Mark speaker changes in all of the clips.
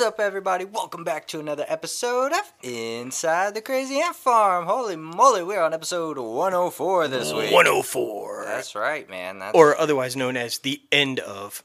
Speaker 1: What's up, everybody? Welcome back to another episode of Inside the Crazy Ant Farm. Holy moly, we're on episode 104 this week.
Speaker 2: 104.
Speaker 1: That's right, man. That's
Speaker 2: Or otherwise known as the end of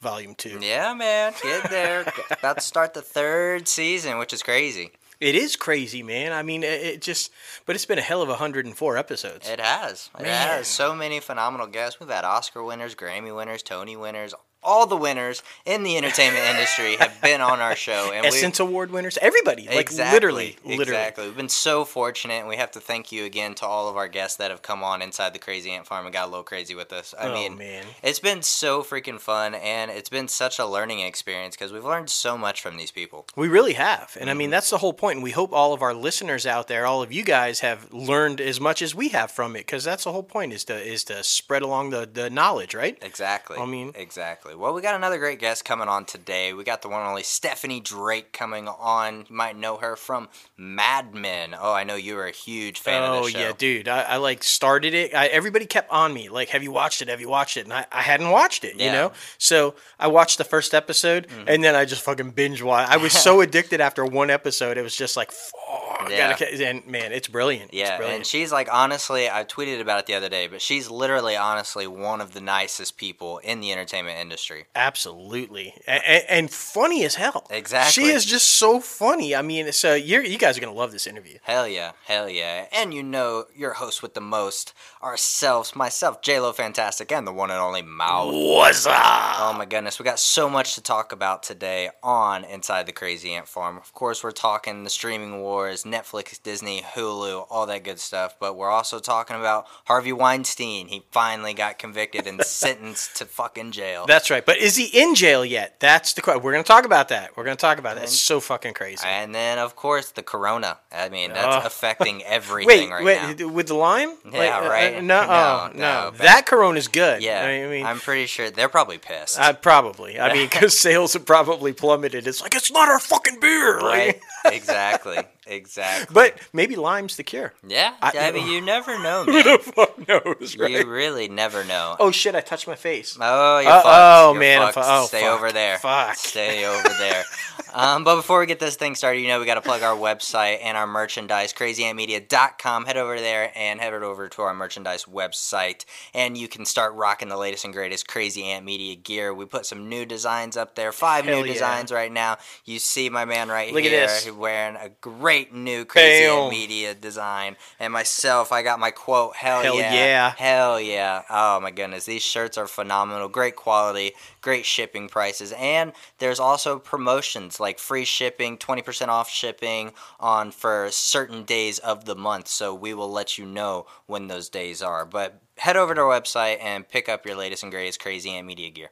Speaker 2: Volume 2.
Speaker 1: yeah, man. Get there. About to start the third season, which is crazy.
Speaker 2: It is crazy, man. I mean, it, just, but it's been a hell of 104 episodes.
Speaker 1: It has. It
Speaker 2: Man.
Speaker 1: has. So many phenomenal guests. We've had Oscar winners, Grammy winners, Tony winners. All the winners in the entertainment industry have been on our show, and
Speaker 2: Essence Award winners, everybody. Like,
Speaker 1: exactly,
Speaker 2: literally, literally.
Speaker 1: Exactly. We've been so fortunate, and we have to thank you again to all of our guests that have come on inside the Crazy Ant Farm and got a little crazy with us. I
Speaker 2: Oh,
Speaker 1: mean,
Speaker 2: man.
Speaker 1: it's been so freaking fun, and it's been such a learning experience because we've learned so much from these people.
Speaker 2: We really have. And I
Speaker 1: Mm-hmm.
Speaker 2: mean, that's the whole point. And we hope all of our listeners out there, all of you guys have learned as much as we have from it because that's the whole point is to is to spread along the, the knowledge, right?
Speaker 1: Exactly.
Speaker 2: I mean-
Speaker 1: exactly. Well, we got another great guest coming on today. We got the one and only Stephanie Drake coming on. You might know her from Mad Men. Oh, I know you were a huge fan of
Speaker 2: Oh
Speaker 1: this show.
Speaker 2: yeah, dude! I, I like started it. I, everybody kept on me, like, "Have you watched it? Have you watched it?" And I, I hadn't watched it, you know. So I watched the first episode, mm-hmm. and then I just fucking binge watched. I was so addicted after one episode. It was just like, "Fuck!"
Speaker 1: Yeah.
Speaker 2: and man, it's brilliant. it's
Speaker 1: Yeah,
Speaker 2: brilliant.
Speaker 1: and she's like honestly, I tweeted about it the other day, but she's literally honestly one of the nicest people in the entertainment industry.
Speaker 2: Absolutely, and, and funny as hell.
Speaker 1: Exactly.
Speaker 2: She is just so funny. I mean, so you're you guys are gonna love this interview.
Speaker 1: Hell yeah, hell yeah. And you know your host with the most, ourselves, myself, J Lo, Fantastic, and the one and only Mouth.
Speaker 2: What's up?
Speaker 1: Oh my goodness, we got so much to talk about today on Inside the Crazy Ant Farm. Of course, we're talking the streaming wars, Netflix, Disney, Hulu, all that good stuff, but we're also talking about Harvey Weinstein. He finally got convicted and sentenced to fucking jail.
Speaker 2: That's right. But is he in jail yet? That's the question. We're gonna talk about that. We're gonna talk about that. It's so fucking crazy.
Speaker 1: and then, of course, the corona. I mean, that's affecting everything
Speaker 2: Wait,
Speaker 1: right
Speaker 2: wait,
Speaker 1: now.
Speaker 2: with the lime?
Speaker 1: Yeah,
Speaker 2: uh,
Speaker 1: right.
Speaker 2: uh, no,
Speaker 1: No,
Speaker 2: oh,
Speaker 1: no,
Speaker 2: no, that Corona's good.
Speaker 1: Yeah,
Speaker 2: I mean,
Speaker 1: I'm pretty sure they're probably pissed.
Speaker 2: uh, probably. I mean, because sales have probably plummeted. It's like it's not our fucking beer,
Speaker 1: right? exactly. Exactly.
Speaker 2: but maybe lime's the cure.
Speaker 1: yeah, I,
Speaker 2: I-
Speaker 1: mean, you never know,
Speaker 2: Who the fuck knows, right?
Speaker 1: You really never know.
Speaker 2: oh shit! I touched my face.
Speaker 1: Oh, you're
Speaker 2: Uh,
Speaker 1: fucked.
Speaker 2: oh,
Speaker 1: You're
Speaker 2: man, fu- oh,
Speaker 1: Stay
Speaker 2: fuck.
Speaker 1: over there.
Speaker 2: Fuck.
Speaker 1: Stay over there. Um, but before we get this thing started, you know we got to plug our website and our merchandise, crazyantmedia.com. Head over there and head over to our merchandise website, and you can start rocking the latest and greatest Crazy Ant Media gear. We put some new designs up there, five
Speaker 2: Hell
Speaker 1: new
Speaker 2: yeah.
Speaker 1: designs right now. You see my man right
Speaker 2: Look at this.
Speaker 1: wearing a great new Crazy
Speaker 2: Bam.
Speaker 1: Media design, and myself, I got my quote, "Hell,
Speaker 2: Hell
Speaker 1: yeah,
Speaker 2: yeah.
Speaker 1: hell yeah!" Oh my goodness, these shirts are phenomenal, great quality, great shipping prices, and there's also promotions like free shipping, 20% off shipping on for certain days of the month. So we will let you know when those days are. But head over to our website and pick up your latest and greatest Crazy Ant Media gear.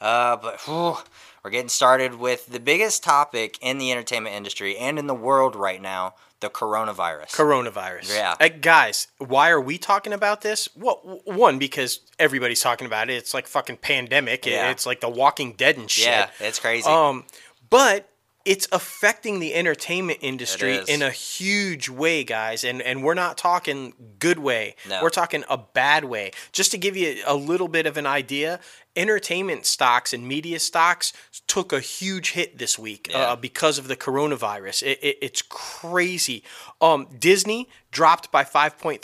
Speaker 1: Uh, but whew, we're getting started with the biggest topic in the entertainment industry and in the world right now: the coronavirus.
Speaker 2: Coronavirus.
Speaker 1: Yeah.
Speaker 2: Uh, guys, why are we talking about this? Well, one because everybody's talking about it. It's like fucking pandemic.
Speaker 1: Yeah.
Speaker 2: It's like The Walking Dead and shit.
Speaker 1: yeah, it's crazy.
Speaker 2: Um, but it's affecting the entertainment industry in a huge way, guys. And and we're not talking good way.
Speaker 1: No.
Speaker 2: We're talking a bad way. Just to give you a little bit of an idea, entertainment stocks and media stocks took a huge hit this week
Speaker 1: Yeah.
Speaker 2: uh, because of the coronavirus. It, it, it's crazy. Um, Disney dropped by 5.3%.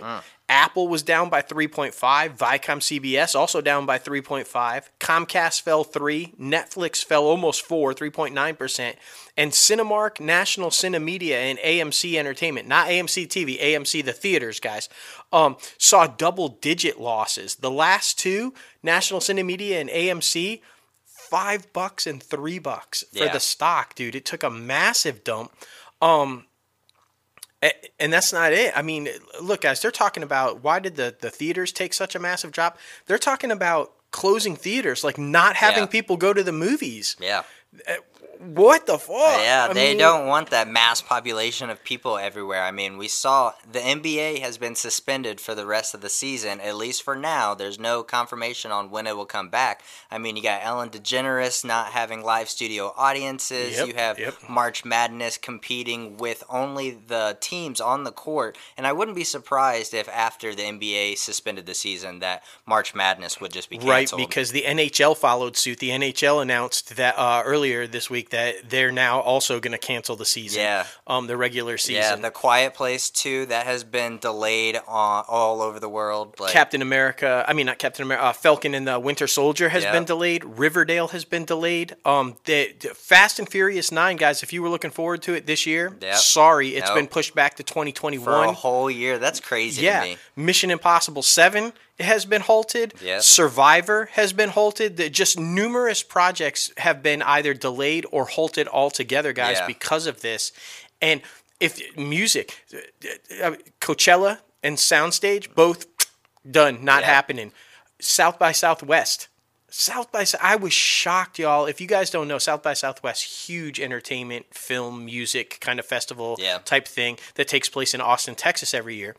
Speaker 1: Mm.
Speaker 2: Apple was down by 3.5. Viacom CBS also down by 3.5. Comcast fell 3. Netflix fell almost 4, 3.9%. And Cinemark, National Cinemedia, and AMC Entertainment, not AMC TV, AMC the theaters, guys, um, saw double digit losses. The last two, National Cinemedia and AMC, five bucks and three bucks for
Speaker 1: Yeah.
Speaker 2: the stock, dude. It took a massive dump. Um, and that's not it. I mean, look, guys, they're talking about why did the, the theaters take such a massive drop? They're talking about closing theaters, like not having
Speaker 1: Yeah.
Speaker 2: people go to the movies.
Speaker 1: yeah.
Speaker 2: Uh, What the fuck?
Speaker 1: Yeah,
Speaker 2: I
Speaker 1: they
Speaker 2: mean,
Speaker 1: don't want that mass population of people everywhere. I mean, we saw the NBA has been suspended for the rest of the season, at least for now. There's no confirmation on when it will come back. I mean, you got Ellen DeGeneres not having live studio audiences.
Speaker 2: Yep,
Speaker 1: you have
Speaker 2: yep.
Speaker 1: March Madness competing with only the teams on the court. And I wouldn't be surprised if after the NBA suspended the season that March Madness would just be
Speaker 2: Right, because the NHL followed suit. The NHL announced that uh, earlier this week week that they're now also going to cancel the season.
Speaker 1: Yeah.
Speaker 2: Um, the regular season.
Speaker 1: Yeah, The Quiet Place too. That has been delayed on all over the world. Like,
Speaker 2: Captain America, I mean not Captain America, uh, Falcon and the Winter Soldier has
Speaker 1: Yeah.
Speaker 2: been delayed. Riverdale has been delayed. Um, the, the Fast and Furious Nine, guys, if you were looking forward to it this year,
Speaker 1: Yep.
Speaker 2: sorry, it's
Speaker 1: Nope.
Speaker 2: been pushed back to
Speaker 1: for a
Speaker 2: 2021.
Speaker 1: whole year. That's crazy
Speaker 2: Yeah,
Speaker 1: to me.
Speaker 2: Mission Impossible Seven has been halted.
Speaker 1: Yep.
Speaker 2: Survivor has been halted. The- Just numerous projects have been either delayed or halted altogether, guys,
Speaker 1: Yeah.
Speaker 2: because of this. And if music, uh, Coachella and Soundstage both done, not
Speaker 1: Yeah.
Speaker 2: happening. South by Southwest. South by Sou- I was shocked, y'all. If you guys don't know, South by Southwest, huge entertainment, film, music kind of festival
Speaker 1: Yeah.
Speaker 2: type thing that takes place in Austin, Texas every year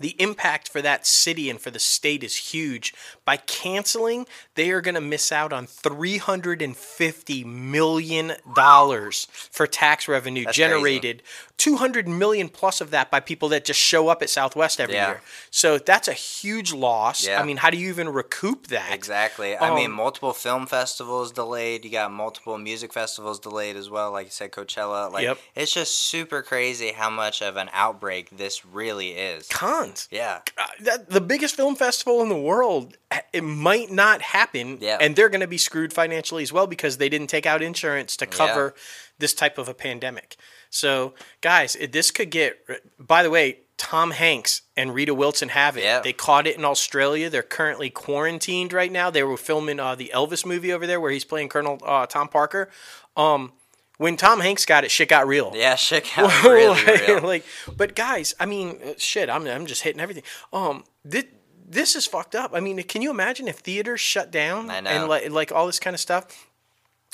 Speaker 2: the impact for that city and for the state is huge. By canceling, they are going to miss out on $350 million for tax revenue
Speaker 1: That's
Speaker 2: generated. 200 million plus of that by people that just show up at Southwest every
Speaker 1: Yeah.
Speaker 2: year. So that's a huge loss.
Speaker 1: Yeah.
Speaker 2: I mean, how do you even recoup that?
Speaker 1: Exactly. I mean,
Speaker 2: Um,
Speaker 1: multiple film festivals delayed. You got multiple music festivals delayed as well. Like you said, Coachella. Like
Speaker 2: Yep.
Speaker 1: it's just super crazy how much of an outbreak this really is. Yeah.
Speaker 2: uh, that, the biggest film festival in the world, it might not happen,
Speaker 1: Yeah.
Speaker 2: and they're going to be screwed financially as well because they didn't take out insurance to cover this type of a pandemic. So, guys, it, this could get. By the way, Tom Hanks and Rita Wilson have it.
Speaker 1: Yeah.
Speaker 2: They caught it in Australia. They're currently quarantined right now. They were filming uh, the Elvis movie over there where he's playing Colonel uh, Tom Parker. Um, when Tom Hanks got it, shit got real.
Speaker 1: Yeah, shit got really real.
Speaker 2: like, but guys, I mean, uh, shit, I'm, I'm just hitting everything. Um, this, this is fucked up. I mean, can you imagine if theaters shut down and like, like all this kind of stuff?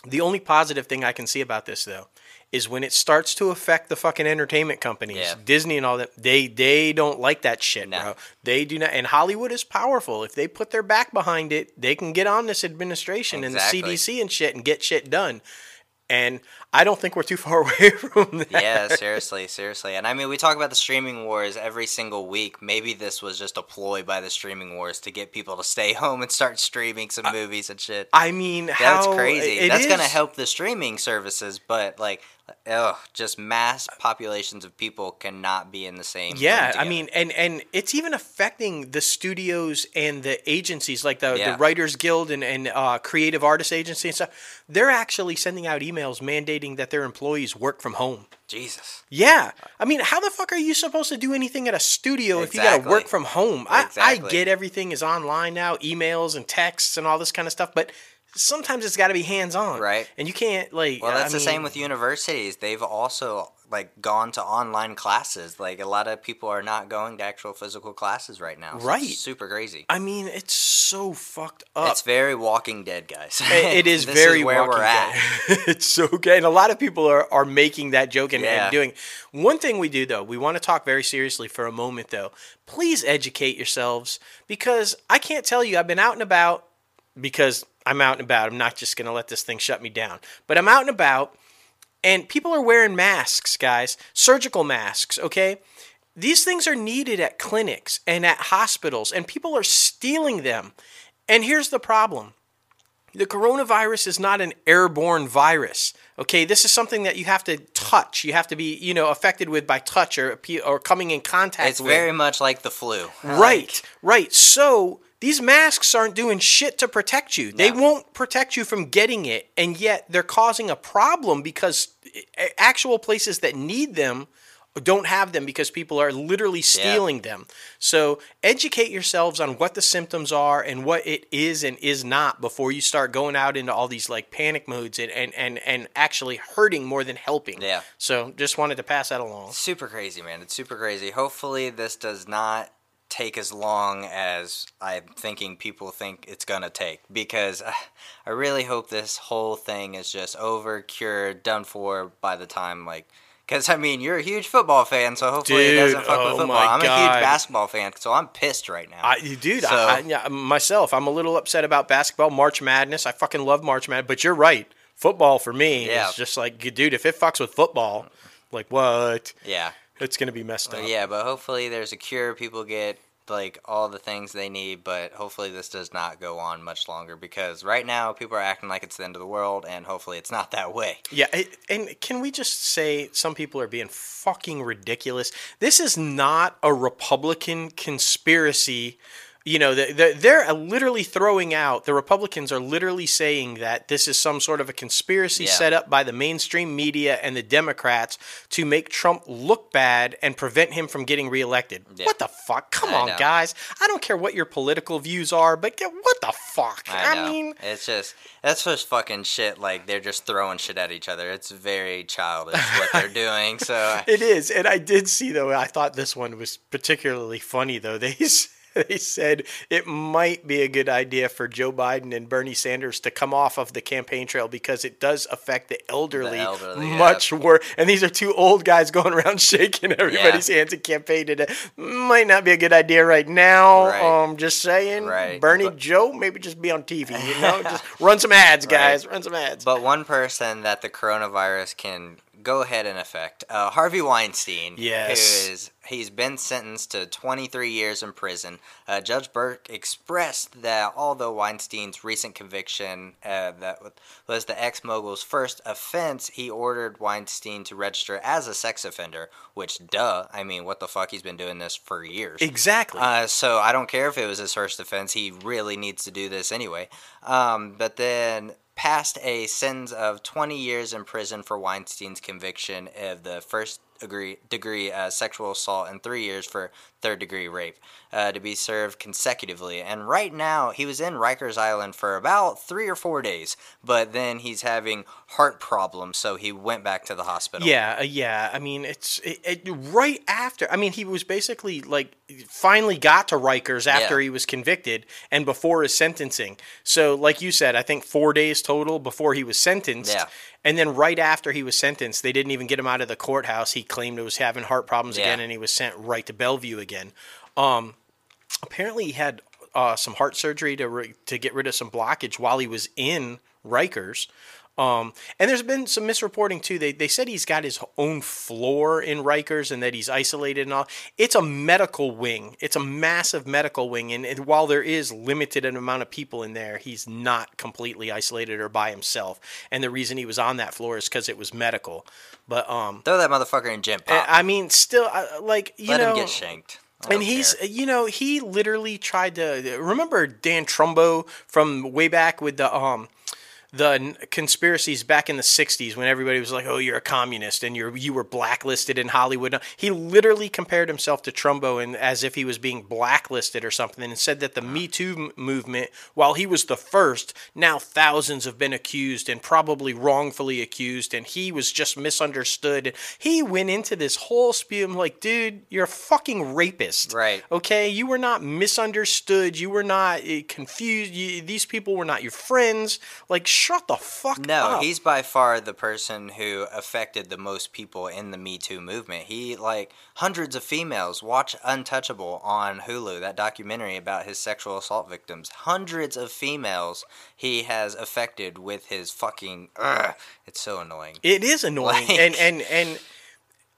Speaker 2: The only positive thing I can see about this though is when it starts to affect the fucking entertainment companies,
Speaker 1: Yeah.
Speaker 2: Disney and all that. They they don't like that shit,
Speaker 1: No.
Speaker 2: bro. They do not. And Hollywood is powerful. If they put their back behind it, they can get on this administration
Speaker 1: Exactly.
Speaker 2: and the CDC and shit and get shit done. And I don't think we're too far away from that.
Speaker 1: yeah, seriously, seriously. And I mean, we talk about the streaming wars every single week. Maybe this was just a ploy by the streaming wars to get people to stay home and start streaming some movies and shit.
Speaker 2: I mean,
Speaker 1: That's crazy. That's gonna help the streaming services, but like, ugh, just mass populations of people cannot be in the same.
Speaker 2: Yeah, I mean, and and it's even affecting the studios and the agencies, like the,
Speaker 1: Yeah.
Speaker 2: the Writers Guild and and uh, Creative Artists Agency and stuff. They're actually sending out emails mandating that their employees work from home.
Speaker 1: Jesus.
Speaker 2: Yeah, I mean, how the fuck are you supposed to do anything at a studio if you got to work from home? I, I get everything is online now, emails and texts and all this kind of stuff, but sometimes it's got to be hands on,
Speaker 1: Right.
Speaker 2: And you can't like.
Speaker 1: Well, that's
Speaker 2: I
Speaker 1: the same with universities. They've also like gone to online classes. Like a lot of people are not going to actual physical classes right now. So it's
Speaker 2: Right.
Speaker 1: super crazy.
Speaker 2: I mean, it's so fucked up.
Speaker 1: It's very Walking Dead, guys.
Speaker 2: It- it is very
Speaker 1: where
Speaker 2: Walking
Speaker 1: we're at.
Speaker 2: Dead. it's so good, and a lot of people are, are making that joke and, and doing. One thing we do though, we want to talk very seriously for a moment though. Please educate yourselves because I can't tell you. I've been out and about because I'm out and about. I'm not just gonna let this thing shut me down, but I'm out and about, and people are wearing masks, guys, surgical masks. Okay. These things are needed at clinics and at hospitals, and people are stealing them. And here's the problem the coronavirus is not an airborne virus. Okay, this is something that you have to touch. You have to be, you know, affected with by touch or or coming in contact
Speaker 1: It's
Speaker 2: with.
Speaker 1: very much like the flu.
Speaker 2: right, right. So these masks aren't doing shit to protect you. They won't protect you from getting it, and yet they're causing a problem because eh, actual places that need them don't have them because people are literally stealing them. So educate yourselves on what the symptoms are and what it is and is not before you start going out into all these like panic modes and and and, and actually hurting more than helping.
Speaker 1: Yeah.
Speaker 2: So just wanted to pass that along.
Speaker 1: super crazy, man. It's super crazy. Hopefully, this does not take as long as I'm thinking people think it's gonna take because uh, I really hope this whole thing is just over, cured, done for by the time like. Because I mean, you're a huge football fan, so hopefully it doesn't fuck
Speaker 2: oh
Speaker 1: with football. I'm a huge basketball fan, so I'm pissed right now.
Speaker 2: I, dude,
Speaker 1: So-
Speaker 2: I, I, yeah, myself, I'm a little upset about basketball, March Madness. I fucking love March Madness, but you're right. Football for me
Speaker 1: Yeah.
Speaker 2: is just like, dude, if it fucks with football, like what?
Speaker 1: yeah,
Speaker 2: It's gonna be messed up.
Speaker 1: yeah, but hopefully there's a cure. People get like all the things they need, but hopefully this does not go on much longer because right now people are acting like it's the end of the world, and hopefully it's not that way.
Speaker 2: Yeah, it, and can we just say some people are being fucking ridiculous? This is not a Republican conspiracy you know, they're uh, literally throwing out, the Republicans are literally saying that this is some sort of a conspiracy yeah. set up by the mainstream media and the Democrats to make Trump look bad and prevent him from getting reelected. Yeah. What the fuck? Come I on, know. guys. I don't care what your political views are, but what the fuck?
Speaker 1: I, I mean, it's just, that's just fucking shit. Like, they're just throwing shit at each other. It's very childish what they're doing. So,
Speaker 2: it is. And I did see, though, I thought this one was particularly funny, though. They they said it might be a good idea for Joe Biden and Bernie Sanders to come off of the campaign trail because it does affect the elderly, the elderly much yeah. worse. And these are two old guys going around shaking everybody's yeah. hands in campaign today. Might not be a good idea right now. Right. Um, just saying. Right. Bernie, but, Joe, maybe just be on TV. You know, just run some ads, guys. Right. Run some ads.
Speaker 1: But one person that the coronavirus can go ahead and affect. Uh, Harvey Weinstein,
Speaker 2: yes.
Speaker 1: who is he's been sentenced to 23 years in prison. Uh, Judge Burke expressed that although Weinstein's recent conviction uh, that was the ex mogul's first offense, he ordered Weinstein to register as a sex offender. Which, duh, I mean, what the fuck? He's been doing this for years.
Speaker 2: Exactly.
Speaker 1: Uh, so I don't care if it was his first offense. He really needs to do this anyway. Um, but then passed a sentence of 20 years in prison for Weinstein's conviction of the first degree, degree uh, sexual assault and three years for third degree rape uh, to be served consecutively. And right now, he was in Rikers Island for about three or four days, but then he's having heart problems, so he went back to the hospital.
Speaker 2: Yeah, uh, yeah. I mean, it's it, it, right after. I mean, he was basically like finally got to Rikers after yeah. he was convicted and before his sentencing. So, like you said, I think four days total before he was sentenced.
Speaker 1: Yeah.
Speaker 2: And then right after he was sentenced, they didn't even get him out of the courthouse. He claimed he was having heart problems yeah. again, and he was sent right to Bellevue again. Um, apparently, he had uh, some heart surgery to re- to get rid of some blockage while he was in Rikers. Um, and there's been some misreporting too. They, they said he's got his own floor in Rikers and that he's isolated and all. It's a medical wing. It's a massive medical wing, and, and while there is limited amount of people in there, he's not completely isolated or by himself. And the reason he was on that floor is because it was medical. But um,
Speaker 1: throw that motherfucker in gym.
Speaker 2: Pop. I mean, still, uh, like you
Speaker 1: Let
Speaker 2: know,
Speaker 1: him get shanked.
Speaker 2: And he's, care. you know, he literally tried to remember Dan Trumbo from way back with the um the conspiracies back in the 60s when everybody was like, "Oh, you're a communist and you're you were blacklisted in Hollywood." He literally compared himself to Trumbo and as if he was being blacklisted or something and said that the Me Too movement, while he was the first, now thousands have been accused and probably wrongfully accused and he was just misunderstood. He went into this whole spew I'm like, "Dude, you're a fucking rapist."
Speaker 1: Right.
Speaker 2: Okay? You were not misunderstood. You were not eh, confused. You, these people were not your friends. Like shut the fuck
Speaker 1: no,
Speaker 2: up.
Speaker 1: No, he's by far the person who affected the most people in the Me Too movement. He, like, hundreds of females watch Untouchable on Hulu, that documentary about his sexual assault victims. Hundreds of females he has affected with his fucking. Ugh, it's so annoying.
Speaker 2: It is annoying. Like, and, and, and,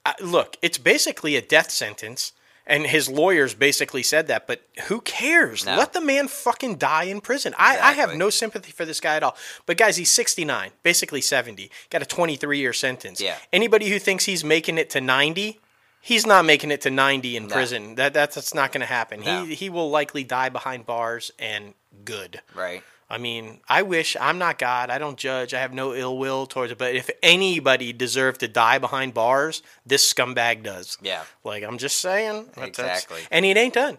Speaker 2: uh, look, it's basically a death sentence and his lawyers basically said that, but who cares? No. Let the man fucking die in prison. Exactly. I, I have no sympathy for this guy at all. But guys, he's 69, basically 70, got a 23 year sentence.
Speaker 1: Yeah.
Speaker 2: Anybody who thinks he's making it to 90, he's not making it to 90 in no. prison. That that's, that's not going to happen. No. He he will likely die behind bars and good.
Speaker 1: Right.
Speaker 2: I mean, I wish I'm not God. I don't judge. I have no ill will towards it. But if anybody deserved to die behind bars, this scumbag does.
Speaker 1: Yeah.
Speaker 2: Like I'm just saying.
Speaker 1: Exactly.
Speaker 2: And he ain't done.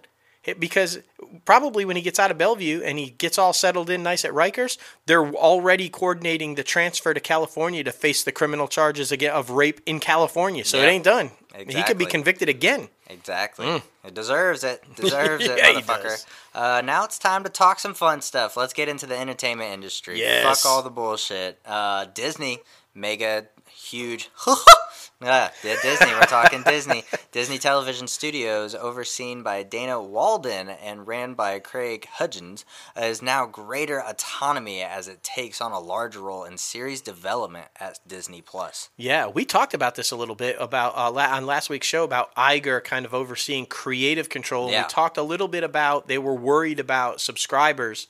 Speaker 2: because probably when he gets out of Bellevue and he gets all settled in nice at Rikers, they're already coordinating the transfer to California to face the criminal charges again of rape in California. So yeah. it ain't done. Exactly. He could be convicted again.
Speaker 1: Exactly. Mm. It deserves it. Deserves yeah, it, motherfucker. Uh, now it's time to talk some fun stuff. Let's get into the entertainment industry.
Speaker 2: Yes.
Speaker 1: Fuck all the bullshit. Uh, Disney mega huge. Yeah, Disney. We're talking Disney. Disney Television Studios, overseen by Dana Walden and ran by Craig Hunegs, is now greater autonomy as it takes on a larger role in series development at Disney Plus.
Speaker 2: Yeah, we talked about this a little bit about uh, la- on last week's show about Iger kind of overseeing creative control.
Speaker 1: Yeah.
Speaker 2: We talked a little bit about they were worried about subscribers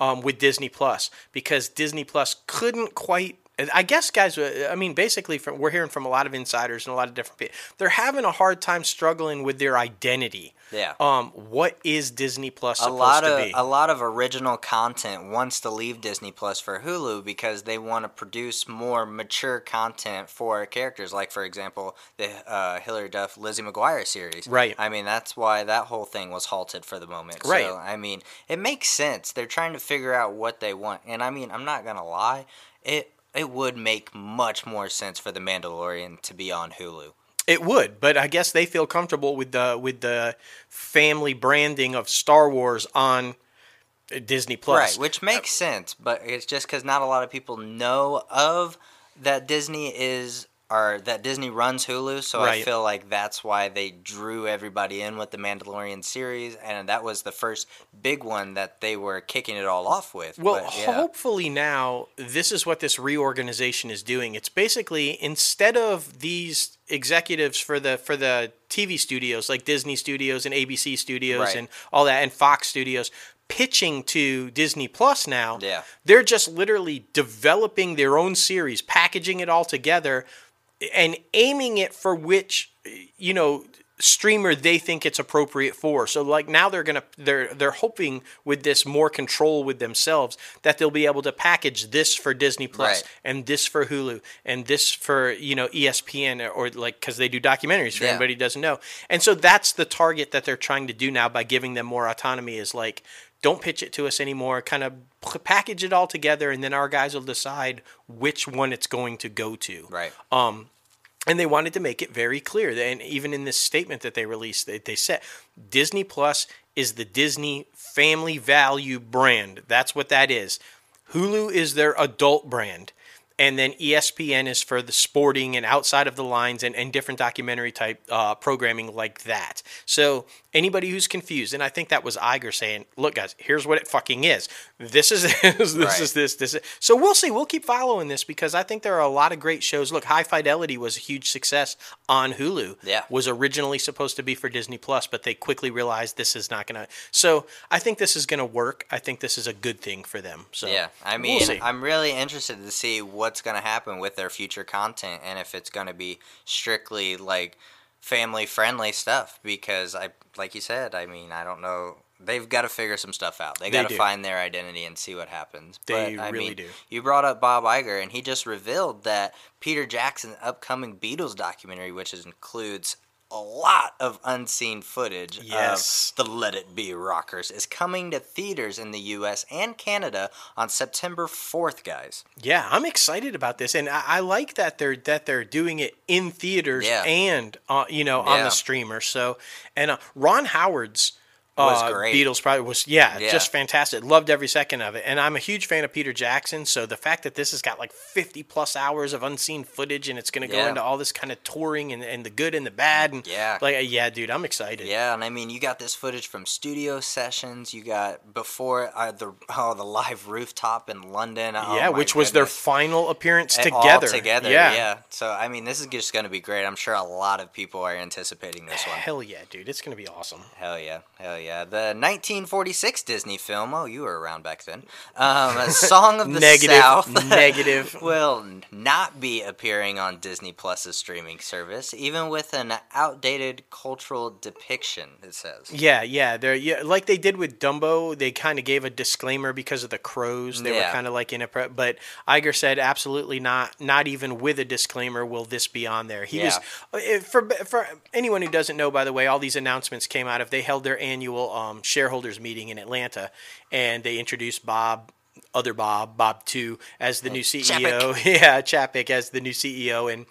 Speaker 2: um, with Disney Plus because Disney Plus couldn't quite. I guess, guys. uh, I mean, basically, from, we're hearing from a lot of insiders and a lot of different people. They're having a hard time struggling with their identity.
Speaker 1: Yeah.
Speaker 2: Um, what is Disney Plus
Speaker 1: a
Speaker 2: supposed
Speaker 1: lot
Speaker 2: to
Speaker 1: of
Speaker 2: be?
Speaker 1: a lot of original content wants to leave Disney Plus for Hulu because they want to produce more mature content for characters. Like for example, the uh, Hilary Duff Lizzie McGuire series.
Speaker 2: Right.
Speaker 1: I mean that's why that whole thing was halted for the moment.
Speaker 2: Right.
Speaker 1: So I mean it makes sense. They're trying to figure out what they want, and I mean I'm not gonna lie, it it would make much more sense for the Mandalorian to be on Hulu.
Speaker 2: It would, but I guess they feel comfortable with the with the family branding of Star Wars on uh, Disney Plus.
Speaker 1: Right, which makes sense, but it's just because not a lot of people know of that Disney is or that Disney runs Hulu, so I feel like that's why they drew everybody in with the Mandalorian series, and that was the first big one that they were kicking it all off with.
Speaker 2: Well,
Speaker 1: but, yeah.
Speaker 2: hopefully now this is what this reorganization is doing. It's basically instead of these executives for the for the TV studios like Disney Studios and ABC Studios
Speaker 1: Right.
Speaker 2: and all that and Fox Studios pitching to Disney Plus now.
Speaker 1: Yeah.
Speaker 2: They're just literally developing their own series, packaging it all together and aiming it for which you know streamer they think it's appropriate for. So like now they're gonna they're they're hoping with this more control with themselves that they'll be able to package this for Disney Plus
Speaker 1: Right.
Speaker 2: and this for Hulu and this for you know ESPN or, or like because they do documentaries for
Speaker 1: Yeah.
Speaker 2: anybody who doesn't know. And so that's the target that they're trying to do now by giving them more autonomy is like don't pitch it to us anymore kind of package it all together and then our guys will decide which one it's going to go to
Speaker 1: right.
Speaker 2: um, and they wanted to make it very clear. And even in this statement that they released, they, they said Disney Plus is the Disney family value brand. That's what that is. Hulu is their adult brand. And then ESPN is for the sporting and outside of the lines and, and different documentary type uh, programming like that. So anybody who's confused, and I think that was Iger saying, "Look, guys, here's what it fucking is. This is this, this
Speaker 1: Right.
Speaker 2: is this, this is." So we'll see. We'll keep following this because I think there are a lot of great shows. Look, High Fidelity was a huge success on Hulu.
Speaker 1: Yeah.
Speaker 2: was originally supposed to be for Disney Plus, but they quickly realized this is not gonna. So I think this is gonna work. I think this is a good thing for them. So
Speaker 1: Yeah, I
Speaker 2: we'll
Speaker 1: mean. I'm really interested to see what's going to happen with their future content and if it's going to be strictly like family friendly stuff because I like you said, I mean, I don't know They've got to figure some stuff out. They,
Speaker 2: They
Speaker 1: got to
Speaker 2: do.
Speaker 1: find their identity and see what happens.
Speaker 2: They
Speaker 1: but, I
Speaker 2: really
Speaker 1: mean,
Speaker 2: do.
Speaker 1: You brought up Bob Iger, and he just revealed that Peter Jackson's upcoming Beatles documentary, which includes a lot of unseen footage
Speaker 2: Yes.
Speaker 1: of the Let It Be Rockers, is coming to theaters in the U.S. and Canada on September 4th, guys.
Speaker 2: Yeah, I'm excited about this, and I, I like that they're that they're doing it in theaters
Speaker 1: Yeah.
Speaker 2: and uh, you know on
Speaker 1: Yeah.
Speaker 2: the streamer. So, and uh, Ron Howard's
Speaker 1: Was
Speaker 2: uh,
Speaker 1: great.
Speaker 2: Beatles probably was yeah,
Speaker 1: Yeah.
Speaker 2: just fantastic. Loved every second of it, and I'm a huge fan of Peter Jackson. So the fact that this has got like 50 plus hours of unseen footage, and it's going to go
Speaker 1: Yeah.
Speaker 2: into all this kind of touring and, and the good and the bad, and
Speaker 1: Yeah.
Speaker 2: like uh, yeah, dude, I'm excited.
Speaker 1: Yeah, and I mean, you got this footage from studio sessions. You got before uh, the oh the live rooftop in London. Oh,
Speaker 2: Yeah, which was their final appearance
Speaker 1: Uh,
Speaker 2: together.
Speaker 1: All together,
Speaker 2: yeah.
Speaker 1: yeah. So I mean, this is just going to be great. I'm sure a lot of people are anticipating this one.
Speaker 2: Hell yeah, dude, it's going to be awesome.
Speaker 1: Hell yeah, hell yeah. The 1946 Disney film. Oh, you were around back then. Um, a Song of the
Speaker 2: Negative,
Speaker 1: South.
Speaker 2: negative.
Speaker 1: will not be appearing on Disney Plus's streaming service, even with an outdated cultural depiction. It says.
Speaker 2: Yeah, yeah, they're yeah, like they did with Dumbo. They kind of gave a disclaimer because of the crows. They were kind of like in a, pre- but Iger said absolutely not. Not even with a disclaimer will this be on there. He was
Speaker 1: Yeah.
Speaker 2: uh, for for anyone who doesn't know. By the way, all these announcements came out of they held their annual um, shareholders meeting in Atlanta, and they introduced Bob. Other Bob, Bob Two, as the new CEO. Yeah, Chapek as the new CEO, and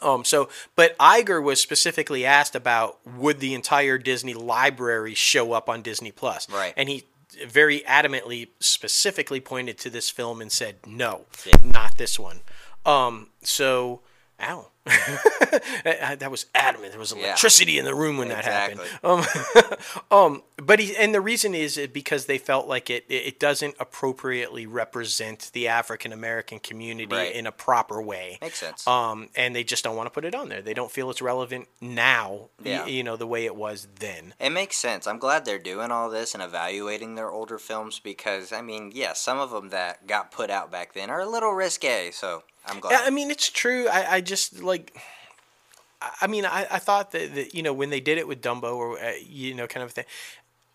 Speaker 2: um, so, but Iger was specifically asked about would the entire Disney library show up on Disney Plus,
Speaker 1: Right.
Speaker 2: And he very adamantly, specifically pointed to this film and said, "No,
Speaker 1: Yeah.
Speaker 2: not this one." Um, so, ow. that was adamant. There was electricity yeah. in the room when exactly. that happened. Um, um, but he, and the reason is because they felt like it it doesn't appropriately represent the African American community right. in a proper way.
Speaker 1: Makes sense.
Speaker 2: Um, and they just don't want to put it on there. They don't feel it's relevant now. Yeah. Y- you know the way it was then.
Speaker 1: It makes sense. I'm glad they're doing all this and evaluating their older films because I mean, yeah, some of them that got put out back then are a little risque. So I'm glad.
Speaker 2: I mean, it's true. I, I just like. I mean, I, I thought that, that you know when they did it with Dumbo or uh, you know kind of thing.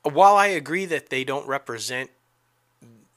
Speaker 2: While I agree that they don't represent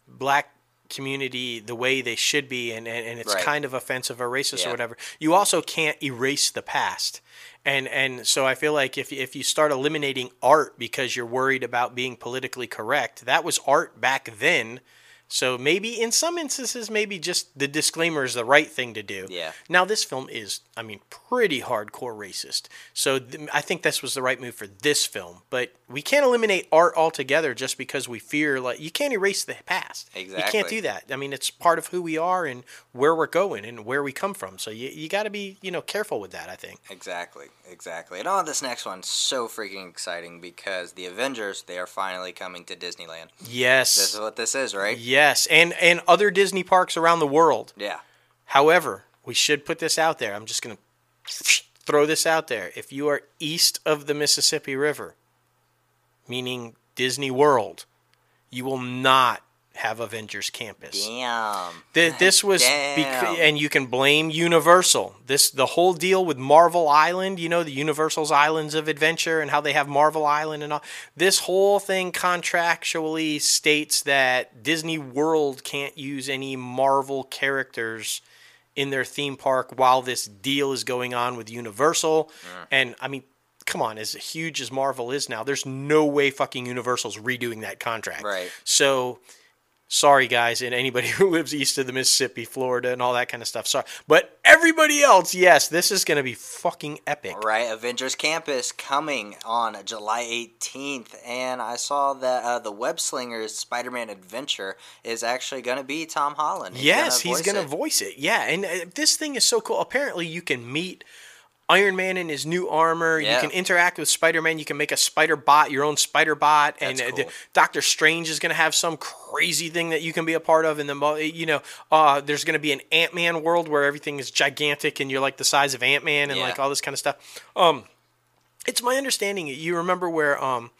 Speaker 2: black community the way they should be and, and, and it's right. kind of offensive or racist yeah. or whatever you also can't erase the past and and so i feel like if, if you start eliminating art because you're worried about being politically correct that was art back then so maybe in some instances, maybe just the disclaimer is the right thing to do.
Speaker 1: Yeah.
Speaker 2: Now this film is, I mean, pretty hardcore racist. So th- I think this was the right move for this film. But we can't eliminate art altogether just because we fear like you can't erase the past.
Speaker 1: Exactly.
Speaker 2: You can't do that. I mean, it's part of who we are and where we're going and where we come from. So you you got to be you know careful with that. I think.
Speaker 1: Exactly. Exactly. And on this next one, so freaking exciting because the Avengers they are finally coming to Disneyland.
Speaker 2: Yes.
Speaker 1: This is what this is, right?
Speaker 2: Yeah. Yes, and and other Disney parks around the world.
Speaker 1: Yeah.
Speaker 2: However, we should put this out there. I'm just going to throw this out there. If you are east of the Mississippi River, meaning Disney World, you will not have Avengers Campus.
Speaker 1: Damn.
Speaker 2: The, this was bec- and you can blame Universal. This the whole deal with Marvel Island, you know, the Universal's Islands of Adventure and how they have Marvel Island and all. This whole thing contractually states that Disney World can't use any Marvel characters in their theme park while this deal is going on with Universal. Mm. And I mean, come on, as huge as Marvel is now, there's no way fucking Universal's redoing that contract.
Speaker 1: Right.
Speaker 2: So sorry guys and anybody who lives east of the mississippi florida and all that kind of stuff. Sorry. But everybody else yes this is going to be fucking epic.
Speaker 1: Right avengers campus coming on july 18th and i saw that uh, the web slingers spider-man adventure is actually going to be tom holland.
Speaker 2: He's yes gonna he's going to voice it. Yeah and uh, this thing is so cool. Apparently you can meet Iron Man in his new armor. Yeah. You can interact with Spider Man. You can make a spider bot, your own spider bot, and uh. Doctor Strange is going to have some crazy thing that you can be a part of. And the you know, uh, there's going to be an Ant Man world where everything is gigantic and you're like the size of Ant Man and yeah. like all this kind of stuff. Um, it's my understanding. You remember where um,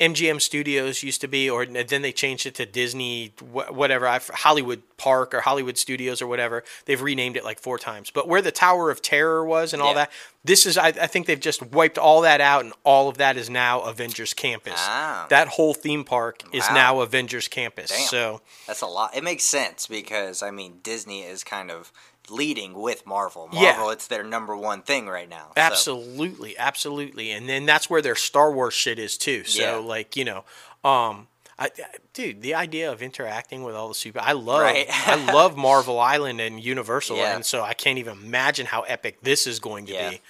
Speaker 2: MGM Studios used to be, or then they changed it to Disney, whatever, Hollywood Park or Hollywood Studios or whatever. They've renamed it like four times. But where the Tower of Terror was and all yeah. that, this is, I, I, think they've just wiped all that out, and all of that is now Avengers Campus.
Speaker 1: Ah.
Speaker 2: That whole theme park is wow. now Avengers Campus.
Speaker 1: Damn.
Speaker 2: So
Speaker 1: that's a lot. It makes sense because I mean Disney is kind of leading with Marvel. Marvel, yeah. it's their number one thing right now. So.
Speaker 2: Absolutely, absolutely, and then that's where their Star Wars shit is too. So yeah. like you know, um, I, dude, the idea of interacting with all the super, I love, right. I love Marvel Island and Universal, yeah. and so I can't even imagine how epic this is going to be.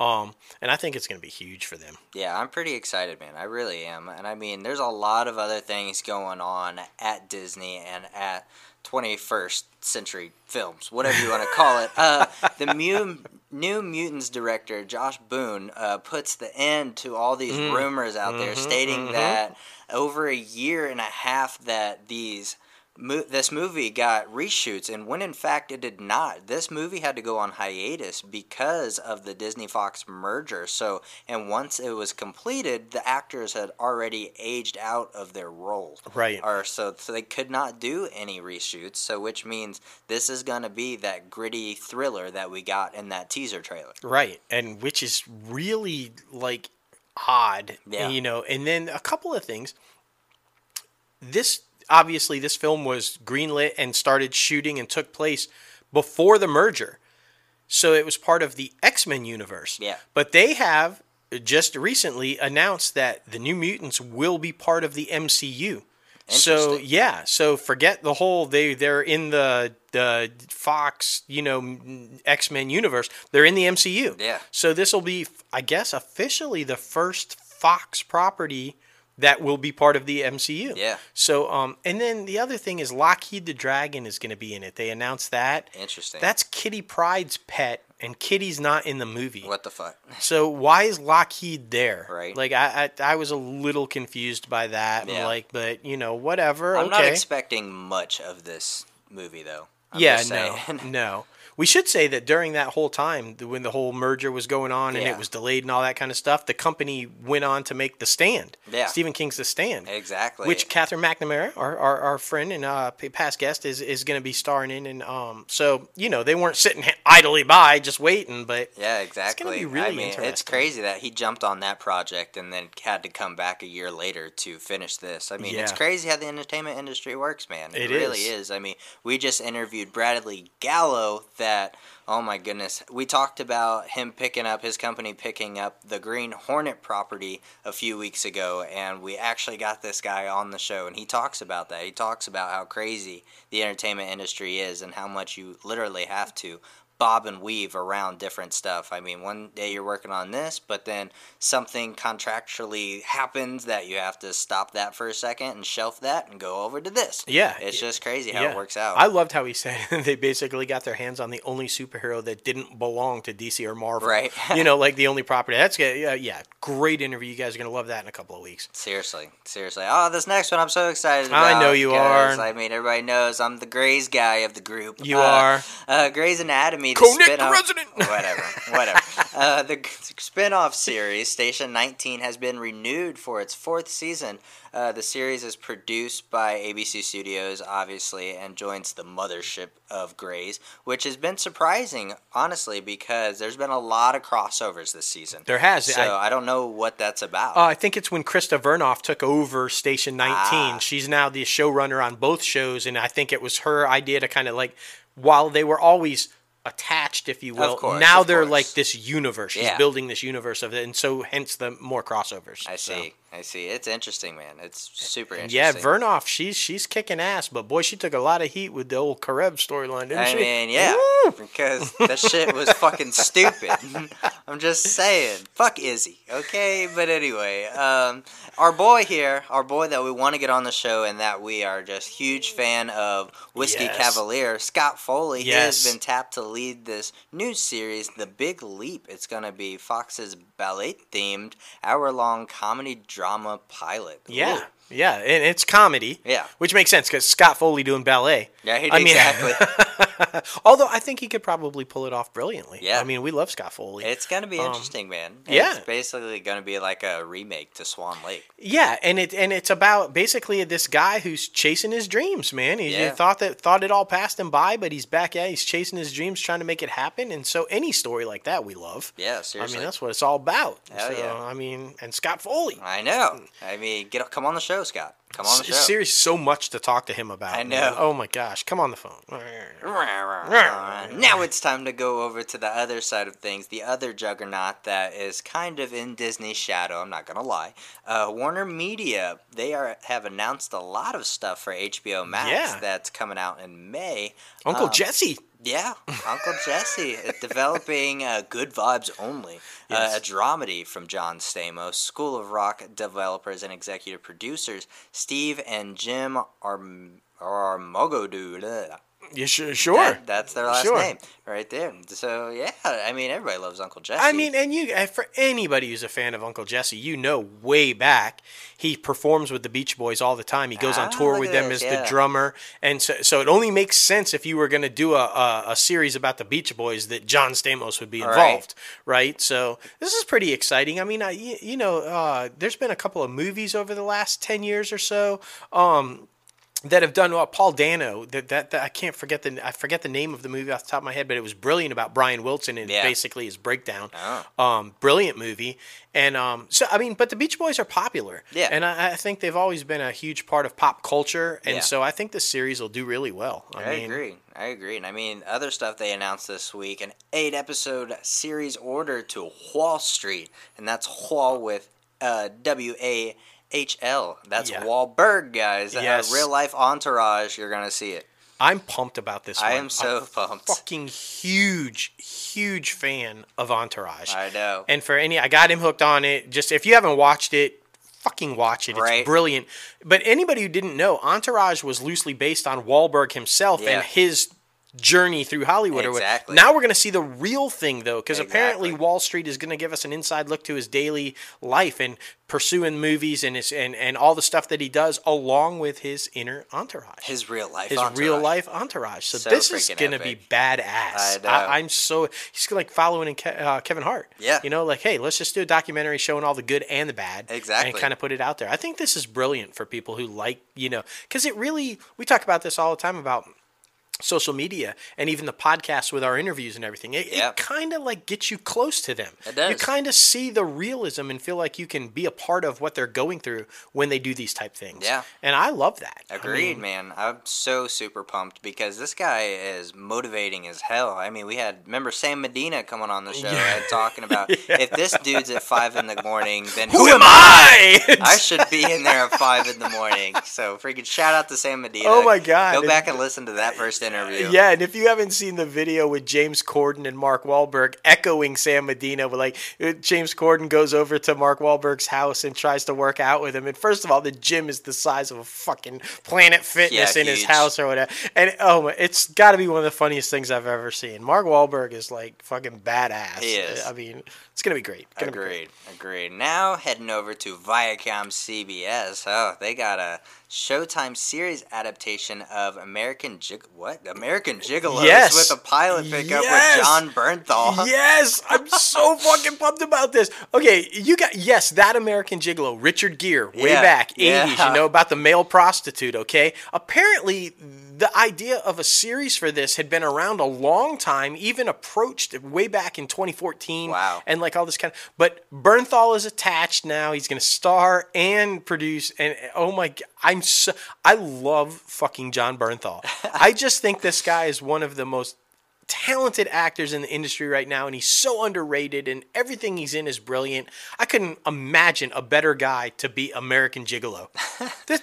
Speaker 2: Um, and I think it's going to be huge for them.
Speaker 1: Yeah, I'm pretty excited, man. I really am. And I mean, there's a lot of other things going on at Disney and at 21st century films, whatever you want to call it. Uh, the New, New Mutants director, Josh Boone, uh, puts the end to all these mm. rumors out mm-hmm, there stating mm-hmm. that over a year and a half that these – mo- this movie got reshoots, and when in fact it did not. This movie had to go on hiatus because of the Disney Fox merger. So, and once it was completed, the actors had already aged out of their role.
Speaker 2: Right.
Speaker 1: Or so, so they could not do any reshoots. So, which means this is going to be that gritty thriller that we got in that teaser trailer.
Speaker 2: Right, and which is really like odd. Yeah. You know, and then a couple of things. This obviously this film was greenlit and started shooting and took place before the merger. So it was part of the X Men universe.
Speaker 1: Yeah.
Speaker 2: But they have just recently announced that the New Mutants will be part of the MCU. So yeah, so forget the whole they they're in the the Fox you know X Men universe. They're in the MCU.
Speaker 1: Yeah.
Speaker 2: So this will be, I guess, officially the first Fox property that will be part of the MCU.
Speaker 1: Yeah.
Speaker 2: So, um, and then the other thing is Lockheed the Dragon is going to be in it. They announced that.
Speaker 1: Interesting.
Speaker 2: That's Kitty Pryde's pet, and Kitty's not in the movie.
Speaker 1: what the fuck?
Speaker 2: So why is Lockheed there?
Speaker 1: Right.
Speaker 2: Like I, I, I was a little confused by that.
Speaker 1: Yeah.
Speaker 2: Like, but you know, whatever.
Speaker 1: I'm
Speaker 2: okay.
Speaker 1: not expecting much of this movie though. I'm
Speaker 2: yeah, no, no. We should say that during that whole time, when the whole merger was going on and
Speaker 1: Yeah.
Speaker 2: it was delayed and all that kind of stuff, the company went on to make The Stand.
Speaker 1: Yeah.
Speaker 2: Stephen King's The Stand.
Speaker 1: exactly.
Speaker 2: Which Katherine McNamara, our, our, our friend and uh, past guest, is, is going to be starring in. And um, so, you know, they weren't sitting idly by just waiting, but
Speaker 1: Yeah, exactly.
Speaker 2: It's going to be really
Speaker 1: I mean, it's crazy that he jumped on that project and then had to come back a year later to finish this. I mean, it's crazy how the entertainment industry works, man.
Speaker 2: It
Speaker 1: really
Speaker 2: is.
Speaker 1: is. I mean, we just interviewed Bradley Gallo that oh my goodness, we talked about him picking up his company picking up the Green Hornet property a few weeks ago and we actually got this guy on the show and he talks about that. He talks about how crazy the entertainment industry is and how much you literally have to bob and weave around different stuff. I mean, one day you're working on this, but then something contractually happens that you have to stop that for a second and shelf that and go over to this.
Speaker 2: Yeah.
Speaker 1: It's just crazy how
Speaker 2: yeah.
Speaker 1: it works out.
Speaker 2: I loved how he said they basically got their hands on the only superhero that didn't belong to DC or Marvel.
Speaker 1: Right.
Speaker 2: you know, like the only property. That's good. Yeah, yeah. Great interview. You guys are going to love that in a couple of weeks.
Speaker 1: Seriously, seriously. Oh, this next one I'm so excited about.
Speaker 2: I know you are.
Speaker 1: I mean, everybody knows I'm the Grays guy of the group.
Speaker 2: You
Speaker 1: Uh,
Speaker 2: are.
Speaker 1: Uh, Grey's Anatomy. The
Speaker 2: Connect the
Speaker 1: spin-off-
Speaker 2: resident.
Speaker 1: Whatever, whatever. uh, the spin-off series, Station 19, has been renewed for its fourth season. Uh, the series is produced by ABC Studios, obviously, and joins the mothership of Grey's, which has been surprising, honestly, because there's been a lot of crossovers this season.
Speaker 2: There has.
Speaker 1: So
Speaker 2: I-
Speaker 1: I, don't know what that's about.
Speaker 2: Uh, I think it's when Krista Vernoff took over Station 19.
Speaker 1: Ah.
Speaker 2: She's now the showrunner on both shows, and I think it was her idea to kind of like, while they were always attached, if you will,
Speaker 1: course,
Speaker 2: now they're
Speaker 1: course.
Speaker 2: like this universe. She's
Speaker 1: Yeah.
Speaker 2: building this universe of it, and so hence the more crossovers.
Speaker 1: I
Speaker 2: So.
Speaker 1: I see. It's interesting, man. It's super interesting.
Speaker 2: Yeah, Vernoff, she's she's kicking ass, but boy, she took a lot of heat with the old Karev storyline, didn't
Speaker 1: I
Speaker 2: she?
Speaker 1: mean, yeah,
Speaker 2: Woo!
Speaker 1: because that shit was fucking stupid. I'm just saying, fuck Izzy, okay? But anyway, um, our boy here, our boy that we want to get on the show, and that we are just huge fan of, Whiskey
Speaker 2: Yes.
Speaker 1: Cavalier, Scott Foley. He has been tapped to lead this new series, The Big Leap. It's gonna be Fox's ballet-themed, hour-long comedy drama pilot.
Speaker 2: Yeah,
Speaker 1: Ooh.
Speaker 2: yeah, and it's comedy.
Speaker 1: Yeah.
Speaker 2: which makes sense because Scott Foley doing ballet.
Speaker 1: Yeah, he
Speaker 2: I mean-
Speaker 1: exactly.
Speaker 2: Although I think he could probably pull it off brilliantly.
Speaker 1: Yeah.
Speaker 2: I mean, we love Scott Foley.
Speaker 1: It's gonna be interesting, man.
Speaker 2: Um, yeah.
Speaker 1: it's basically gonna be like a remake to Swan Lake.
Speaker 2: Yeah, and it and it's about basically this guy who's chasing his dreams, man. He, he
Speaker 1: Yeah.
Speaker 2: thought that thought it all passed him by, but he's back. Yeah, he's chasing his dreams, trying to make it happen. And so any story like that, we love.
Speaker 1: Yeah, seriously.
Speaker 2: I mean, that's what it's all about.
Speaker 1: Hell
Speaker 2: so,
Speaker 1: yeah.
Speaker 2: I mean, and Scott Foley.
Speaker 1: I know. I mean, get come on the show, Scott. Come on the show.
Speaker 2: Seriously, so much to talk to him about.
Speaker 1: I
Speaker 2: man.
Speaker 1: know.
Speaker 2: Oh my gosh, come on the phone.
Speaker 1: now it's time to go over to the other side of things, the other juggernaut that is kind of in Disney's shadow. I'm not gonna lie. Uh, Warner Media they are have announced a lot of stuff for HBO Max
Speaker 2: Yeah.
Speaker 1: that's coming out in May.
Speaker 2: Uncle
Speaker 1: Um,
Speaker 2: Jesse.
Speaker 1: Yeah, Uncle Jesse uh, developing uh, Good Vibes Only, uh, a dramedy from John Stamos, School of Rock developers and executive producers Steve and Jim Arm- Armogida.
Speaker 2: Yeah, sure. sure.
Speaker 1: That- that's their last
Speaker 2: Sure.
Speaker 1: name right there. So yeah, I mean everybody loves Uncle Jesse.
Speaker 2: I mean, and you uh, for anybody who's a fan of Uncle Jesse, you know way back he performs with the Beach Boys all the time. He goes on
Speaker 1: Ah,
Speaker 2: tour with them
Speaker 1: this,
Speaker 2: as
Speaker 1: yeah.
Speaker 2: the drummer, and so, so it only makes sense if you were going to do a, a a series about the Beach Boys that John Stamos would be involved, right? So this is pretty exciting. I mean, I you know, uh, there's been a couple of movies over the last ten years or so. Um, that have done well. Paul Dano, that, that that I can't forget the I forget the name of the movie off the top of my head, but it was brilliant about Brian Wilson and
Speaker 1: Yeah.
Speaker 2: basically his breakdown.
Speaker 1: Oh.
Speaker 2: Um, brilliant movie, and um, so I mean, but the Beach Boys are popular,
Speaker 1: Yeah.
Speaker 2: and I, I think they've always been a huge part of pop culture, and
Speaker 1: Yeah.
Speaker 2: so I think this series will do really well. I,
Speaker 1: I
Speaker 2: mean,
Speaker 1: agree. I agree. And I mean, other stuff they announced this week an eight episode series order to Wahl Street. And that's Wahl with uh, W A H L. That's
Speaker 2: Yeah.
Speaker 1: Wahlberg, guys.
Speaker 2: Yes.
Speaker 1: real life entourage. You're going to see it.
Speaker 2: I'm pumped about this.
Speaker 1: I
Speaker 2: one.
Speaker 1: am so
Speaker 2: I'm
Speaker 1: pumped.
Speaker 2: Fucking huge, huge fan of Entourage.
Speaker 1: I know.
Speaker 2: And for any, I got him hooked on it. Just if you haven't watched it, fucking watch it. It's
Speaker 1: Right.
Speaker 2: brilliant. But anybody who didn't know, Entourage was loosely based on Wahlberg himself
Speaker 1: Yeah.
Speaker 2: and his journey through Hollywood. or what- Now we're going to see the real thing, though, because apparently Wahl Street is going to give us an inside look to his daily life and pursuing movies and his and, and all the stuff that he does, along with his inner entourage
Speaker 1: His real life.
Speaker 2: his
Speaker 1: entourage.
Speaker 2: real life entourage. So,
Speaker 1: So
Speaker 2: this is gonna be
Speaker 1: epic.
Speaker 2: badass.
Speaker 1: I know.
Speaker 2: I, am so he's like following in Ke- uh, Kevin Hart.
Speaker 1: Yeah.
Speaker 2: you know, like hey, let's just do a documentary showing all the good and the bad,
Speaker 1: Exactly.
Speaker 2: and kind of put it out there. I think this is brilliant for people who like you know because it really we talk about this all the time about social media and even the podcast with our interviews and everything it,
Speaker 1: Yep.
Speaker 2: it kind of like gets you close to them
Speaker 1: It does.
Speaker 2: you kind of see the realism and feel like you can be a part of what they're going through when they do these type things
Speaker 1: Yeah.
Speaker 2: and i love that I
Speaker 1: Agreed,
Speaker 2: mean,
Speaker 1: man. I'm so super pumped because this guy is motivating as hell. I mean, we had remember Sam Medina coming on the show and talking about if this dude's at five in the morning, then
Speaker 2: who am i
Speaker 1: I should be in there at five in the morning. So freaking shout out to Sam Medina.
Speaker 2: Oh my God.
Speaker 1: Go back and listen to that first interview.
Speaker 2: Yeah, and if you haven't seen the video with James Corden and Mark Wahlberg echoing Sam Medina, with like uh, James Corden goes over to Mark Wahlberg's house and tries to work out with him. And first of all, the gym is the size of a fucking Planet Fitness
Speaker 1: Yeah,
Speaker 2: in his house or whatever. And oh, my, it's got to be one of the funniest things I've ever seen. Mark Wahlberg is like fucking badass.
Speaker 1: He is.
Speaker 2: I mean, it's gonna be great. Gonna be great.
Speaker 1: Agreed, agreed. Now heading over to Viacom CBS. Oh, they got a Showtime series adaptation of American Jig what American Gigolos
Speaker 2: Yes.
Speaker 1: with a pilot pickup
Speaker 2: Yes.
Speaker 1: with Jon Bernthal.
Speaker 2: Yes, I'm so fucking pumped about this. Okay, you got yes, that American Gigolo, Richard Gere, way
Speaker 1: Yeah,
Speaker 2: back, 80s,
Speaker 1: yeah.
Speaker 2: you know, about the male prostitute, okay? Apparently the idea of a series for this had been around a long time, even approached way back in 2014.
Speaker 1: Wow.
Speaker 2: And like all this kind of but Bernthal is attached now. He's gonna star and produce and oh my god, I'm so I love fucking Jon Bernthal. I just think this guy is one of the most talented actors in the industry right now, and he's so underrated, and everything he's in is brilliant. I couldn't imagine a better guy to be American Gigolo. This-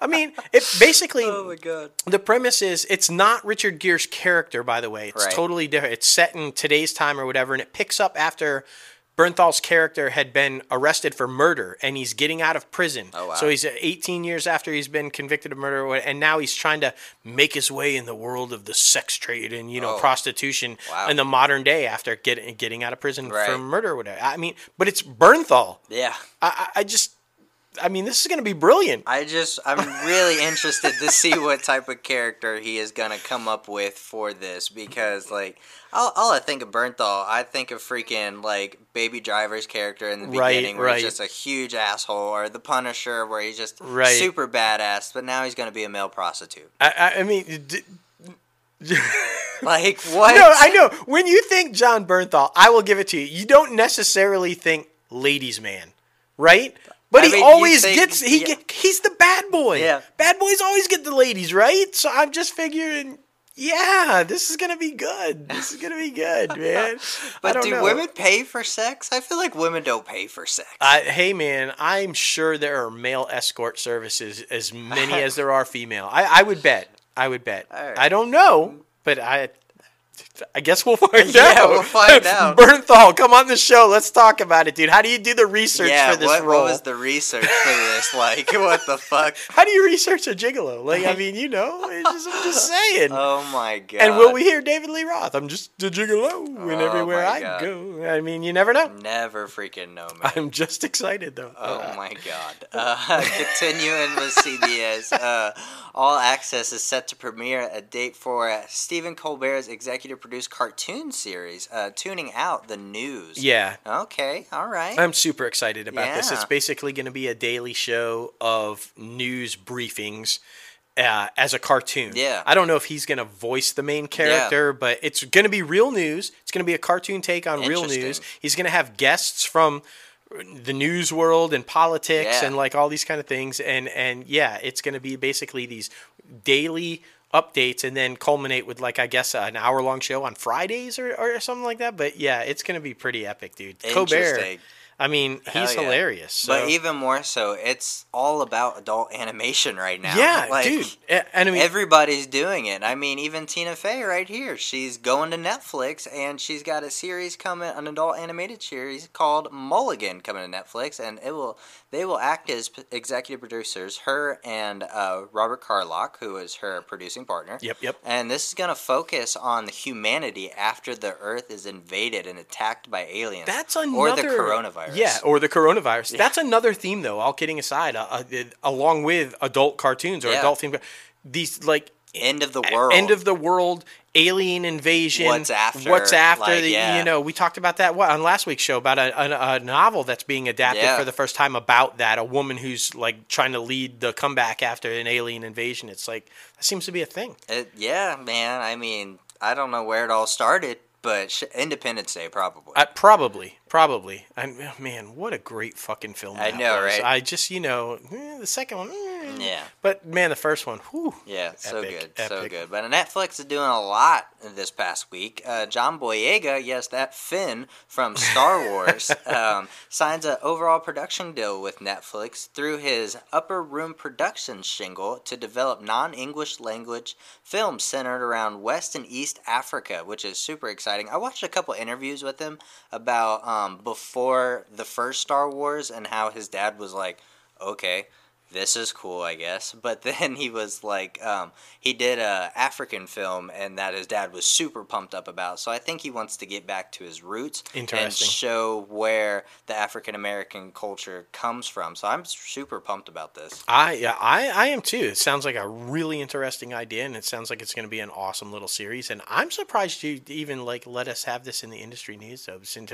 Speaker 2: I mean, it basically
Speaker 1: Oh my god.
Speaker 2: the premise is it's not Richard Gere's character, by the way. It's
Speaker 1: Right.
Speaker 2: totally different. It's set in today's time or whatever, and it picks up after Bernthal's character had been arrested for murder and he's getting out of prison.
Speaker 1: Oh, wow.
Speaker 2: So he's uh, 18 years after he's been convicted of murder, and now he's trying to make his way in the world of the sex trade and you know
Speaker 1: Oh.
Speaker 2: prostitution
Speaker 1: Wow.
Speaker 2: in the modern day after getting getting out of prison
Speaker 1: Right.
Speaker 2: for murder or whatever. I mean, but it's Bernthal.
Speaker 1: Yeah.
Speaker 2: I, I I just, I mean, this is going to be brilliant.
Speaker 1: I just I'm really interested to see what type of character he is gonna come up with for this because like all, all I think of Bernthal, I think of freaking like Baby Driver's character in the
Speaker 2: Right,
Speaker 1: beginning where
Speaker 2: right.
Speaker 1: he's just a huge asshole, or the Punisher where he's just
Speaker 2: Right.
Speaker 1: super badass, but now he's gonna be a male prostitute.
Speaker 2: I, I, I mean. D-
Speaker 1: Like what?
Speaker 2: No, I know. When you think Jon Bernthal, I will give it to you. You don't necessarily think ladies' man, right? But
Speaker 1: I
Speaker 2: he
Speaker 1: mean,
Speaker 2: always
Speaker 1: think-
Speaker 2: gets he
Speaker 1: yeah.
Speaker 2: get, he's the bad boy.
Speaker 1: Yeah.
Speaker 2: Bad boys always get the ladies, right? So I'm just figuring yeah, this is gonna be good. This is gonna be good, man.
Speaker 1: But
Speaker 2: don't know.
Speaker 1: women pay for sex? I feel like women don't pay for sex.
Speaker 2: I, hey man, I'm sure there are male escort services as many as there are female. I, I would bet. I would bet.
Speaker 1: Alright.
Speaker 2: I don't know, but I I guess we'll find
Speaker 1: Yeah,
Speaker 2: out.
Speaker 1: we'll find out.
Speaker 2: Bernthal, come on the show. Let's talk about it, dude. How do you do the research
Speaker 1: yeah,
Speaker 2: for this
Speaker 1: what,
Speaker 2: role?
Speaker 1: what was the research for this? Like, what the fuck?
Speaker 2: How do you research a gigolo? Like, I mean, you know, it's just, I'm just saying.
Speaker 1: Oh my god.
Speaker 2: and will we hear David Lee Roth? I'm just a gigolo, and
Speaker 1: Oh
Speaker 2: everywhere I
Speaker 1: God.
Speaker 2: go. I mean, you never know.
Speaker 1: Never freaking know, man.
Speaker 2: I'm just excited though.
Speaker 1: Oh my god. Uh, continuing with CBS, uh, All Access is set to premiere a date for uh, Stephen Colbert's executive produced cartoon series, uh, Tooning Out the News.
Speaker 2: Yeah,
Speaker 1: Okay, all right.
Speaker 2: I'm super excited about this. It's basically going to be a daily show of news briefings uh, as a cartoon.
Speaker 1: Yeah.
Speaker 2: I don't know if he's going to voice the main character, but it's going to be real news. It's going to be a cartoon take on real news. He's going to have guests from the news world and politics
Speaker 1: Yeah.
Speaker 2: and like all these kind of things and and yeah it's going to be basically these daily updates and then culminate with like i guess an hour long show on fridays or, or something like that. But yeah it's to be pretty epic dude. Colbert. I mean, he's
Speaker 1: yeah.
Speaker 2: hilarious. So.
Speaker 1: But even more so, it's all about adult animation right now.
Speaker 2: yeah,
Speaker 1: like,
Speaker 2: dude. And I mean,
Speaker 1: Everybody's doing it. I mean, even Tina Fey right here. She's going to Netflix and she's got a series coming, an adult animated series called Mulligan coming to Netflix, and it will they will act as executive producers, her and uh, Robert Carlock, who is her producing partner.
Speaker 2: Yep, yep.
Speaker 1: And this is gonna focus on the humanity after the Earth is invaded and attacked by aliens.
Speaker 2: That's another
Speaker 1: or the coronavirus.
Speaker 2: Yeah, or the coronavirus. That's another theme, though. All kidding aside, uh, uh, along with adult cartoons or
Speaker 1: Yeah.
Speaker 2: adult themed, these like
Speaker 1: end of the world.
Speaker 2: end of the world, alien invasion.
Speaker 1: What's after,
Speaker 2: What's after?
Speaker 1: like,
Speaker 2: the,
Speaker 1: yeah.
Speaker 2: You know, we talked about that what on last week's show about a, a, a novel that's being adapted
Speaker 1: Yeah.
Speaker 2: for the first time about that. A woman who's like trying to lead the comeback after an alien invasion. It's like that seems to be a thing.
Speaker 1: It, yeah, man. I mean, I don't know where it all started, but sh- Independence Day probably.
Speaker 2: Uh, probably, probably. I, man, what a great fucking film!
Speaker 1: I know,
Speaker 2: was.
Speaker 1: right?
Speaker 2: I just, you know, eh, the second one.
Speaker 1: Yeah.
Speaker 2: But man, the first one, whew.
Speaker 1: Yeah, so
Speaker 2: Epic,
Speaker 1: good, so good. But Netflix is doing a lot this past week. Uh, John Boyega, yes, that Finn from Star Wars, um, signs an overall production deal with Netflix through his Upper Room Productions shingle to develop non-English language films centered around West and East Africa, which is super exciting. I watched a couple interviews with him about um, before the first Star Wars and how his dad was like, okay this is cool, I guess. But then he was like, um, he did a African film, and that his dad was super pumped up about. So I think he wants to get back to his roots and show where the African American culture comes from. So I'm super pumped about this.
Speaker 2: I yeah, I I am too. It sounds like a really interesting idea, and it sounds like it's going to be an awesome little series. And I'm surprised you even like let us have this in the industry news. So since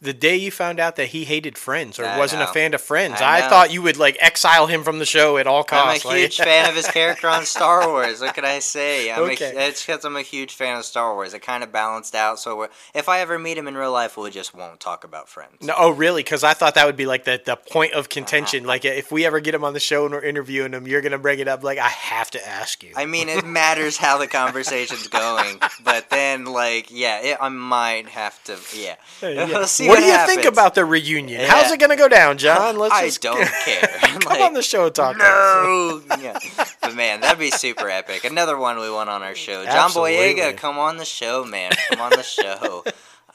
Speaker 2: the day you found out that he hated Friends or
Speaker 1: I
Speaker 2: wasn't a fan of Friends,
Speaker 1: I
Speaker 2: I, thought you would like exile him from the show at all costs.
Speaker 1: I'm a
Speaker 2: like-
Speaker 1: huge fan of his character on Star Wars. What can I say? I'm
Speaker 2: Okay.
Speaker 1: a, it's because I'm a huge fan of Star Wars. It kind of balanced out. So we're, if I ever meet him in real life, we just won't talk about Friends.
Speaker 2: No, oh, really? Because I thought that would be like the, the point of contention. Uh-huh. Like, if we ever get him on the show and we're interviewing him, you're going to bring it up. Like, I have to ask you.
Speaker 1: I mean, it matters how the conversation's going, but then, like, yeah, it, I might have to, yeah.
Speaker 2: Yeah.
Speaker 1: We'll see
Speaker 2: what,
Speaker 1: what
Speaker 2: do you
Speaker 1: happens.
Speaker 2: think about the reunion?
Speaker 1: Yeah.
Speaker 2: How's it going to go down, John? Let's
Speaker 1: I
Speaker 2: just
Speaker 1: don't care.
Speaker 2: come
Speaker 1: Like,
Speaker 2: on the show and talk.
Speaker 1: No, yeah. but man, that'd be super epic. Another one we want on our show. John
Speaker 2: Absolutely.
Speaker 1: Boyega, come on the show, man. Come on the show.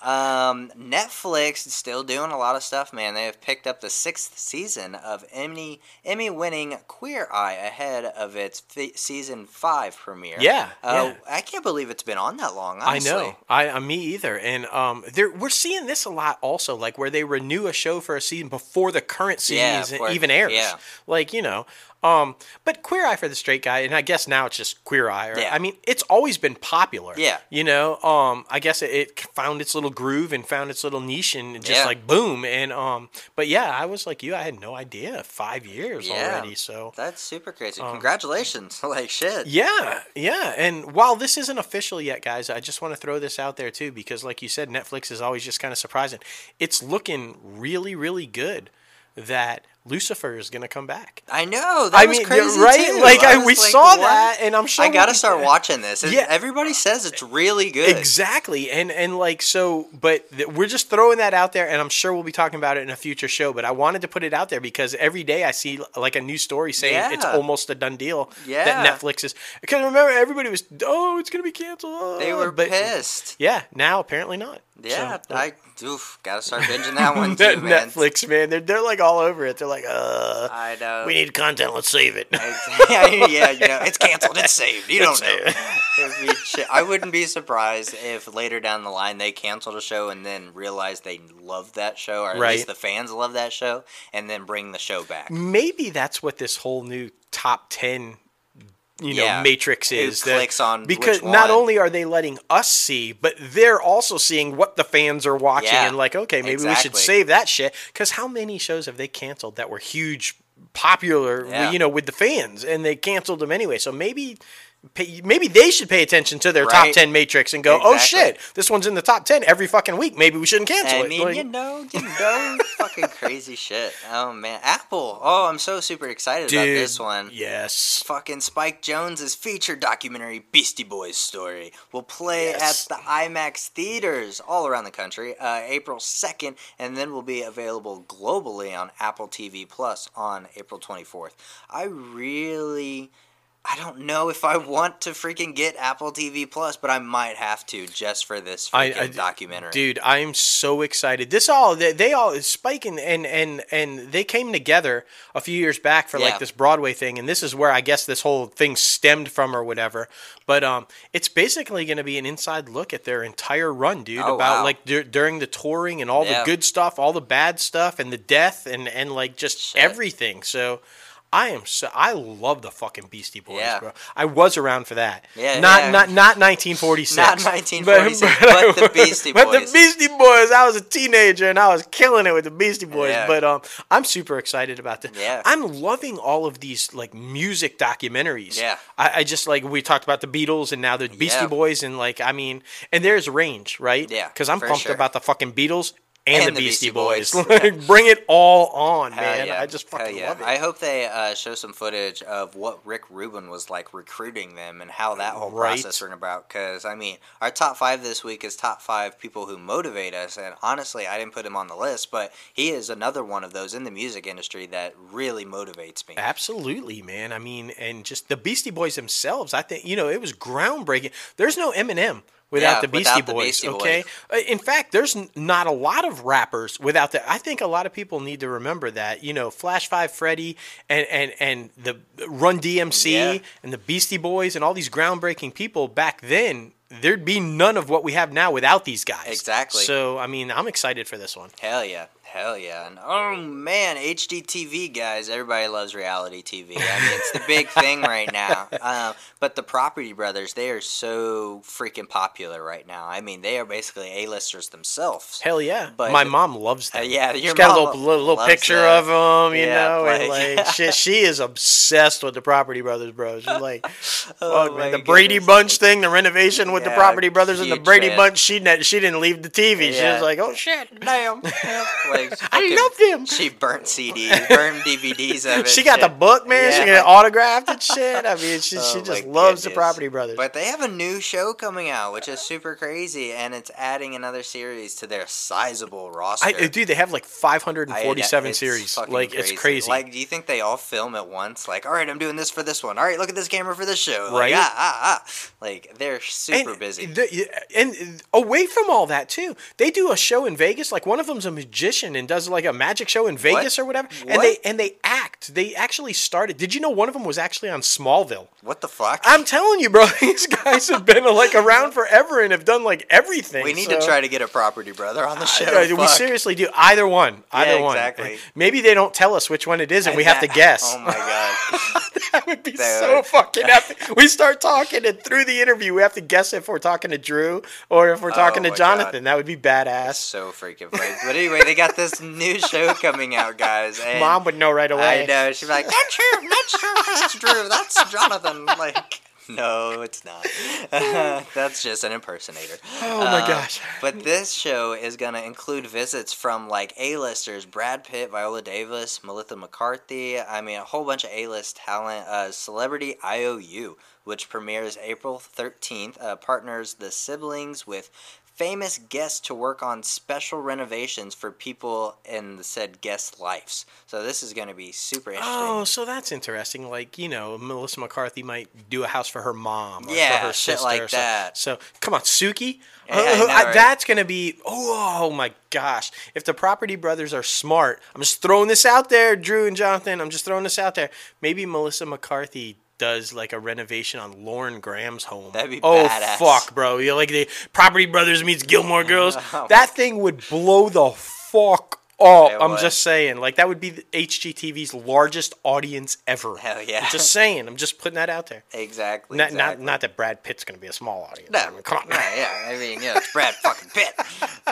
Speaker 1: Um, Netflix is still doing a lot of stuff, man. They have picked up the sixth season of Emmy Emmy winning Queer Eye ahead of its fi- season five premiere.
Speaker 2: Yeah,
Speaker 1: uh,
Speaker 2: yeah.
Speaker 1: I can't believe it's been on that long.
Speaker 2: I know. I, I me either. And um, there we're seeing this a lot also, like where they renew a show for a season before the current season
Speaker 1: before-
Speaker 2: even airs.
Speaker 1: yeah.
Speaker 2: Like you know. Um, but Queer Eye for the Straight Guy, and I guess now it's just Queer Eye. Right?
Speaker 1: Yeah.
Speaker 2: I mean, it's always been popular.
Speaker 1: Yeah.
Speaker 2: You know, um, I guess it, it found its little groove and found its little niche and just
Speaker 1: Yeah.
Speaker 2: like boom. And um, but yeah, I was like you, I had no idea. Five years
Speaker 1: Yeah.
Speaker 2: already. So
Speaker 1: That's super crazy. Congratulations. like shit.
Speaker 2: Um, yeah, yeah. And while this isn't official yet, guys, I just want to throw this out there too because, like you said, Netflix is always just kind of surprising. It's looking really, really good that Lucifer is going to come back.
Speaker 1: I know. That
Speaker 2: I
Speaker 1: was
Speaker 2: mean,
Speaker 1: crazy
Speaker 2: right?
Speaker 1: too.
Speaker 2: Like, I-
Speaker 1: was
Speaker 2: we saw
Speaker 1: what?
Speaker 2: that, and I'm sure
Speaker 1: I gotta
Speaker 2: we'll-
Speaker 1: start watching this. It-
Speaker 2: Yeah.
Speaker 1: everybody says it's really good.
Speaker 2: Exactly, and and like so, but th- we're just throwing that out there, and I'm sure we'll be talking about it in a future show. But I wanted to put it out there because every day I see like a new story saying it's almost a done deal
Speaker 1: Yeah.
Speaker 2: that Netflix is. Because remember, everybody was oh, it's gonna be canceled. oh,"
Speaker 1: They were
Speaker 2: but,
Speaker 1: pissed.
Speaker 2: Yeah, now apparently not.
Speaker 1: Yeah,
Speaker 2: So,
Speaker 1: I oof, gotta start binging that one too, man.
Speaker 2: Netflix, man, they're they're like all over it. They're like, uh,
Speaker 1: I know.
Speaker 2: we need content. Let's save it.
Speaker 1: yeah, yeah, you know, it's canceled. It's saved. You don't know. It'd be shit. I wouldn't be surprised if later down the line they canceled a show and then realized they loved that show, or at
Speaker 2: Right.
Speaker 1: least the fans love that show, and then bring the show back.
Speaker 2: Maybe that's what this whole new top ten, you know,
Speaker 1: Yeah.
Speaker 2: matrix is. that-
Speaker 1: clicks on
Speaker 2: because not only are they letting us see, but they're also seeing what the fans are watching
Speaker 1: Yeah,
Speaker 2: and like, okay, maybe we should save that shit. Because how many shows have they canceled that were huge, popular,
Speaker 1: Yeah.
Speaker 2: you know, with the fans, and they canceled them anyway? So maybe. Pay, maybe they should pay attention to their top ten matrix and go, oh shit, this one's in the top ten every fucking week. Maybe we shouldn't cancel
Speaker 1: I
Speaker 2: it.
Speaker 1: mean,
Speaker 2: Like-
Speaker 1: you know, you know, fucking crazy shit. Oh man, Apple. Oh, I'm so super excited about this one.
Speaker 2: Yes.
Speaker 1: Fucking Spike Jonze's feature documentary Beastie Boys story will play
Speaker 2: Yes.
Speaker 1: at the IMAX theaters all around the country uh, April 2nd and then will be available globally on Apple TV Plus on April 24th. I really I don't know if I want to freaking get Apple TV Plus, but I might have to just for this
Speaker 2: I-
Speaker 1: freaking
Speaker 2: I-
Speaker 1: documentary.
Speaker 2: Dude, I am so excited. This all they, they all Spike and, and and and they came together a few years back for
Speaker 1: Yeah.
Speaker 2: like this Broadway thing, and this is where I guess this whole thing stemmed from or whatever. But um, it's basically going to be an inside look at their entire run, dude.
Speaker 1: Oh,
Speaker 2: about
Speaker 1: wow.
Speaker 2: like dur- during the touring and all
Speaker 1: Yeah.
Speaker 2: the good stuff, all the bad stuff, and the death, and and like just
Speaker 1: Shit.
Speaker 2: everything. So. I am so I love the fucking Beastie Boys,
Speaker 1: Yeah.
Speaker 2: bro. I was around for that.
Speaker 1: Yeah,
Speaker 2: not
Speaker 1: yeah.
Speaker 2: not not 1946.
Speaker 1: Not 1946, but the Beastie Boys.
Speaker 2: But the Beastie Boys. I was a teenager and I was killing it with the Beastie Boys.
Speaker 1: Yeah.
Speaker 2: But um, I'm super excited about this.
Speaker 1: Yeah.
Speaker 2: I'm loving all of these like music documentaries.
Speaker 1: Yeah.
Speaker 2: I, I just like we talked about the Beatles and now the Beastie. Boys and like I mean and there's range, right?
Speaker 1: Yeah,
Speaker 2: Because I'm pumped
Speaker 1: sure.
Speaker 2: about the fucking Beatles. And,
Speaker 1: And
Speaker 2: the
Speaker 1: the
Speaker 2: Beastie,
Speaker 1: Beastie
Speaker 2: Boys,
Speaker 1: Boys.
Speaker 2: like bring it all on,
Speaker 1: Hell
Speaker 2: man!
Speaker 1: yeah.
Speaker 2: I just
Speaker 1: Hell
Speaker 2: fucking
Speaker 1: yeah.
Speaker 2: love it.
Speaker 1: I hope they uh, show some footage of what Rick Rubin was like recruiting them and how that whole
Speaker 2: Right.
Speaker 1: process went about. Because I mean, our top five this week is top five people who motivate us, and honestly, I didn't put him on the list, but he is another one of those in the music industry that really motivates me.
Speaker 2: Absolutely, man. I mean, and just the Beastie Boys themselves. I think you know it was groundbreaking. There's no Eminem without
Speaker 1: Yeah,
Speaker 2: the Beastie
Speaker 1: without the
Speaker 2: Boys.
Speaker 1: Beastie
Speaker 2: okay, Uh, in fact, there's not a lot of rappers without that. I think a lot of people need to remember that. You know, Flash Five Freddy and and and the Run DMC
Speaker 1: Yeah.
Speaker 2: and the Beastie Boys and all these groundbreaking people back then. There'd be none of what we have now without these guys.
Speaker 1: Exactly.
Speaker 2: So, I mean, I'm excited for this one.
Speaker 1: Hell yeah. Hell yeah. And oh man, HGTV guys, everybody loves reality TV. I mean, it's the big thing right now. Um, but the Property Brothers, they are so freaking popular right now. I mean, they are basically A-listers themselves.
Speaker 2: Hell yeah!
Speaker 1: But-
Speaker 2: My mom loves them.
Speaker 1: Uh, yeah, your
Speaker 2: she's got a little, little, little picture
Speaker 1: them.
Speaker 2: of them, you
Speaker 1: Yeah,
Speaker 2: know, and
Speaker 1: like-
Speaker 2: like she, she is obsessed with the Property Brothers, bro. She's like,
Speaker 1: Oh
Speaker 2: fuck, man, the Brady
Speaker 1: goodness.
Speaker 2: Bunch thing, the renovation with the Property Brothers and the Brady
Speaker 1: fan.
Speaker 2: Bunch. She she didn't leave the TV. She was like, oh shit, damn.
Speaker 1: Like,
Speaker 2: I
Speaker 1: fucking-
Speaker 2: love them.
Speaker 1: She burnt CDs, burnt DVDs of it.
Speaker 2: She got the
Speaker 1: shit.
Speaker 2: book, man. She got autographed and shit. I mean, she,
Speaker 1: Oh
Speaker 2: she just loves the. Property Brothers.
Speaker 1: But they have a new show coming out, which is super crazy, and it's adding another series to their sizable roster.
Speaker 2: I, dude, they have like 547
Speaker 1: I- it's
Speaker 2: series. Like, it's crazy.
Speaker 1: Like, do you think they all film at once? Like, all right, I'm doing this for this one. All right, look at this camera for this show. Like,
Speaker 2: Right.
Speaker 1: ah, ah, ah. Like, they're super busy.
Speaker 2: the- and away from all that too, they do a show in Vegas. Like one of them's a magician and does like a magic show in Vegas or whatever. And they and they act. They actually started. Did you know one of them was actually on Smallville?
Speaker 1: what the fuck?
Speaker 2: I'm telling you, bro. These guys have been like around forever and have done like everything.
Speaker 1: we need
Speaker 2: so-
Speaker 1: to try to get a property brother on the show.
Speaker 2: Uh, we seriously do either one. Either
Speaker 1: Yeah,
Speaker 2: one.
Speaker 1: exactly.
Speaker 2: Maybe they don't tell us which one it is, and we have to guess.
Speaker 1: Oh my god.
Speaker 2: that would be so fucking epic. We start talking, and through the interview, we have to guess if we're talking to Drew or if we're talking to
Speaker 1: Oh my
Speaker 2: Jonathan.
Speaker 1: God.
Speaker 2: That would be badass.
Speaker 1: so freaking funny. But anyway, they got this new show coming out, guys. And
Speaker 2: Mom would know right away.
Speaker 1: I know. She'd be like, "That's true. That's true. That's Drew. That's Jonathan." Like, no, it's not. That's just an impersonator.
Speaker 2: Oh my
Speaker 1: Uh,
Speaker 2: gosh.
Speaker 1: But this show is gonna include visits from like A-listers: Brad Pitt, Viola Davis, Melissa McCarthy. I mean, a whole bunch of A-list talent. Uh, Celebrity IOU, which premieres April thirteenth, uh, partners the siblings with famous guests to work on special renovations for people in the said guest lives. So this is gonna be super interesting.
Speaker 2: Oh, so that's interesting. Like you know, Melissa McCarthy might do a house for her mom, or
Speaker 1: Yeah,
Speaker 2: for her sister,
Speaker 1: like that.
Speaker 2: So, come on, Sookie.
Speaker 1: Yeah, I know,
Speaker 2: I-
Speaker 1: right?
Speaker 2: That's gonna be. Oh, oh my gosh! If the Property Brothers are smart, I'm just throwing this out there, Drew and Jonathan. I'm just throwing this out there. Maybe Melissa McCarthy does like a renovation on Lauren Graham's home.
Speaker 1: That'd be
Speaker 2: oh
Speaker 1: badass.
Speaker 2: fuck, bro! You know, like the Property Brothers meets Gilmore Girls. That thing would blow the fuck Oh,
Speaker 1: It
Speaker 2: I'm
Speaker 1: would.
Speaker 2: just saying, like that would be HGTV's largest audience ever.
Speaker 1: Hell yeah.
Speaker 2: I'm just saying. I'm just putting that out there.
Speaker 1: Exactly.
Speaker 2: Not, not,
Speaker 1: exactly.
Speaker 2: not that Brad Pitt's going to be a small audience.
Speaker 1: No,
Speaker 2: I mean, come on.
Speaker 1: no, yeah. I mean, yeah, it's Brad fucking Pitt.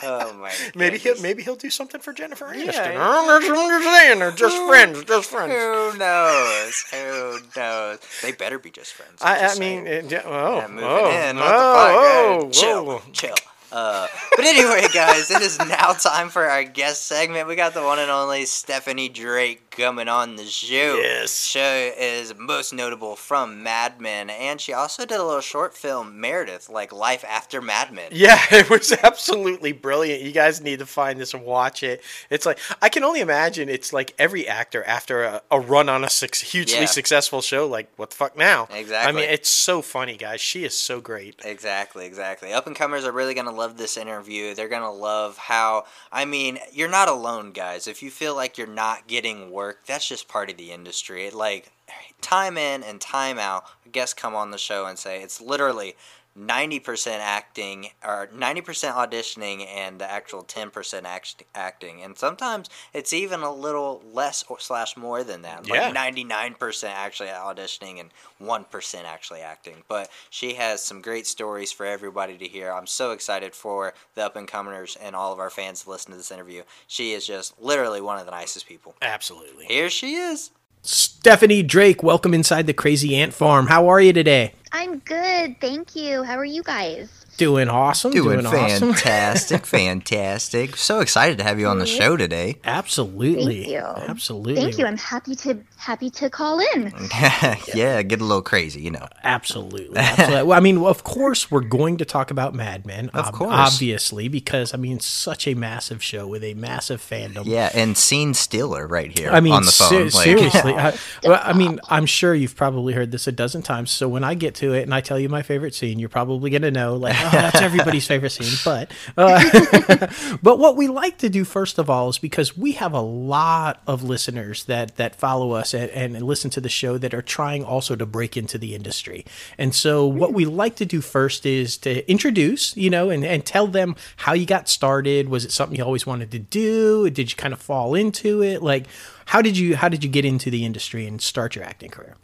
Speaker 1: Oh my.
Speaker 2: Maybe he'll maybe he'll do something for Jennifer Aniston.
Speaker 1: yeah.
Speaker 2: Just, I'm just saying, they're just friends, just friends.
Speaker 1: Who knows? Who knows? They better be just friends. I'm
Speaker 2: I, I mean, uh, yeah, oh,
Speaker 1: Yeah, moving
Speaker 2: oh,
Speaker 1: in. What
Speaker 2: oh,
Speaker 1: the fuck?
Speaker 2: oh, whoa.
Speaker 1: chill, chill. Uh, but anyway, guys, it is now time for our guest segment. We got the one and only Stephanie Drake coming on the show.
Speaker 2: Yes.
Speaker 1: Show is most notable from Mad Men, and she also did a little short film, Meredith, like Life After Mad Men.
Speaker 2: Yeah, it was absolutely brilliant. You guys need to find this and watch it. It's like I can only imagine it's like every actor after a, a run on a six, hugely
Speaker 1: Yeah.
Speaker 2: successful show. Like, what the fuck now?
Speaker 1: Exactly.
Speaker 2: I mean, it's so funny, guys. She is so great.
Speaker 1: Exactly, exactly. Up and comers are really going to love this interview. They're going to love how, I mean, you're not alone, guys. If you feel like you're not getting work, that's just part of the industry. Like, time in and time out, guests come on the show and say it's literally 90% acting or 90% auditioning and the actual 10% act- acting. And sometimes it's even a little less or slash more than that.
Speaker 2: Yeah.
Speaker 1: like 99% actually auditioning and 1% actually acting. But she has some great stories for everybody to hear. I'm so excited for the up and comers and all of our fans to listen to this interview. She is just literally one of the nicest people.
Speaker 2: Absolutely.
Speaker 1: here she is
Speaker 2: Stephanie Drake, welcome inside the Crazy Ant Farm. How are you today?
Speaker 3: I'm good, thank you. How are you guys?
Speaker 2: Doing awesome.
Speaker 1: doing,
Speaker 2: awesome.
Speaker 1: fantastic fantastic so excited to have you on the mm-hmm. show today
Speaker 2: Absolutely.
Speaker 3: Thank you.
Speaker 2: Absolutely.
Speaker 3: Thank you. I'm happy to happy to call in.
Speaker 1: yeah get a little crazy you know
Speaker 2: Absolutely. Absolutely. well, I mean, of course, we're going to talk about Mad Men.
Speaker 1: Of
Speaker 2: ob-
Speaker 1: course.
Speaker 2: Obviously, because, I mean, such a massive show with a massive fandom.
Speaker 1: yeah and scene stealer right here
Speaker 2: I mean,
Speaker 1: on the phone
Speaker 2: ser-
Speaker 1: like-
Speaker 2: seriously. I, well, I mean, I'm sure you've probably heard this a dozen times. So when I get to it and I tell you my favorite scene, you're probably going to know, like, oh, that's everybody's favorite scene. But, uh, but what we like to do first of all is because we have a lot of listeners that that follow us and, and listen to the show that are trying also to break into the industry. And so what we like to do first is to introduce, you know, and, and tell them how you got started. Was it something you always wanted to do? Did you kind of fall into it? Like, how did you how did you get into the industry and start your acting career?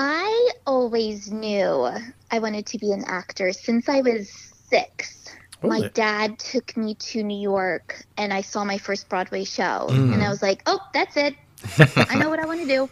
Speaker 3: I always knew I wanted to be an actor since I was six. My dad took me to New York and I saw my first Broadway show.
Speaker 2: Mm.
Speaker 3: And I was like, oh, that's it. I know what I want to do.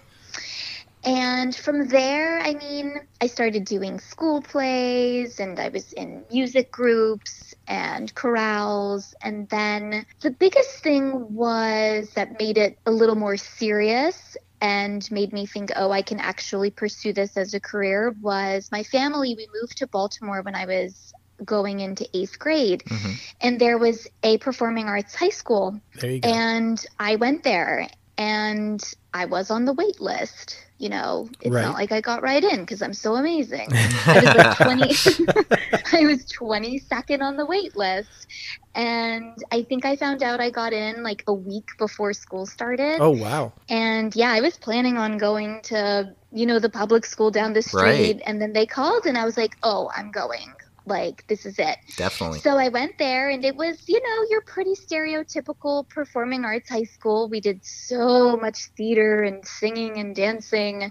Speaker 3: And from there, I mean, I started doing school plays and I was in music groups and chorales. And then the biggest thing was that made it a little more serious and made me think, oh, I can actually pursue this as a career was my family. We moved to Baltimore when I was going into eighth grade.
Speaker 1: Mhm.
Speaker 3: And there was a performing arts high school
Speaker 2: There you go.
Speaker 3: and I went there and I was on the wait list. You know, it's
Speaker 2: Right.
Speaker 3: not like I got right in because I'm so amazing. I was like 20, I was 22nd on the wait list. And I think I found out I got in like a week before school started.
Speaker 2: oh wow.
Speaker 3: And yeah, I was planning on going to, you know, the public school down the street.
Speaker 1: Right.
Speaker 3: And then they called and I was like, oh, I'm going. Like, this is it.
Speaker 1: definitely
Speaker 3: So I went there, and it was, you know, your pretty stereotypical performing arts high school. We did so much theater and singing and dancing,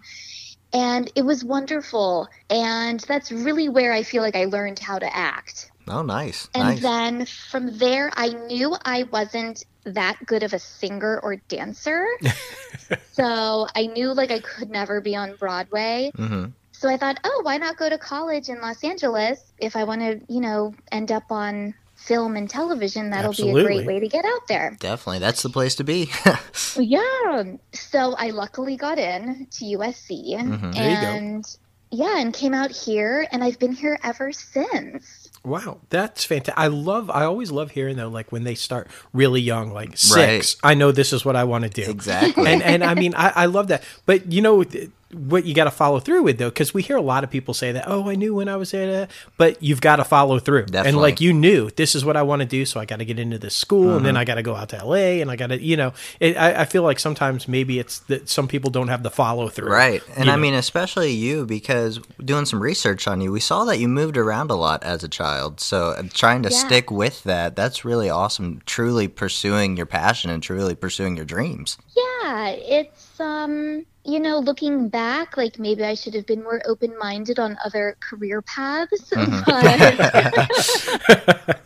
Speaker 3: and it was wonderful. And that's really where I feel like I learned how to act.
Speaker 1: oh nice
Speaker 3: And
Speaker 1: nice
Speaker 3: then from there, I knew I wasn't that good of a singer or dancer. so I knew like I could never be on Broadway.
Speaker 1: hmm
Speaker 3: So I thought, oh, why not go to college in Los Angeles if I want to, you know, end up on film and television? That'll be a great way to get out there.
Speaker 1: definitely that's the place to be
Speaker 3: Yeah. So I luckily got in to USC
Speaker 1: Mhm.
Speaker 2: There you go.
Speaker 3: and yeah, and came out here and I've been here ever since.
Speaker 2: Wow, that's fantastic. I love. I always love hearing though, like when they start really young, like
Speaker 1: Right.
Speaker 2: six. I know this is what I want to do.
Speaker 1: exactly
Speaker 2: and and I mean I, I love that. But you know, th- what you got to follow through with though because we hear a lot of people say that oh i knew when i was at a but you've got to follow through and like you knew this is what i want to do so i got to get into this school and then i got to go out to la and i got to you know it, I, I feel like sometimes maybe it's that some people don't have the follow through
Speaker 1: Right. And I
Speaker 2: know?
Speaker 1: mean, especially you, because doing some research on you, we saw that you moved around a lot as a child. So uh, trying to
Speaker 3: Yeah.
Speaker 1: stick with that, that's really awesome. Truly pursuing your passion and truly pursuing your dreams.
Speaker 3: Yeah, it's um, you know, looking back, like maybe I should have been more open-minded on other career paths, but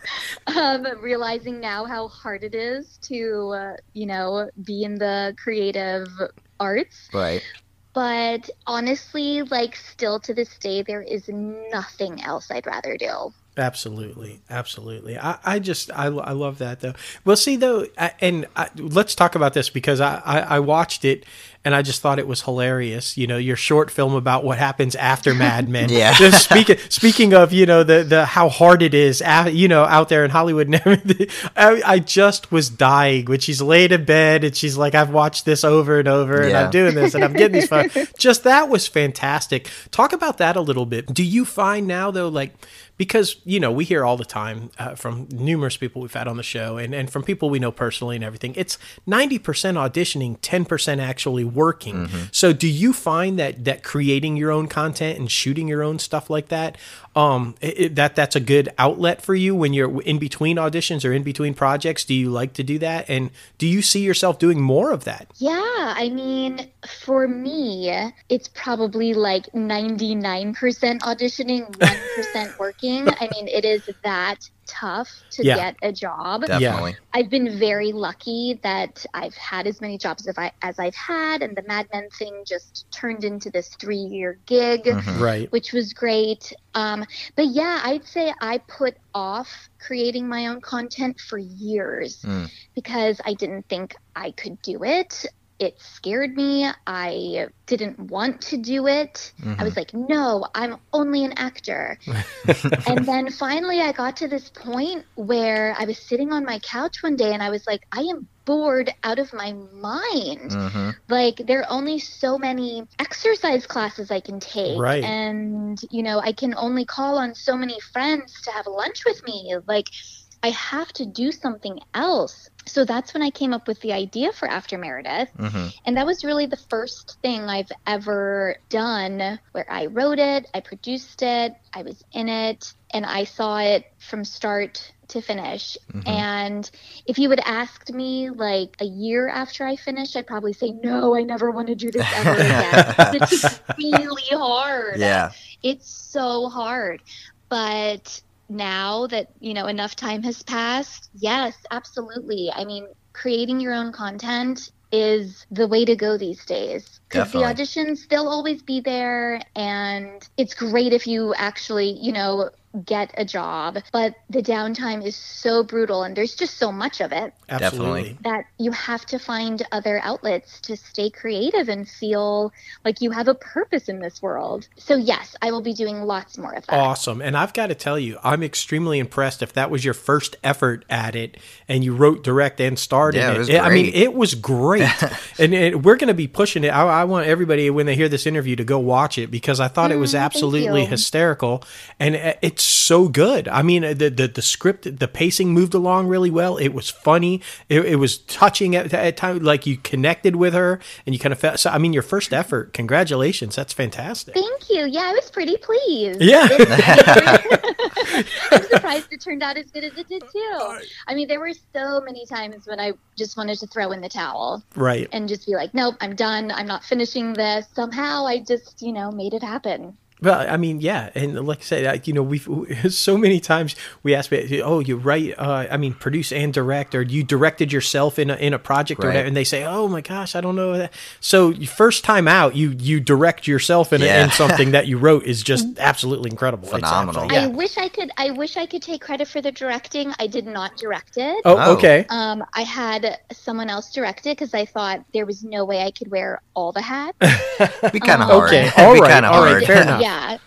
Speaker 3: um, realizing now how hard it is to, uh, you know, be in the creative arts.
Speaker 1: Right.
Speaker 3: But honestly, like still to this day, there is nothing else I'd rather do.
Speaker 2: Absolutely, absolutely. I, I just I, I love that though. Well, see though, I, and I, let's talk about this because I, I I watched it and I just thought it was hilarious. You know, your short film about what happens after Mad Men.
Speaker 1: Yeah.
Speaker 2: Just speaking speaking of you know the the how hard it is, out, you know, out there in Hollywood and everything. I, I just was dying when she's laid in bed and she's like, I've watched this over and over and I'm doing this and I'm getting these photos. Just that was fantastic. Talk about that a little bit. Do you find now though, like because you know we hear all the time uh, from numerous people we've had on the show and, and from people we know personally and everything it's 90% auditioning 10% actually working. So do you find that that creating your own content and shooting your own stuff like that um it, it- that that's a good outlet for you when you're in between auditions or in between projects. Do you like to do that? And do you see yourself doing more of that?
Speaker 3: Yeah, I mean, for me, it's probably like 99% auditioning, 1% working. I mean, it is that tough to
Speaker 2: Yeah.
Speaker 3: get a job.
Speaker 1: Definitely.
Speaker 3: I've been very lucky that I've had as many jobs as, I, as I've had, and the Mad Men thing just turned into this three year gig,
Speaker 1: Mhm.
Speaker 2: right
Speaker 3: which was great. Um, but yeah, I'd say I put off creating my own content for years
Speaker 1: Mm.
Speaker 3: because I didn't think I could do it. It scared me. I didn't want to do it. I was like, no, I'm only an actor. and then finally, I got to this point where I was sitting on my couch one day and I was like, I am bored out of my mind.
Speaker 1: Mhm.
Speaker 3: Like, there are only so many exercise classes I can take.
Speaker 2: Right.
Speaker 3: And, you know, I can only call on so many friends to have lunch with me. Like, I have to do something else. So that's when I came up with the idea for After Meredith.
Speaker 1: Mhm.
Speaker 3: And that was really the first thing I've ever done where I wrote it, I produced it, I was in it, and I saw it from start to finish. And if you had asked me like a year after I finished, I'd probably say, no, I never want to do this ever again. it's really hard
Speaker 1: Yeah.
Speaker 3: it's so hard but now that you know enough time has passed yes absolutely. I mean creating your own content is the way to go these days. Because the auditions they'll always be there and it's great if you actually you know get a job but the downtime is so brutal and there's just so much of it
Speaker 2: absolutely
Speaker 3: that you have to find other outlets to stay creative and feel like you have a purpose in this world. So yes, I will be doing lots more of that.
Speaker 2: Awesome. And I've got to tell you, I'm extremely impressed if that was your first effort at it and you wrote, direct, and starred
Speaker 1: Yeah,
Speaker 2: in
Speaker 1: it
Speaker 2: it.
Speaker 1: was
Speaker 2: I mean, it was great. and, and we're going to be pushing it. I, I want everybody, when they hear this interview, to go watch it because I thought it was
Speaker 3: Mm,
Speaker 2: absolutely hysterical. And uh, it's so good. I mean, the, the, the script, the pacing moved along really well. It was funny. It, it was touching at, at times. Like you connected with her and you kind of felt. So, I mean, your first effort, congratulations. That's fantastic.
Speaker 3: Thank you. Yeah, I was pretty pleased.
Speaker 2: Yeah.
Speaker 3: I'm surprised it turned out as good as it did too. I mean, there were so many times when I just wanted to throw in the towel
Speaker 2: right.
Speaker 3: and just be like, nope, I'm done. I'm not finishing this. Somehow I just, you know, made it happen.
Speaker 2: Well, I mean, yeah, and like I said, uh, you know, we've so many times we ask, me, oh, you write, uh, I mean, produce and direct, or you directed yourself in a in a project or
Speaker 1: Right.
Speaker 2: whatever, and they say, oh my gosh, I don't know that. So you- first time out, you you direct yourself in, a-
Speaker 1: Yeah.
Speaker 2: in something that you wrote is just absolutely incredible. It's
Speaker 1: Phenomenal.
Speaker 2: absolutely-
Speaker 3: I wish I could. I wish I could take credit for the directing. I did not direct it.
Speaker 2: Oh,
Speaker 1: Oh.
Speaker 2: okay.
Speaker 3: Um, I had someone else direct it because I thought there was no way I could wear all the hats.
Speaker 1: Be kind of
Speaker 3: Um,
Speaker 1: hard.
Speaker 2: Okay.
Speaker 1: Be
Speaker 2: All right.
Speaker 1: kinda
Speaker 2: All right.
Speaker 1: hard.
Speaker 2: Fair enough.
Speaker 3: yeah yeah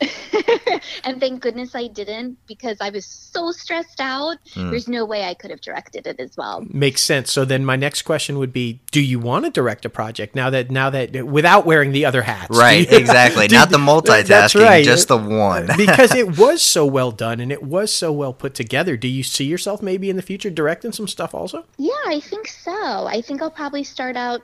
Speaker 3: and thank goodness I didn't because I was so stressed out.
Speaker 1: Hmm.
Speaker 3: There's no way I could have directed it as well.
Speaker 2: Makes sense. So then my next question would be, do you want to direct a project now that now that without wearing the other hats?
Speaker 1: Right,
Speaker 2: you-
Speaker 1: exactly.
Speaker 2: do-
Speaker 1: Not the multitasking,
Speaker 2: That's right.
Speaker 1: just the one.
Speaker 2: because it was so well done and it was so well put together. Do you see yourself maybe in the future directing some stuff also?
Speaker 3: Yeah, I think so. I think I'll probably start out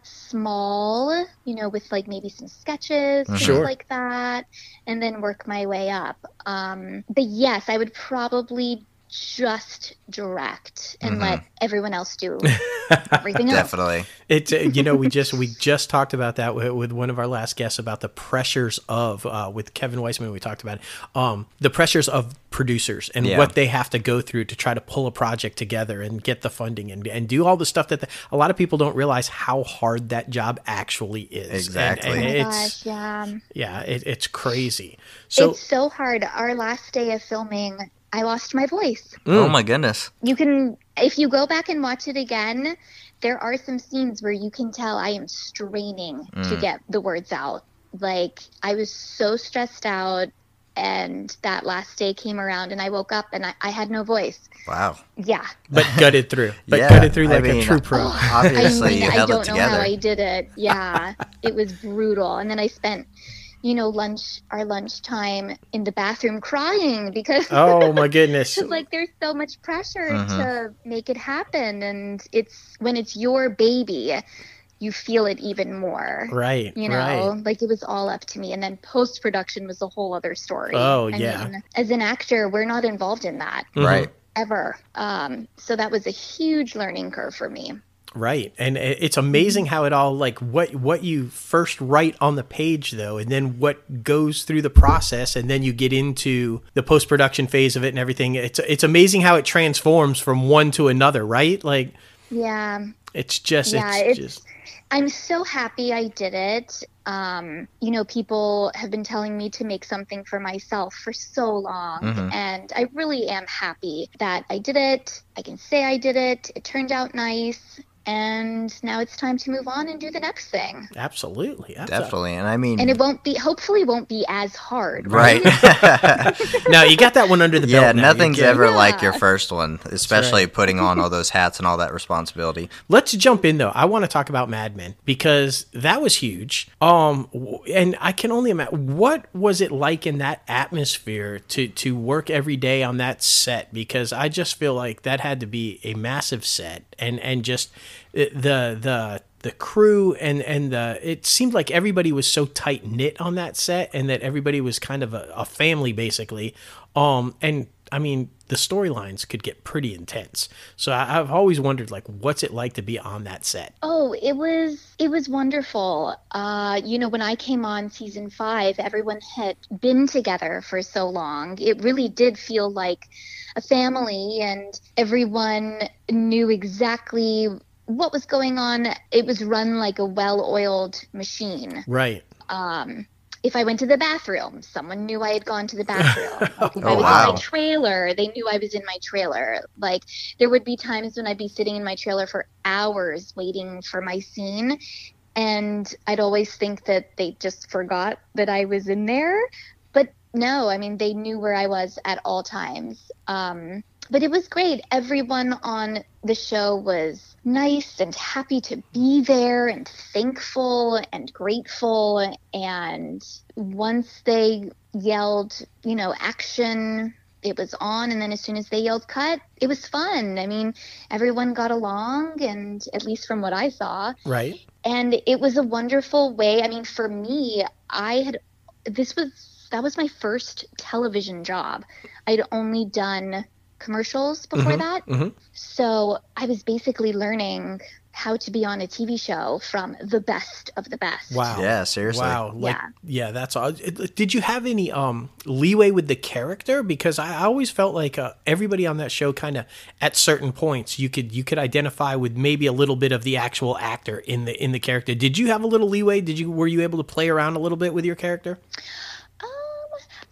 Speaker 3: small, you know, with like maybe some sketches, things
Speaker 2: Sure.
Speaker 3: like that, and then work my way up. Um, but yes, I would probably just direct and let everyone else do everything else.
Speaker 1: Definitely.
Speaker 2: It uh, you know we just we just talked about that with, with one of our last guests about the pressures of uh, with Kevin Weisman we talked about it, um, the pressures of producers and
Speaker 1: Yeah.
Speaker 2: what they have to go through to try to pull a project together and get the funding and, and do all the stuff that the, a lot of people don't realize how hard that job actually is
Speaker 1: Exactly.
Speaker 2: and,
Speaker 3: Oh
Speaker 2: it's
Speaker 3: gosh, yeah.
Speaker 2: yeah it, it's crazy so
Speaker 3: it's so hard. Our last day of filming, I lost my voice.
Speaker 2: Mm.
Speaker 1: Oh my goodness.
Speaker 3: You can, if you go back and watch it again, there are some scenes where you can tell I am straining to
Speaker 1: Mm.
Speaker 3: get the words out. Like, I was so stressed out, and that last day came around, and I woke up and I, I had no voice.
Speaker 1: Wow.
Speaker 3: Yeah.
Speaker 2: but gutted through but
Speaker 1: Yeah,
Speaker 2: gutted through
Speaker 1: I
Speaker 2: like
Speaker 1: mean,
Speaker 2: a true pro
Speaker 1: Obviously,
Speaker 3: I mean,
Speaker 1: you
Speaker 3: I don't
Speaker 1: it
Speaker 3: know how. I did it. Yeah, it was brutal. And then I spent, you know, lunch our lunchtime in the bathroom crying because
Speaker 2: oh my goodness
Speaker 3: like there's so much pressure
Speaker 1: Mhm.
Speaker 3: to make it happen, and it's when it's your baby, you feel it even more.
Speaker 2: right
Speaker 3: You know,
Speaker 2: right
Speaker 3: like it was all up to me, and then post production was a whole other story.
Speaker 2: Oh,
Speaker 3: I
Speaker 2: yeah.
Speaker 3: mean, as an actor, we're not involved in that.
Speaker 1: Right.
Speaker 3: ever. Um, so that was a huge learning curve for me.
Speaker 2: Right. And it's amazing how it all like what what you first write on the page though and then what goes through the process and then you get into the post-production phase of it and everything. It's it's amazing how it transforms from one to another, right? Like
Speaker 3: Yeah,
Speaker 2: it's just
Speaker 3: Yeah,
Speaker 2: it's,
Speaker 3: it's-
Speaker 2: just
Speaker 3: I'm so happy I did it. Um, you know, people have been telling me to make something for myself for so long,
Speaker 1: Mhm.
Speaker 3: and I really am happy that I did it. I can say I did it. It turned out nice, and now it's time to move on and do the next thing.
Speaker 2: absolutely. absolutely.
Speaker 1: Definitely. And I mean,
Speaker 3: And it won't be, hopefully, won't be as hard.
Speaker 1: right.
Speaker 2: now you got that one under the belt.
Speaker 1: yeah,
Speaker 2: now.
Speaker 1: Nothing's
Speaker 2: good.
Speaker 1: ever like your first one, especially
Speaker 2: right.
Speaker 1: putting on all those hats and all that responsibility.
Speaker 2: Let's jump in though. I want to talk about Mad Men because that was huge. Um, and I can only imagine what was it like in that atmosphere to to work every day on that set because I just feel like that had to be a massive set and and just the the the crew and and the it seemed like everybody was so tight knit on that set and that everybody was kind of a, a family basically. Um, and I mean the storylines could get pretty intense. So I, I've always wondered, like, what's it like to be on that set?
Speaker 3: Oh, it was it was wonderful. Uh, you know, when I came on season five, everyone had been together for so long. It really did feel like a family, and everyone knew exactly what was going on. It was run like a well-oiled machine.
Speaker 2: Right.
Speaker 3: Um, if I went to the bathroom, someone knew I had gone to the bathroom. Like, if I
Speaker 1: Oh,
Speaker 3: was
Speaker 1: wow.
Speaker 3: in my trailer, they knew I was in my trailer. Like there would be times when I'd be sitting in my trailer for hours waiting for my scene, and I'd always think that they just forgot that I was in there. But no, I mean they knew where I was at all times. Um, but it was great. Everyone on the show was nice and happy to be there and thankful and grateful. And once they yelled, you know, action, it was on. And then as soon as they yelled cut, it was fun. I mean, everyone got along, and at least from what I saw.
Speaker 2: Right.
Speaker 3: And it was a wonderful way. I mean, for me, I had, this was, that was my first television job. I'd only done commercials before
Speaker 2: Mhm,
Speaker 3: that.
Speaker 2: mhm.
Speaker 3: So I was basically learning how to be on a TV show from the best of the best.
Speaker 2: Wow.
Speaker 1: Yeah, seriously.
Speaker 2: Wow. Like,
Speaker 3: Yeah.
Speaker 2: yeah, that's all. Did you have any um leeway with the character? Because I I always felt like uh, everybody on that show kind of at certain points you could you could identify with maybe a little bit of the actual actor in the in the character. Did you have a little leeway? Did you were you able to play around a little bit with your character?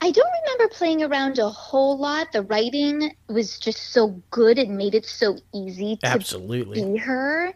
Speaker 3: I don't remember playing around a whole lot. The writing was just so good; it made it so easy to
Speaker 2: Absolutely.
Speaker 3: be her.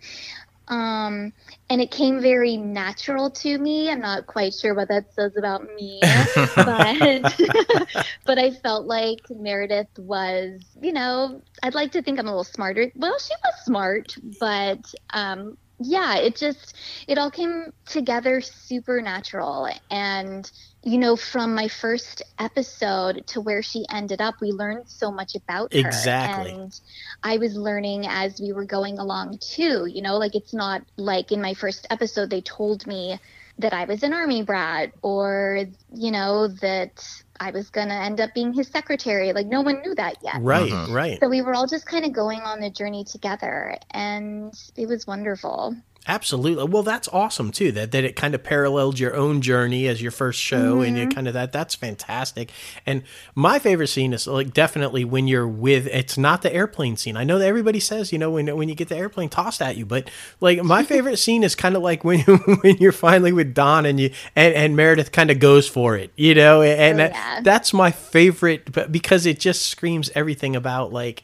Speaker 3: Um, and it came very natural to me. I'm not quite sure what that says about me, but but I felt like Meredith was, you know, I'd like to think I'm a little smarter. Well, she was smart, but um, yeah, it just it all came together super natural and you know, from my first episode to where she ended up, we learned so much about her.
Speaker 2: Exactly.
Speaker 3: And I was learning as we were going along too. You know, like it's not like in my first episode they told me that I was an army brat or, you know, that I was going to end up being his secretary. Like no one knew that yet.
Speaker 2: Right, mm-hmm. right.
Speaker 3: So we were all just kind of going on the journey together and it was wonderful.
Speaker 2: Absolutely. Well, that's awesome too. That that it kind of paralleled your own journey as your first show, mm-hmm. and you kind of that. That's fantastic. And my favorite scene is like definitely when you're with. It's not the airplane scene. I know that everybody says you know when when you get the airplane tossed at you, but like my favorite scene is kind of like when when you're finally with Don and you and, and Meredith kind of goes for it, you know, and oh, yeah. that, that's my favorite, but because it just screams everything about like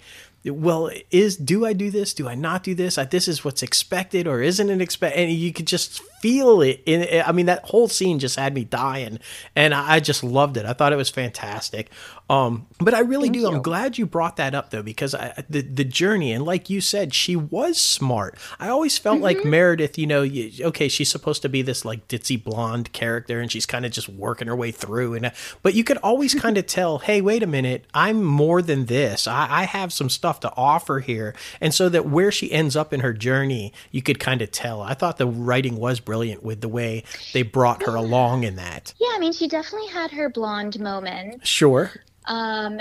Speaker 2: well is do i do this? Do i not do this? I, this is what's expected or isn't it expected and you could just feel it in i mean that whole scene just had me dying and i just loved it. I thought it was fantastic um, but I really Thank do. You. I'm glad you brought that up though, because I, the the journey and like you said, she was smart. I always felt mm-hmm. like Meredith. You know, you, okay, she's supposed to be this like ditzy blonde character, and she's kind of just working her way through. And but you could always kind of tell, hey, wait a minute, I'm more than this. I, I have some stuff to offer here, and so that where she ends up in her journey, you could kind of tell. I thought the writing was brilliant with the way they brought her along in that.
Speaker 3: Yeah, I mean, she definitely had her blonde moment.
Speaker 2: Sure.
Speaker 3: Um,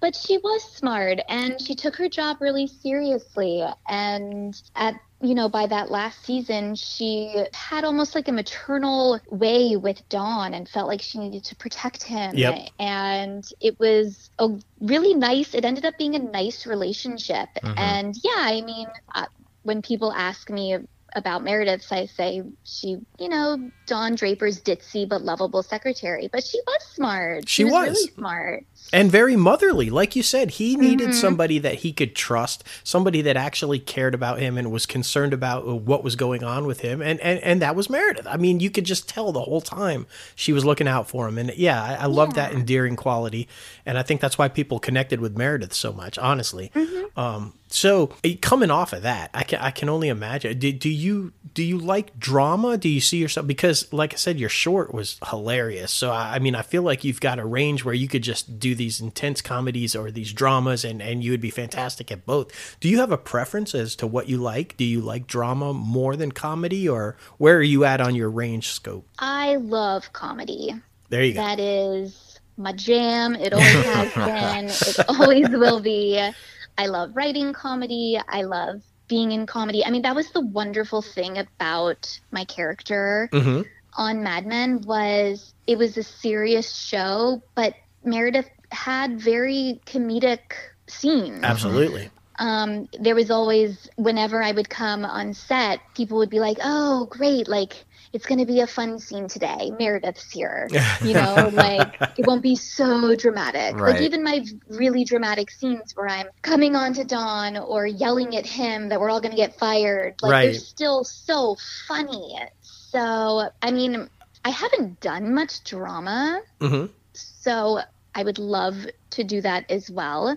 Speaker 3: but she was smart and she took her job really seriously. And at you know, by that last season, she had almost like a maternal way with Don and felt like she needed to protect him.
Speaker 2: Yep.
Speaker 3: And it was a really nice, it ended up being a nice relationship. Mm-hmm. And yeah, I mean, uh, when people ask me about Meredith, I say she, you know, Don Draper's ditzy but lovable secretary, but she was smart.
Speaker 2: She, she was, was,
Speaker 3: really smart
Speaker 2: and very motherly like you said he needed mm-hmm. somebody that he could trust somebody that actually cared about him and was concerned about what was going on with him and and, and that was meredith i mean you could just tell the whole time she was looking out for him and yeah i, I love yeah. that endearing quality and i think that's why people connected with meredith so much honestly mm-hmm. um, so eh, coming off of that, I can I can only imagine. Do, do you do you like drama? Do you see yourself because, like I said, your short was hilarious. So I, I mean, I feel like you've got a range where you could just do these intense comedies or these dramas, and and you would be fantastic at both. Do you have a preference as to what you like? Do you like drama more than comedy, or where are you at on your range scope?
Speaker 3: I love comedy.
Speaker 2: There you go.
Speaker 3: That is my jam. It always has been. It always will be. I love writing comedy. I love being in comedy. I mean, that was the wonderful thing about my character mm-hmm. on Mad Men was it was a serious show, but Meredith had very comedic scenes.
Speaker 2: Absolutely.
Speaker 3: Um, there was always whenever I would come on set, people would be like, "Oh, great! Like it's going to be a fun scene today. Meredith's here. You know, like it won't be so dramatic. Right. Like even my really dramatic scenes where I'm coming on to Don or yelling at him that we're all going to get fired, like right. they're still so funny. So, I mean, I haven't done much drama. Mm-hmm. So I would love to do that as well.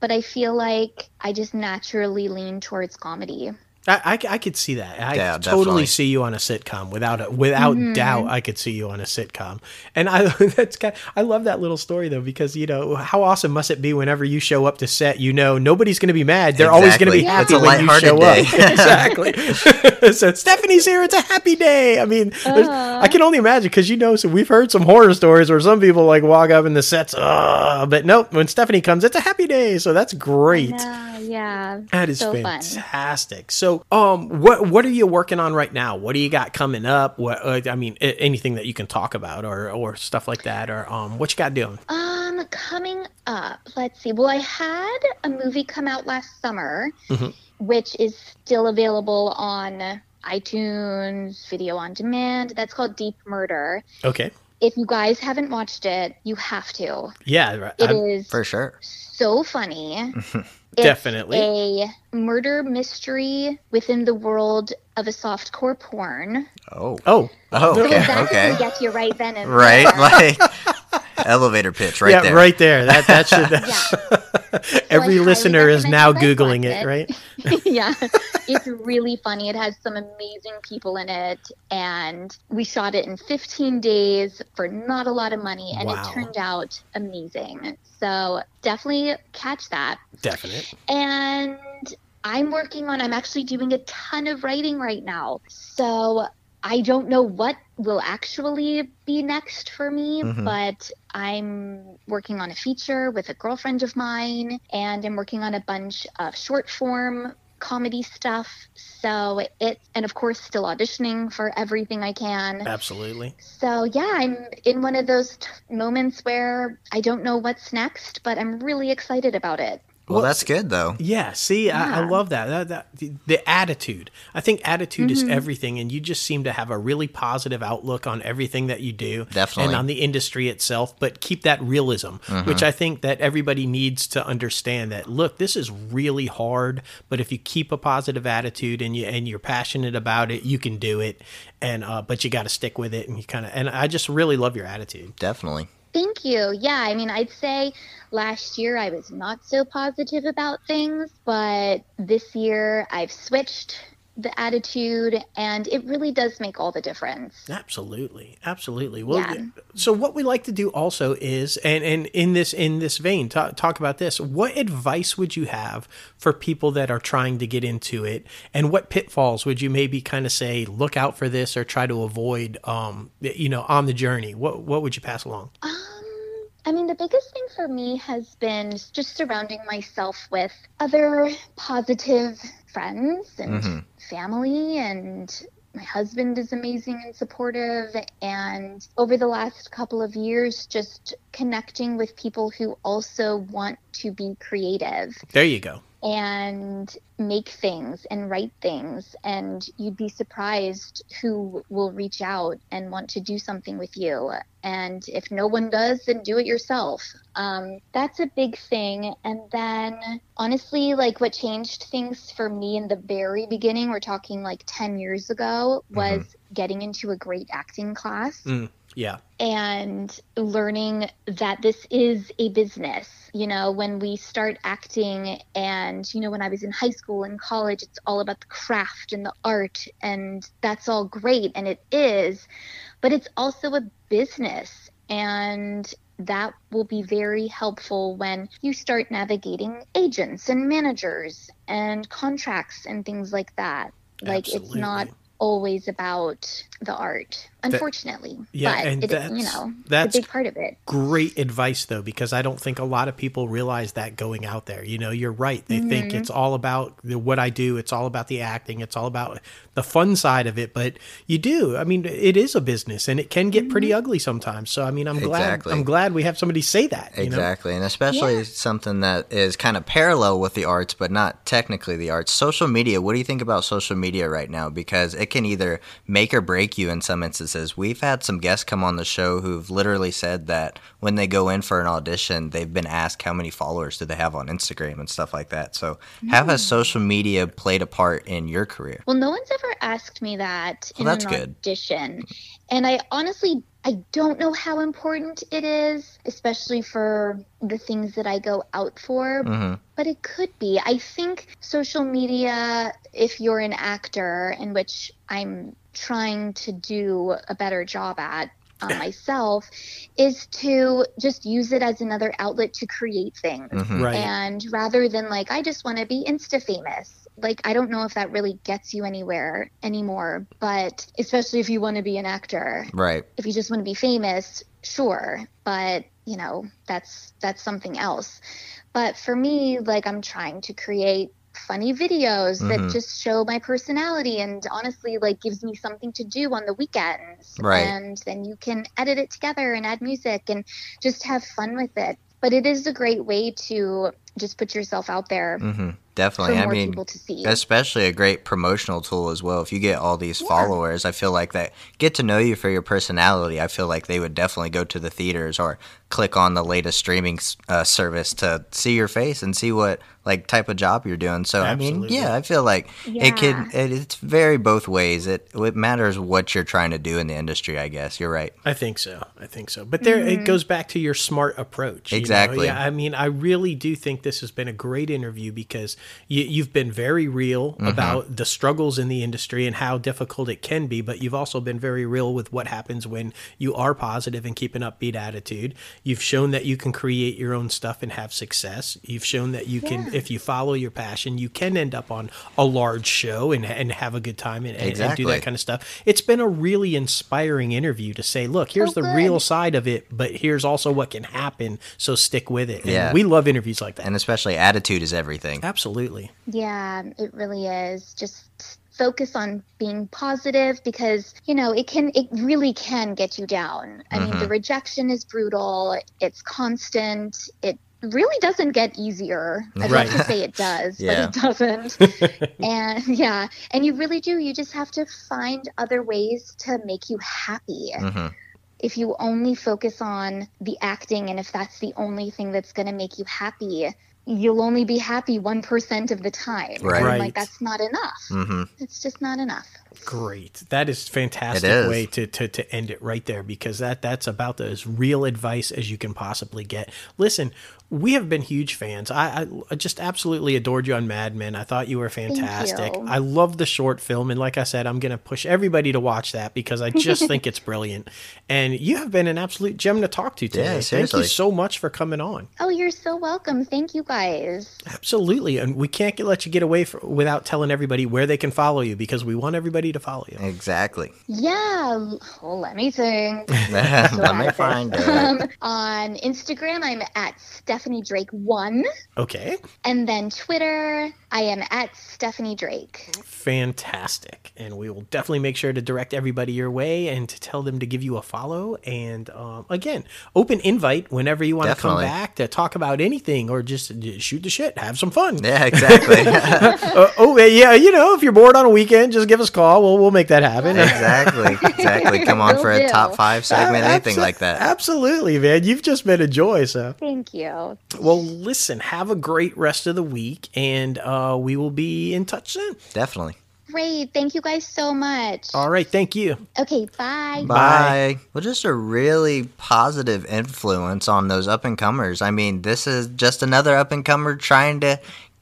Speaker 3: But I feel like I just naturally lean towards comedy.
Speaker 2: I, I, I, could see that. I yeah, totally definitely. see you on a sitcom without a, without mm-hmm. doubt. I could see you on a sitcom, and I that's kind of, I love that little story though because you know how awesome must it be whenever you show up to set, you know nobody's going to be mad. They're exactly. always going to be happy when you show day. up. exactly. so Stephanie's here. It's a happy day. I mean, uh. I can only imagine because you know so we've heard some horror stories where some people like walk up in the sets, uh, but nope. When Stephanie comes, it's a happy day. So that's great.
Speaker 3: Yeah,
Speaker 2: that is so fantastic. Fun. So so, um, what what are you working on right now? What do you got coming up? What uh, I mean, anything that you can talk about, or or stuff like that, or um, what you got doing?
Speaker 3: Um, coming up, let's see. Well, I had a movie come out last summer, mm-hmm. Which is still available on iTunes, video on demand. That's called Deep Murder.
Speaker 2: Okay.
Speaker 3: If you guys haven't watched it, you have to.
Speaker 2: Yeah,
Speaker 3: it I'm, is
Speaker 1: for sure.
Speaker 3: So funny.
Speaker 2: Definitely.
Speaker 3: a murder mystery within the world of a soft core porn.
Speaker 1: Oh.
Speaker 2: Oh,
Speaker 1: Oh,
Speaker 3: So
Speaker 1: okay.
Speaker 3: that's
Speaker 1: Okay.
Speaker 3: gonna get you right then and
Speaker 1: Right? Like elevator pitch right
Speaker 2: yeah,
Speaker 1: there.
Speaker 2: right there. That that should. That's, every
Speaker 3: highly
Speaker 2: listener is now googling it,
Speaker 3: it.
Speaker 2: right?
Speaker 3: yeah, it's really funny. It has some amazing people in it, and we shot it in 15 days for not a lot of money, and
Speaker 2: Wow.
Speaker 3: it turned out amazing. So definitely catch that.
Speaker 2: Definite.
Speaker 3: And I'm working on, I'm actually doing a ton of writing right now. So I don't know what will actually be next for me,
Speaker 1: Mhm.
Speaker 3: but I'm working on a feature with a girlfriend of mine, and I'm working on a bunch of short form comedy stuff. So it, and of course, still auditioning for everything I can.
Speaker 2: Absolutely.
Speaker 3: So yeah, I'm in one of those t- moments where I don't know what's next, but I'm really excited about it.
Speaker 1: Well, that's good though.
Speaker 2: Yeah, see, I, I love that. that, that the, the attitude. I think attitude is
Speaker 3: Mm-hmm.
Speaker 2: everything, and you just seem to have a really positive outlook on everything that you do,
Speaker 1: Definitely.
Speaker 2: and on the industry itself. But keep that realism,
Speaker 1: Mm-hmm.
Speaker 2: which I think that everybody needs to understand. That look, this is really hard, but if you keep a positive attitude and you and you're passionate about it, you can do it. And uh, but you got to stick with it, and you kind of. And I just really love your attitude.
Speaker 1: Definitely.
Speaker 3: Thank you. Yeah, I mean, I'd say last year I was not so positive about things, but this year I've switched the attitude and it really does make all the difference.
Speaker 2: Absolutely, absolutely. Well,
Speaker 3: Yeah.
Speaker 2: so what we like to do also is, and and in this in this vein, talk, talk about this. What advice would you have for people that are trying to get into it, and what pitfalls would you maybe kind of say, look out for this, or try to avoid, um, you know, on the journey? What what would you pass along?
Speaker 3: Um, I mean, the biggest thing for me has been just surrounding myself with other positive friends and
Speaker 1: Mhm.
Speaker 3: family and my husband is amazing and supportive and over the last couple of years just connecting with people who also want to be creative
Speaker 2: There you go.
Speaker 3: And make things and write things and you'd be surprised who will reach out and want to do something with you. And if no one does then do it yourself. Um, that's a big thing. And then honestly like what changed things for me in the very beginning we're talking like 10 years ago was getting into a great acting class.
Speaker 2: Mm, yeah,
Speaker 3: and learning that this is a business. You know, when we start acting, and, you know, when I was in high school and college, it's all about the craft and the art, and that's all great, and it is, but it's also a business. And that will be very helpful when you start navigating agents and managers and contracts and things like that. Like, it's not always about the art, unfortunately.
Speaker 2: yeah,
Speaker 3: but
Speaker 2: and
Speaker 3: it,
Speaker 2: that's-
Speaker 3: you know,
Speaker 2: that's
Speaker 3: it's a big part of it.
Speaker 2: great advice though because i don't think a lot of people realize that going out there you know you're right they think
Speaker 3: Mm-hmm.
Speaker 2: it's all about the, what i do it's all about the acting it's all about the fun side of it but you do i mean it is a business and it can get
Speaker 3: Mm-hmm.
Speaker 2: pretty ugly sometimes so i mean i'm glad i'm glad we have somebody say that you know?
Speaker 1: Exactly, and especially
Speaker 3: Yeah.
Speaker 1: something that is kind of parallel with the arts, but not technically the arts. Social media. What do you think about social media right now? Because it can either make or break you in some instances. We've had some guests come on the show who've literally said that when they go in for an audition, they've been asked how many followers do they have on Instagram and stuff like that. So, how has social media played a part in your career?
Speaker 3: Well, no one's ever asked me that
Speaker 1: Well,
Speaker 3: in
Speaker 1: that's
Speaker 3: an
Speaker 1: good.
Speaker 3: audition. And I honestly I don't know how important it is, especially for the things that I go out for,
Speaker 1: hmm
Speaker 3: but it could be. I think social media, if you're an actor, in which I'm trying to do a better job at uh, myself, is to just use it as another outlet to create things.
Speaker 1: hmm
Speaker 2: right
Speaker 3: And rather than like, I just want to be Insta famous, like, I don't know if that really gets you anywhere anymore. But especially if you want to be an actor,
Speaker 1: Right.
Speaker 3: if you just want to be famous, sure. But, you know, that's that's something else. But for me, like, I'm trying to create funny videos
Speaker 1: Mhm.
Speaker 3: that just show my personality and honestly like gives me something to do on the weekends
Speaker 1: Right.
Speaker 3: and then you can edit it together and add music and just have fun with it but it is a great way to just put yourself out there
Speaker 1: hmm Definitely.
Speaker 3: for
Speaker 1: I
Speaker 3: more
Speaker 1: mean,
Speaker 3: people to see.
Speaker 1: especially a great promotional tool as well. If you get all these
Speaker 3: Yeah.
Speaker 1: followers, I feel like that get to know you for your personality. I feel like they would definitely go to the theaters or click on the latest streaming uh, service to see your face and see what like type of job you're doing. So I mean, yeah, I feel like it can. It, it's very both ways. It it matters what you're trying to do in the industry. I guess you're right.
Speaker 2: I think so. I think so. But there, it goes back to your smart approach. you know?
Speaker 1: Exactly.
Speaker 2: Yeah. I mean, I really do think this has been a great interview because you, you've been very real
Speaker 1: Mm-hmm.
Speaker 2: about the struggles in the industry and how difficult it can be. But you've also been very real with what happens when you are positive and keep an upbeat attitude. You've shown that you can create your own stuff and have success. You've shown that you can,
Speaker 3: Yeah.
Speaker 2: if you follow your passion, you can end up on a large show and, and have a good time and, and- and do that kind of stuff. It's been a really inspiring interview to say, look, here's
Speaker 3: Oh,
Speaker 2: the
Speaker 3: good.
Speaker 2: real side of it, but here's also what can happen. So stick with it. And
Speaker 1: Yeah.
Speaker 2: we love interviews like that.
Speaker 1: And especially attitude is everything.
Speaker 2: Absolutely.
Speaker 3: Yeah, it really is. Just focus on being positive because, you know, it can it really can get you down. I mean, the rejection is brutal. It's constant. It really doesn't get easier. I'd
Speaker 2: Right.
Speaker 3: to say it does,
Speaker 1: Yeah.
Speaker 3: but it doesn't. and yeah, and you really do. You just have to find other ways to make you happy.
Speaker 1: hmm
Speaker 3: If you only focus on the acting and if that's the only thing that's going to make you happy, you'll only be happy 1% of the time.
Speaker 1: Right.
Speaker 2: Right.
Speaker 3: Like that's not enough.
Speaker 1: hmm
Speaker 3: It's just not enough.
Speaker 2: Great. That is fantastic
Speaker 1: It is.
Speaker 2: way to, to, to end it right there because that that's about the, as real advice as you can possibly get. Listen, we have been huge fans. I, I, I just absolutely adored you on Mad Men. I thought you were fantastic.
Speaker 3: you.
Speaker 2: I love the short film, and like I said, I'm going to push everybody to watch that because I just think it's brilliant. And you have been an absolute gem to talk to today. Thank you so much for coming on.
Speaker 3: Oh, you're so welcome. Thank you guys.
Speaker 2: Absolutely, and we can't get, let you get away for, without telling everybody where they can follow you because we want everybody to follow you.
Speaker 1: Exactly.
Speaker 3: Yeah. Well, let me think.
Speaker 1: Let me find it.
Speaker 3: Um, on Instagram, I'm at Stephanie Drake one,
Speaker 2: Okay.
Speaker 3: and then Twitter, I am at Stephanie Drake.
Speaker 2: fantastic and we will definitely make sure to direct everybody your way and to tell them to give you a follow and um, again open invite whenever you want to come back to talk about anything or just uh, shoot the shit have some fun
Speaker 1: Yeah, exactly.
Speaker 2: uh, oh yeah you know if you're bored on a weekend just give us a call we'll, we'll make that happen
Speaker 1: exactly. Exactly. Come on for a top five segment, anything
Speaker 2: Abso-
Speaker 1: like that.
Speaker 2: absolutely man you've just been a joy so
Speaker 3: Thank you.
Speaker 2: well listen have a great rest of the week and uh, we will be in touch soon
Speaker 1: Definitely.
Speaker 3: Great. Thank you guys so much.
Speaker 2: all right thank you
Speaker 3: Okay, bye.
Speaker 1: Bye. Well, just a really positive influence on those up and comers. I mean, this is just another up and comer trying to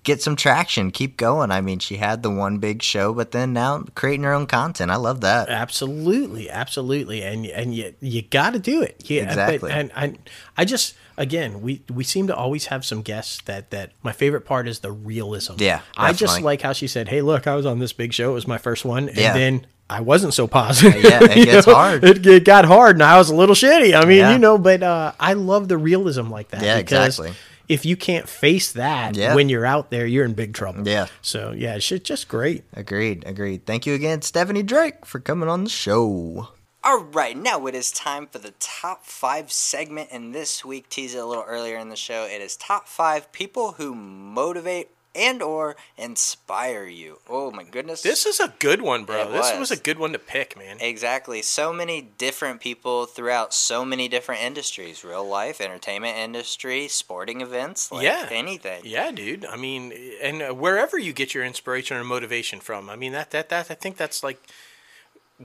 Speaker 1: get some traction, keep going. I mean, she had the one big show, but then now creating her own content. I love that.
Speaker 2: Absolutely, absolutely, and and you you got to do it. Yeah, but-
Speaker 1: Exactly.
Speaker 2: and I I just again we we seem to always have some guests that that my favorite part is the realism.
Speaker 1: Yeah,
Speaker 2: I just like how she said, "Hey, look, I was on this big show. It was my first one, and
Speaker 1: Yeah.
Speaker 2: then." I wasn't so positive.
Speaker 1: Yeah, it gets
Speaker 2: know?
Speaker 1: hard.
Speaker 2: It, it got hard, and I was a little shitty. I mean,
Speaker 1: Yeah.
Speaker 2: you know, but uh, I love the realism like that.
Speaker 1: Yeah, exactly.
Speaker 2: If you can't face that
Speaker 1: Yeah.
Speaker 2: when you're out there, you're in big trouble.
Speaker 1: Yeah.
Speaker 2: So yeah, it's just- just great.
Speaker 1: Agreed. Agreed. Thank you again, Stephanie Drake, for coming on the show. All right, now it is time for the top five segment. And this week, teased it a little earlier in the show, it is top five people who motivate and or inspire you. Oh my goodness.
Speaker 2: This is a good one, bro.
Speaker 1: It
Speaker 2: this
Speaker 1: was.
Speaker 2: was a good one to pick, man.
Speaker 1: Exactly. So many different people throughout so many different industries real life, entertainment industry, sporting events, like
Speaker 2: Yeah.
Speaker 1: anything.
Speaker 2: Yeah, dude. I mean, and wherever you get your inspiration or motivation from, I mean that that that I think that's like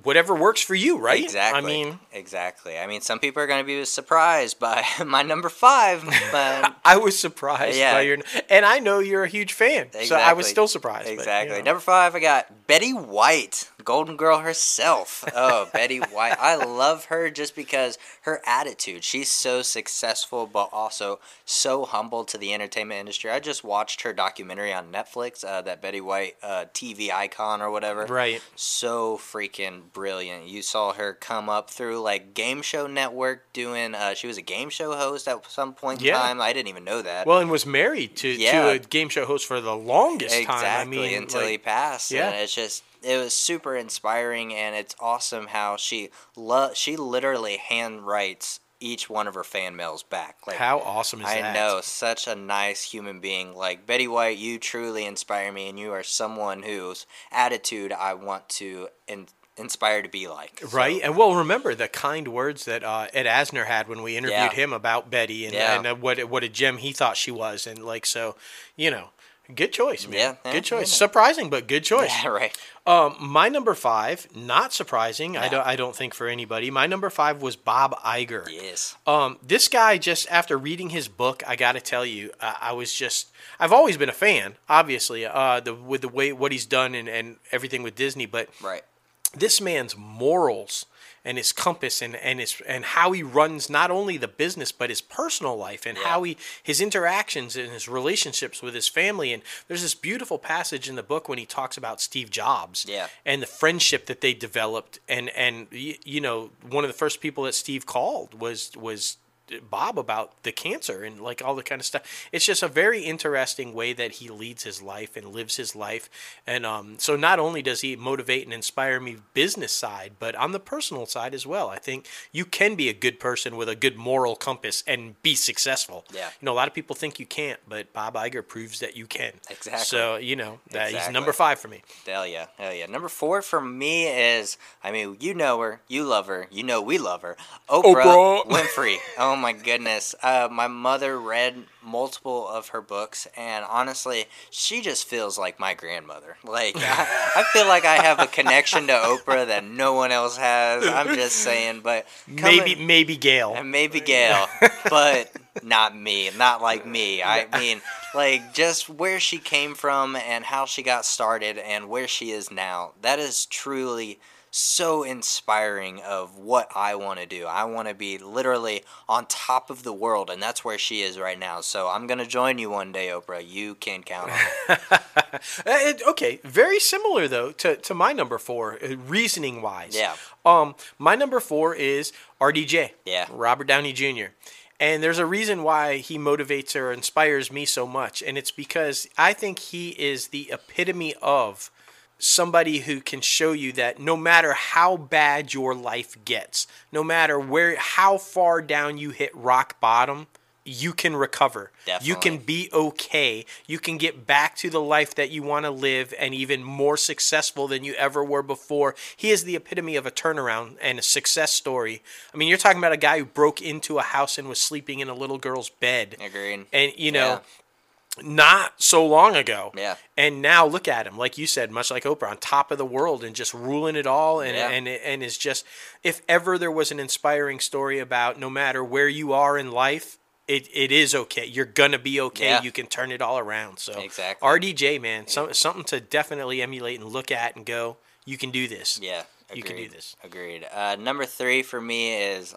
Speaker 2: whatever works for you, right?
Speaker 1: Exactly.
Speaker 2: I mean,
Speaker 1: exactly. I mean, some people are going to be surprised by my number five, but
Speaker 2: I was surprised
Speaker 1: Yeah.
Speaker 2: by your, and I know you're a huge fan, so I was still surprised. but, you
Speaker 1: exactly.
Speaker 2: know.
Speaker 1: Number five, I got Betty White, Golden Girl herself. Oh, Betty White. I love her just because her attitude. She's so successful, but also so humble to the entertainment industry. I just watched her documentary on Netflix, uh, that Betty White uh, TV icon or whatever.
Speaker 2: Right.
Speaker 1: so freaking brilliant. You saw her come up through like Game Show Network doing. Uh, she was a game show host at some point in
Speaker 2: Yeah.
Speaker 1: time. I didn't even know that.
Speaker 2: Well, and was married to,
Speaker 1: Yeah.
Speaker 2: to a game show host for the longest
Speaker 1: exactly
Speaker 2: time. I mean,
Speaker 1: until
Speaker 2: like,
Speaker 1: he passed.
Speaker 2: yeah.
Speaker 1: and it's just it was super inspiring, and it's awesome how she lo- she literally hand writes each one of her fan mails back. Like
Speaker 2: How awesome is
Speaker 1: I
Speaker 2: that?
Speaker 1: I know, such a nice human being. Like Betty White, you truly inspire me, and you are someone whose attitude I want to in, inspire to be like. So,
Speaker 2: Right, and well, remember the kind words that uh, Ed Asner had when we interviewed
Speaker 1: Yeah.
Speaker 2: him about Betty and,
Speaker 1: Yeah.
Speaker 2: and uh, what what a gem he thought she was, and like so, you know, good choice, man.
Speaker 1: Yeah, yeah,
Speaker 2: good choice.
Speaker 1: yeah.
Speaker 2: Surprising, but good choice.
Speaker 1: Yeah, right.
Speaker 2: Um, my number five, not surprising. I don't. I don't think for anybody. My number five was Bob Iger.
Speaker 1: Yes.
Speaker 2: Um, this guy, just after reading his book, I got to tell you, I, I was just. I've always been a fan, obviously, uh, the with the way what he's done and, and everything with Disney, but
Speaker 1: Right.
Speaker 2: this man's morals and his compass and, and his and how he runs not only the business but his personal life and
Speaker 1: Yeah.
Speaker 2: how he his interactions and his relationships with his family and there's this beautiful passage in the book when he talks about Steve Jobs
Speaker 1: Yeah.
Speaker 2: and the friendship that they developed and and you know one of the first people that Steve called was was Bob about the cancer and like all the kind of stuff. It's just a very interesting way that he leads his life and lives his life. And um, so not only does he motivate and inspire me business side, but on the personal side as well. I think you can be a good person with a good moral compass and be successful.
Speaker 1: Yeah.
Speaker 2: You know, a lot of people think you can't, but Bob Iger proves that you can.
Speaker 1: Exactly.
Speaker 2: So, you know, that he's number five for me.
Speaker 1: Hell yeah, hell yeah. Number four for me is, I mean, you know her, you love her, you know we love her. Oprah,
Speaker 2: Oprah.
Speaker 1: Winfrey. Oh my goodness. Uh, my mother read multiple of her books, and honestly, she just feels like my grandmother. Like I, I feel like I have a connection to Oprah that no one else has. I'm just saying, but
Speaker 2: Maybe, maybe Gayle.
Speaker 1: and maybe Gayle, but not me, not like me. I mean, like just where she came from and how she got started and where she is now. That is truly so inspiring of what I want to do. I want to be literally on top of the world and that's where she is right now. So I'm going to join you one day, Oprah. You can count on it.
Speaker 2: Uh, okay, very similar though to, to my number four, uh, reasoning wise.
Speaker 1: Yeah.
Speaker 2: Um, my number four is RDJ.
Speaker 1: Yeah.
Speaker 2: Robert Downey Jr. And there's a reason why he motivates or inspires me so much, and it's because I think he is the epitome of somebody who can show you that no matter how bad your life gets, no matter where how far down you hit rock bottom, you can recover. You can be okay. You can get back to the life that you want to live and even more successful than you ever were before. He is the epitome of a turnaround and a success story. I mean, you're talking about a guy who broke into a house and was sleeping in a little girl's bed.
Speaker 1: Agreed.
Speaker 2: And, you know, not so long ago.
Speaker 1: Yeah.
Speaker 2: And now look at him, like you said, much like Oprah, on top of the world and just ruling it all. And
Speaker 1: Yeah.
Speaker 2: and and is just if ever there was an inspiring story about no matter where you are in life, it, it is okay. You're gonna be okay.
Speaker 1: Yeah.
Speaker 2: You can turn it all around. So
Speaker 1: Exactly.
Speaker 2: RDJ, man, some, something to definitely emulate and look at and go. You can do this.
Speaker 1: Yeah,
Speaker 2: You can do this.
Speaker 1: Agreed. Uh, number three for me is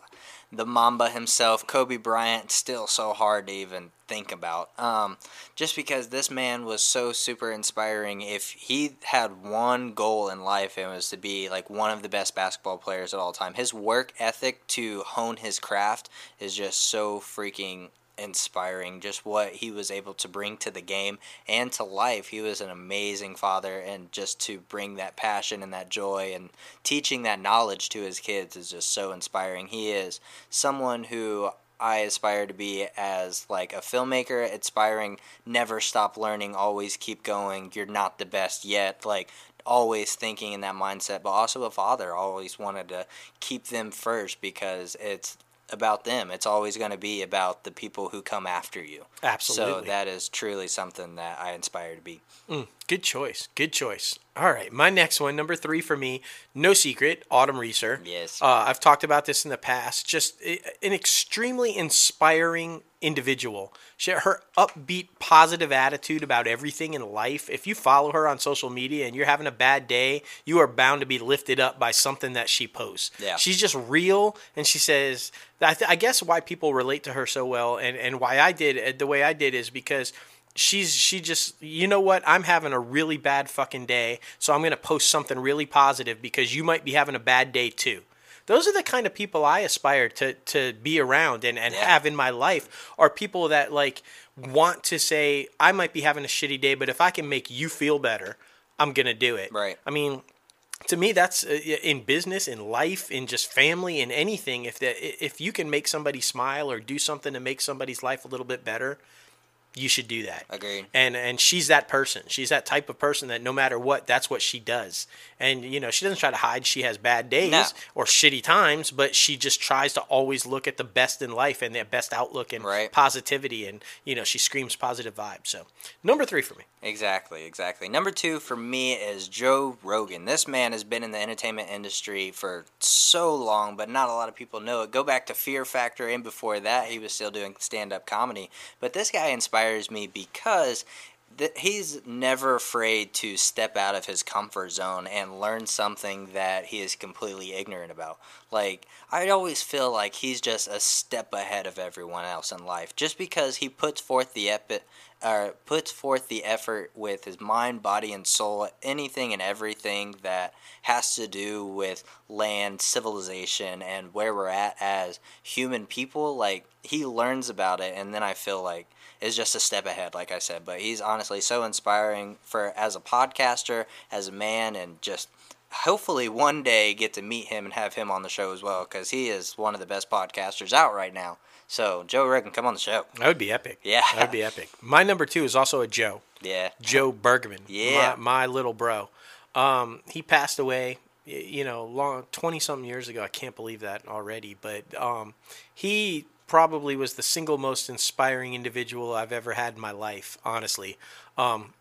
Speaker 1: the Mamba himself, Kobe Bryant. Still so hard to even think about. Um, just because this man was so super inspiring. If he had one goal in life, it was to be like one of the best basketball players of all time. His work ethic to hone his craft is just so freaking inspiring just what he was able to bring to the game and to life he was an amazing father and just to bring that passion and that joy and teaching that knowledge to his kids is just so inspiring he is someone who I aspire to be as like a filmmaker, inspiring, never stop learning, always keep going. You're not the best yet. Like always thinking in that mindset, but also a father always wanted to keep them first because it's about them. It's always going to be about the people who come after you.
Speaker 2: Absolutely.
Speaker 1: So that is truly something that I aspire to be.
Speaker 2: Mm, good choice. Good choice. All right, my next one, number three for me, no secret, Autumn Reeser.
Speaker 1: Yes.
Speaker 2: Uh, I've talked about this in the past. Just an extremely inspiring individual. She, her upbeat, positive attitude about everything in life. If you follow her on social media and you're having a bad day, you are bound to be lifted up by something that she posts.
Speaker 1: Yeah.
Speaker 2: She's just real, and she says. I, th- I guess why people relate to her so well, and, and why I did uh, the way I did is because she's she just you know what i'm having a really bad fucking day so i'm going to post something really positive because you might be having a bad day too those are the kind of people i aspire to to be around and, and
Speaker 1: Yeah.
Speaker 2: have in my life are people that like want to say i might be having a shitty day but if i can make you feel better i'm going to do it
Speaker 1: Right.
Speaker 2: i mean to me that's uh, in business in life in just family in anything if that if you can make somebody smile or do something to make somebody's life a little bit better you should do that.
Speaker 1: Agreed.
Speaker 2: And and she's that person. She's that type of person that no matter what, that's what she does. And you know, she doesn't try to hide she has bad days
Speaker 1: No.
Speaker 2: or shitty times, but she just tries to always look at the best in life and the best outlook and
Speaker 1: Right.
Speaker 2: positivity and you know, she screams positive vibes. So, number 3 for me.
Speaker 1: Exactly, exactly. Number two for me is Joe Rogan. This man has been in the entertainment industry for so long, but not a lot of people know it. Go back to Fear Factor, and before that, he was still doing stand up comedy. But this guy inspires me because th- he's never afraid to step out of his comfort zone and learn something that he is completely ignorant about. Like, I always feel like he's just a step ahead of everyone else in life just because he puts forth the puts forth the effort with his mind, body, and soul, anything and everything that has to do with land, civilization, and where we're at as human people. Like, he learns about it, and then I feel like is just a step ahead, like I said. But he's honestly so inspiring for as a podcaster, as a man, and just hopefully one day get to meet him and have him on the show as well because he is one of the best podcasters out right now. So Joe Rogan, come on the show.
Speaker 2: That would be epic.
Speaker 1: Yeah.
Speaker 2: That would be epic. My number 2 is also a Joe.
Speaker 1: Yeah,
Speaker 2: Joe Bergman.
Speaker 1: Yeah.
Speaker 2: My, my little bro. Um, he passed away, you know, long 20 something years ago. I can't believe that already. But um, he probably was the single most inspiring individual I've ever had in my life, honestly. Um,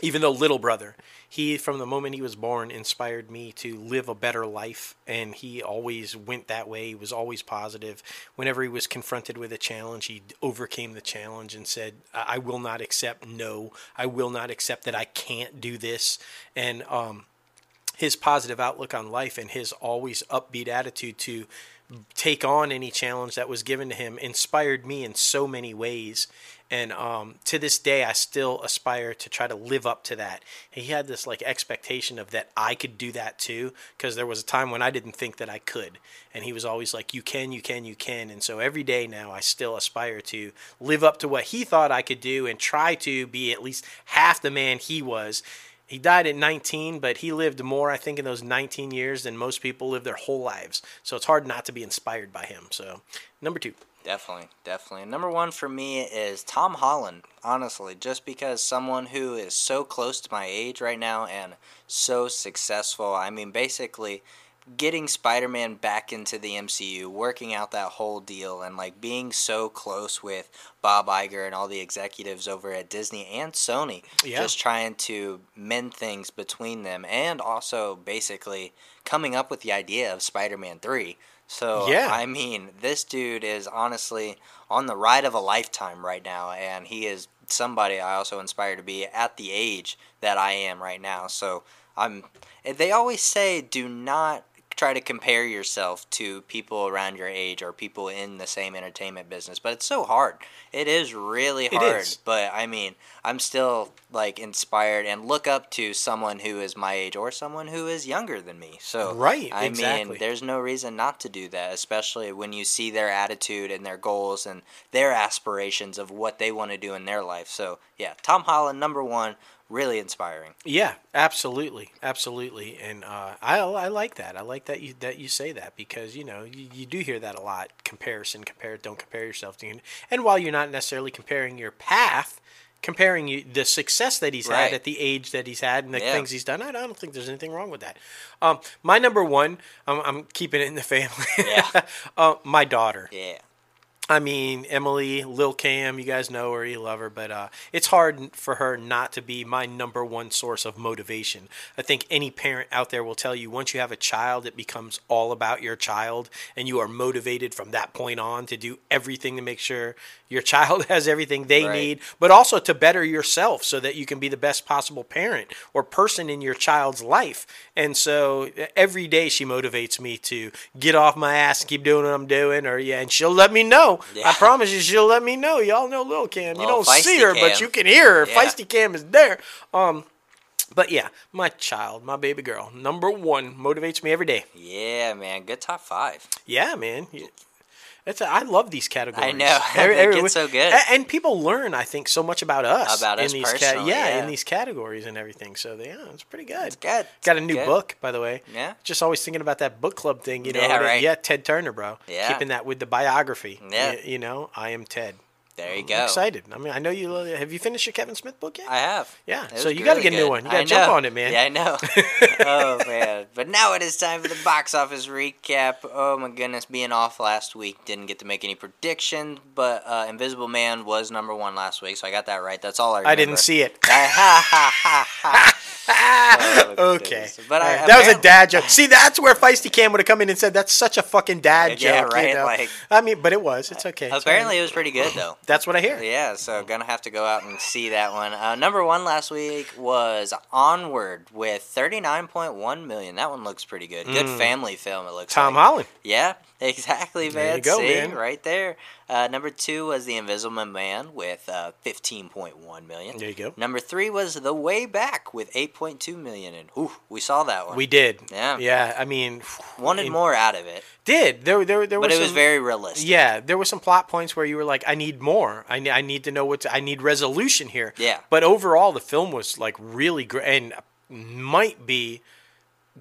Speaker 2: even though little brother he from the moment he was born inspired me to live a better life and he always went that way. He was always positive. Whenever he was confronted with a challenge he overcame the challenge and said i will not accept no. I will not accept that i can't do this. And um his positive outlook on life and his always upbeat attitude to take on any challenge that was given to him inspired me in so many ways. And um, to this day, I still aspire to try to live up to that. He had this like expectation of that I could do that too, because there was a time when I didn't think that I could. And he was always like, You can, you can, you can. And so every day now, I still aspire to live up to what he thought I could do and try to be at least half the man he was. He died at 19, but he lived more, I think, in those 19 years than most people live their whole lives. So it's hard not to be inspired by him. So, number two.
Speaker 1: Definitely, definitely. Number one for me is Tom Holland, honestly, just because someone who is so close to my age right now and so successful. I mean, basically, getting Spider Man back into the MCU, working out that whole deal, and like being so close with Bob Iger and all the executives over at Disney and Sony,
Speaker 2: Yeah.
Speaker 1: just trying to mend things between them, and also basically coming up with the idea of Spider Man 3. So,
Speaker 2: Yeah.
Speaker 1: I mean, this dude is honestly on the ride of a lifetime right now, and he is somebody I also inspire to be at the age that I am right now. So, I'm. They always say, do not try to compare yourself to people around your age or people in the same entertainment business, but it's so hard. It is really hard.
Speaker 2: is.
Speaker 1: But I mean, I'm still like inspired and look up to someone who is my age or someone who is younger than me. So
Speaker 2: Right,
Speaker 1: I
Speaker 2: exactly.
Speaker 1: mean, there's no reason not to do that, especially when you see their attitude and their goals and their aspirations of what they want to do in their life. So yeah, Tom Holland, number one, really inspiring.
Speaker 2: Yeah, absolutely, absolutely, and uh, I I like that. I like that you that you say that because you know you, you do hear that a lot. Comparison, compare, don't compare yourself to. And while you're not necessarily comparing your path, comparing you the success that he's
Speaker 1: Right.
Speaker 2: had at the age that he's had and the
Speaker 1: Yeah.
Speaker 2: things he's done, I don't think there's anything wrong with that. Um, my number one, I'm, I'm keeping it in the family.
Speaker 1: Yeah.
Speaker 2: uh, my daughter.
Speaker 1: Yeah.
Speaker 2: I mean, Emily, Lil Cam, you guys know her, you love her, but uh, it's hard for her not to be my number one source of motivation. I think any parent out there will tell you once you have a child, it becomes all about your child, and you are motivated from that point on to do everything to make sure your child has everything they
Speaker 1: Right.
Speaker 2: need, but also to better yourself so that you can be the best possible parent or person in your child's life. And so every day she motivates me to get off my ass and keep doing what I'm doing, or yeah, and she'll let me know. I promise you, she'll let me know. Y'all know Lil Cam. You don't see her, but you can hear her.
Speaker 1: Yeah.
Speaker 2: Feisty Cam is there. Um, but yeah, my child, my baby girl, number one, motivates me every day.
Speaker 1: Yeah, man. Good top five.
Speaker 2: Yeah, man. That's a, I love these categories.
Speaker 1: I know. They get so good.
Speaker 2: A- and people learn, I think, so much about us
Speaker 1: About
Speaker 2: in
Speaker 1: us
Speaker 2: these ca- yeah,
Speaker 1: yeah.
Speaker 2: in these categories and everything. So yeah, it's pretty good.
Speaker 1: It's good.
Speaker 2: Got a new
Speaker 1: Good.
Speaker 2: book, by the way.
Speaker 1: Yeah.
Speaker 2: Just always thinking about that book club thing, you know.
Speaker 1: Yeah, right.
Speaker 2: Yeah, Ted Turner, bro.
Speaker 1: Yeah.
Speaker 2: Keeping that with the biography.
Speaker 1: Yeah.
Speaker 2: Y- You, know, I am Ted.
Speaker 1: There you
Speaker 2: I'm
Speaker 1: go.
Speaker 2: excited. I mean, I know you. Have you finished your Kevin Smith book yet?
Speaker 1: I have.
Speaker 2: Yeah,
Speaker 1: It
Speaker 2: so you gotta
Speaker 1: really
Speaker 2: get a new one. You gotta jump on it, man.
Speaker 1: Yeah, I know. oh man! But now it is time for the box office recap. Oh my goodness, being off last week, didn't get to make any predictions. But uh, Invisible Man was number one last week, so I got that right. That's all I. Remember.
Speaker 2: I didn't see it.
Speaker 1: Oh,
Speaker 2: okay.
Speaker 1: goodness. But I-
Speaker 2: that was a dad joke. See, that's where Feisty Cam would have come in and said, "That's such a fucking dad
Speaker 1: Yeah,
Speaker 2: joke."
Speaker 1: right,
Speaker 2: You know?
Speaker 1: like-
Speaker 2: I mean, but it was. It's okay.
Speaker 1: Apparently, it was pretty good though.
Speaker 2: That's what I hear.
Speaker 1: Yeah, so gonna have to go out and see that one. Uh, number one last week was Onward with thirty nine point one million. That one looks pretty good. Good family film. It looks.
Speaker 2: Mm. Tom
Speaker 1: like.
Speaker 2: Holland.
Speaker 1: Yeah, exactly,
Speaker 2: There
Speaker 1: man.
Speaker 2: you go,
Speaker 1: See,
Speaker 2: man.
Speaker 1: right there. Uh, number two was The Invisible Man with uh, fifteen point one million.
Speaker 2: There you go.
Speaker 1: Number three was The Way Back with eight point two million, and ooh, we saw that one.
Speaker 2: We did.
Speaker 1: Yeah.
Speaker 2: Yeah. I mean,
Speaker 1: wanted more out of it,
Speaker 2: Did there? There, there
Speaker 1: but
Speaker 2: was
Speaker 1: it was
Speaker 2: some-
Speaker 1: very realistic.
Speaker 2: Yeah, there were some plot points where you were like, "I need more. I need, I need to know what. To, I need resolution here."
Speaker 1: Yeah.
Speaker 2: But overall, the film was like really great, and might be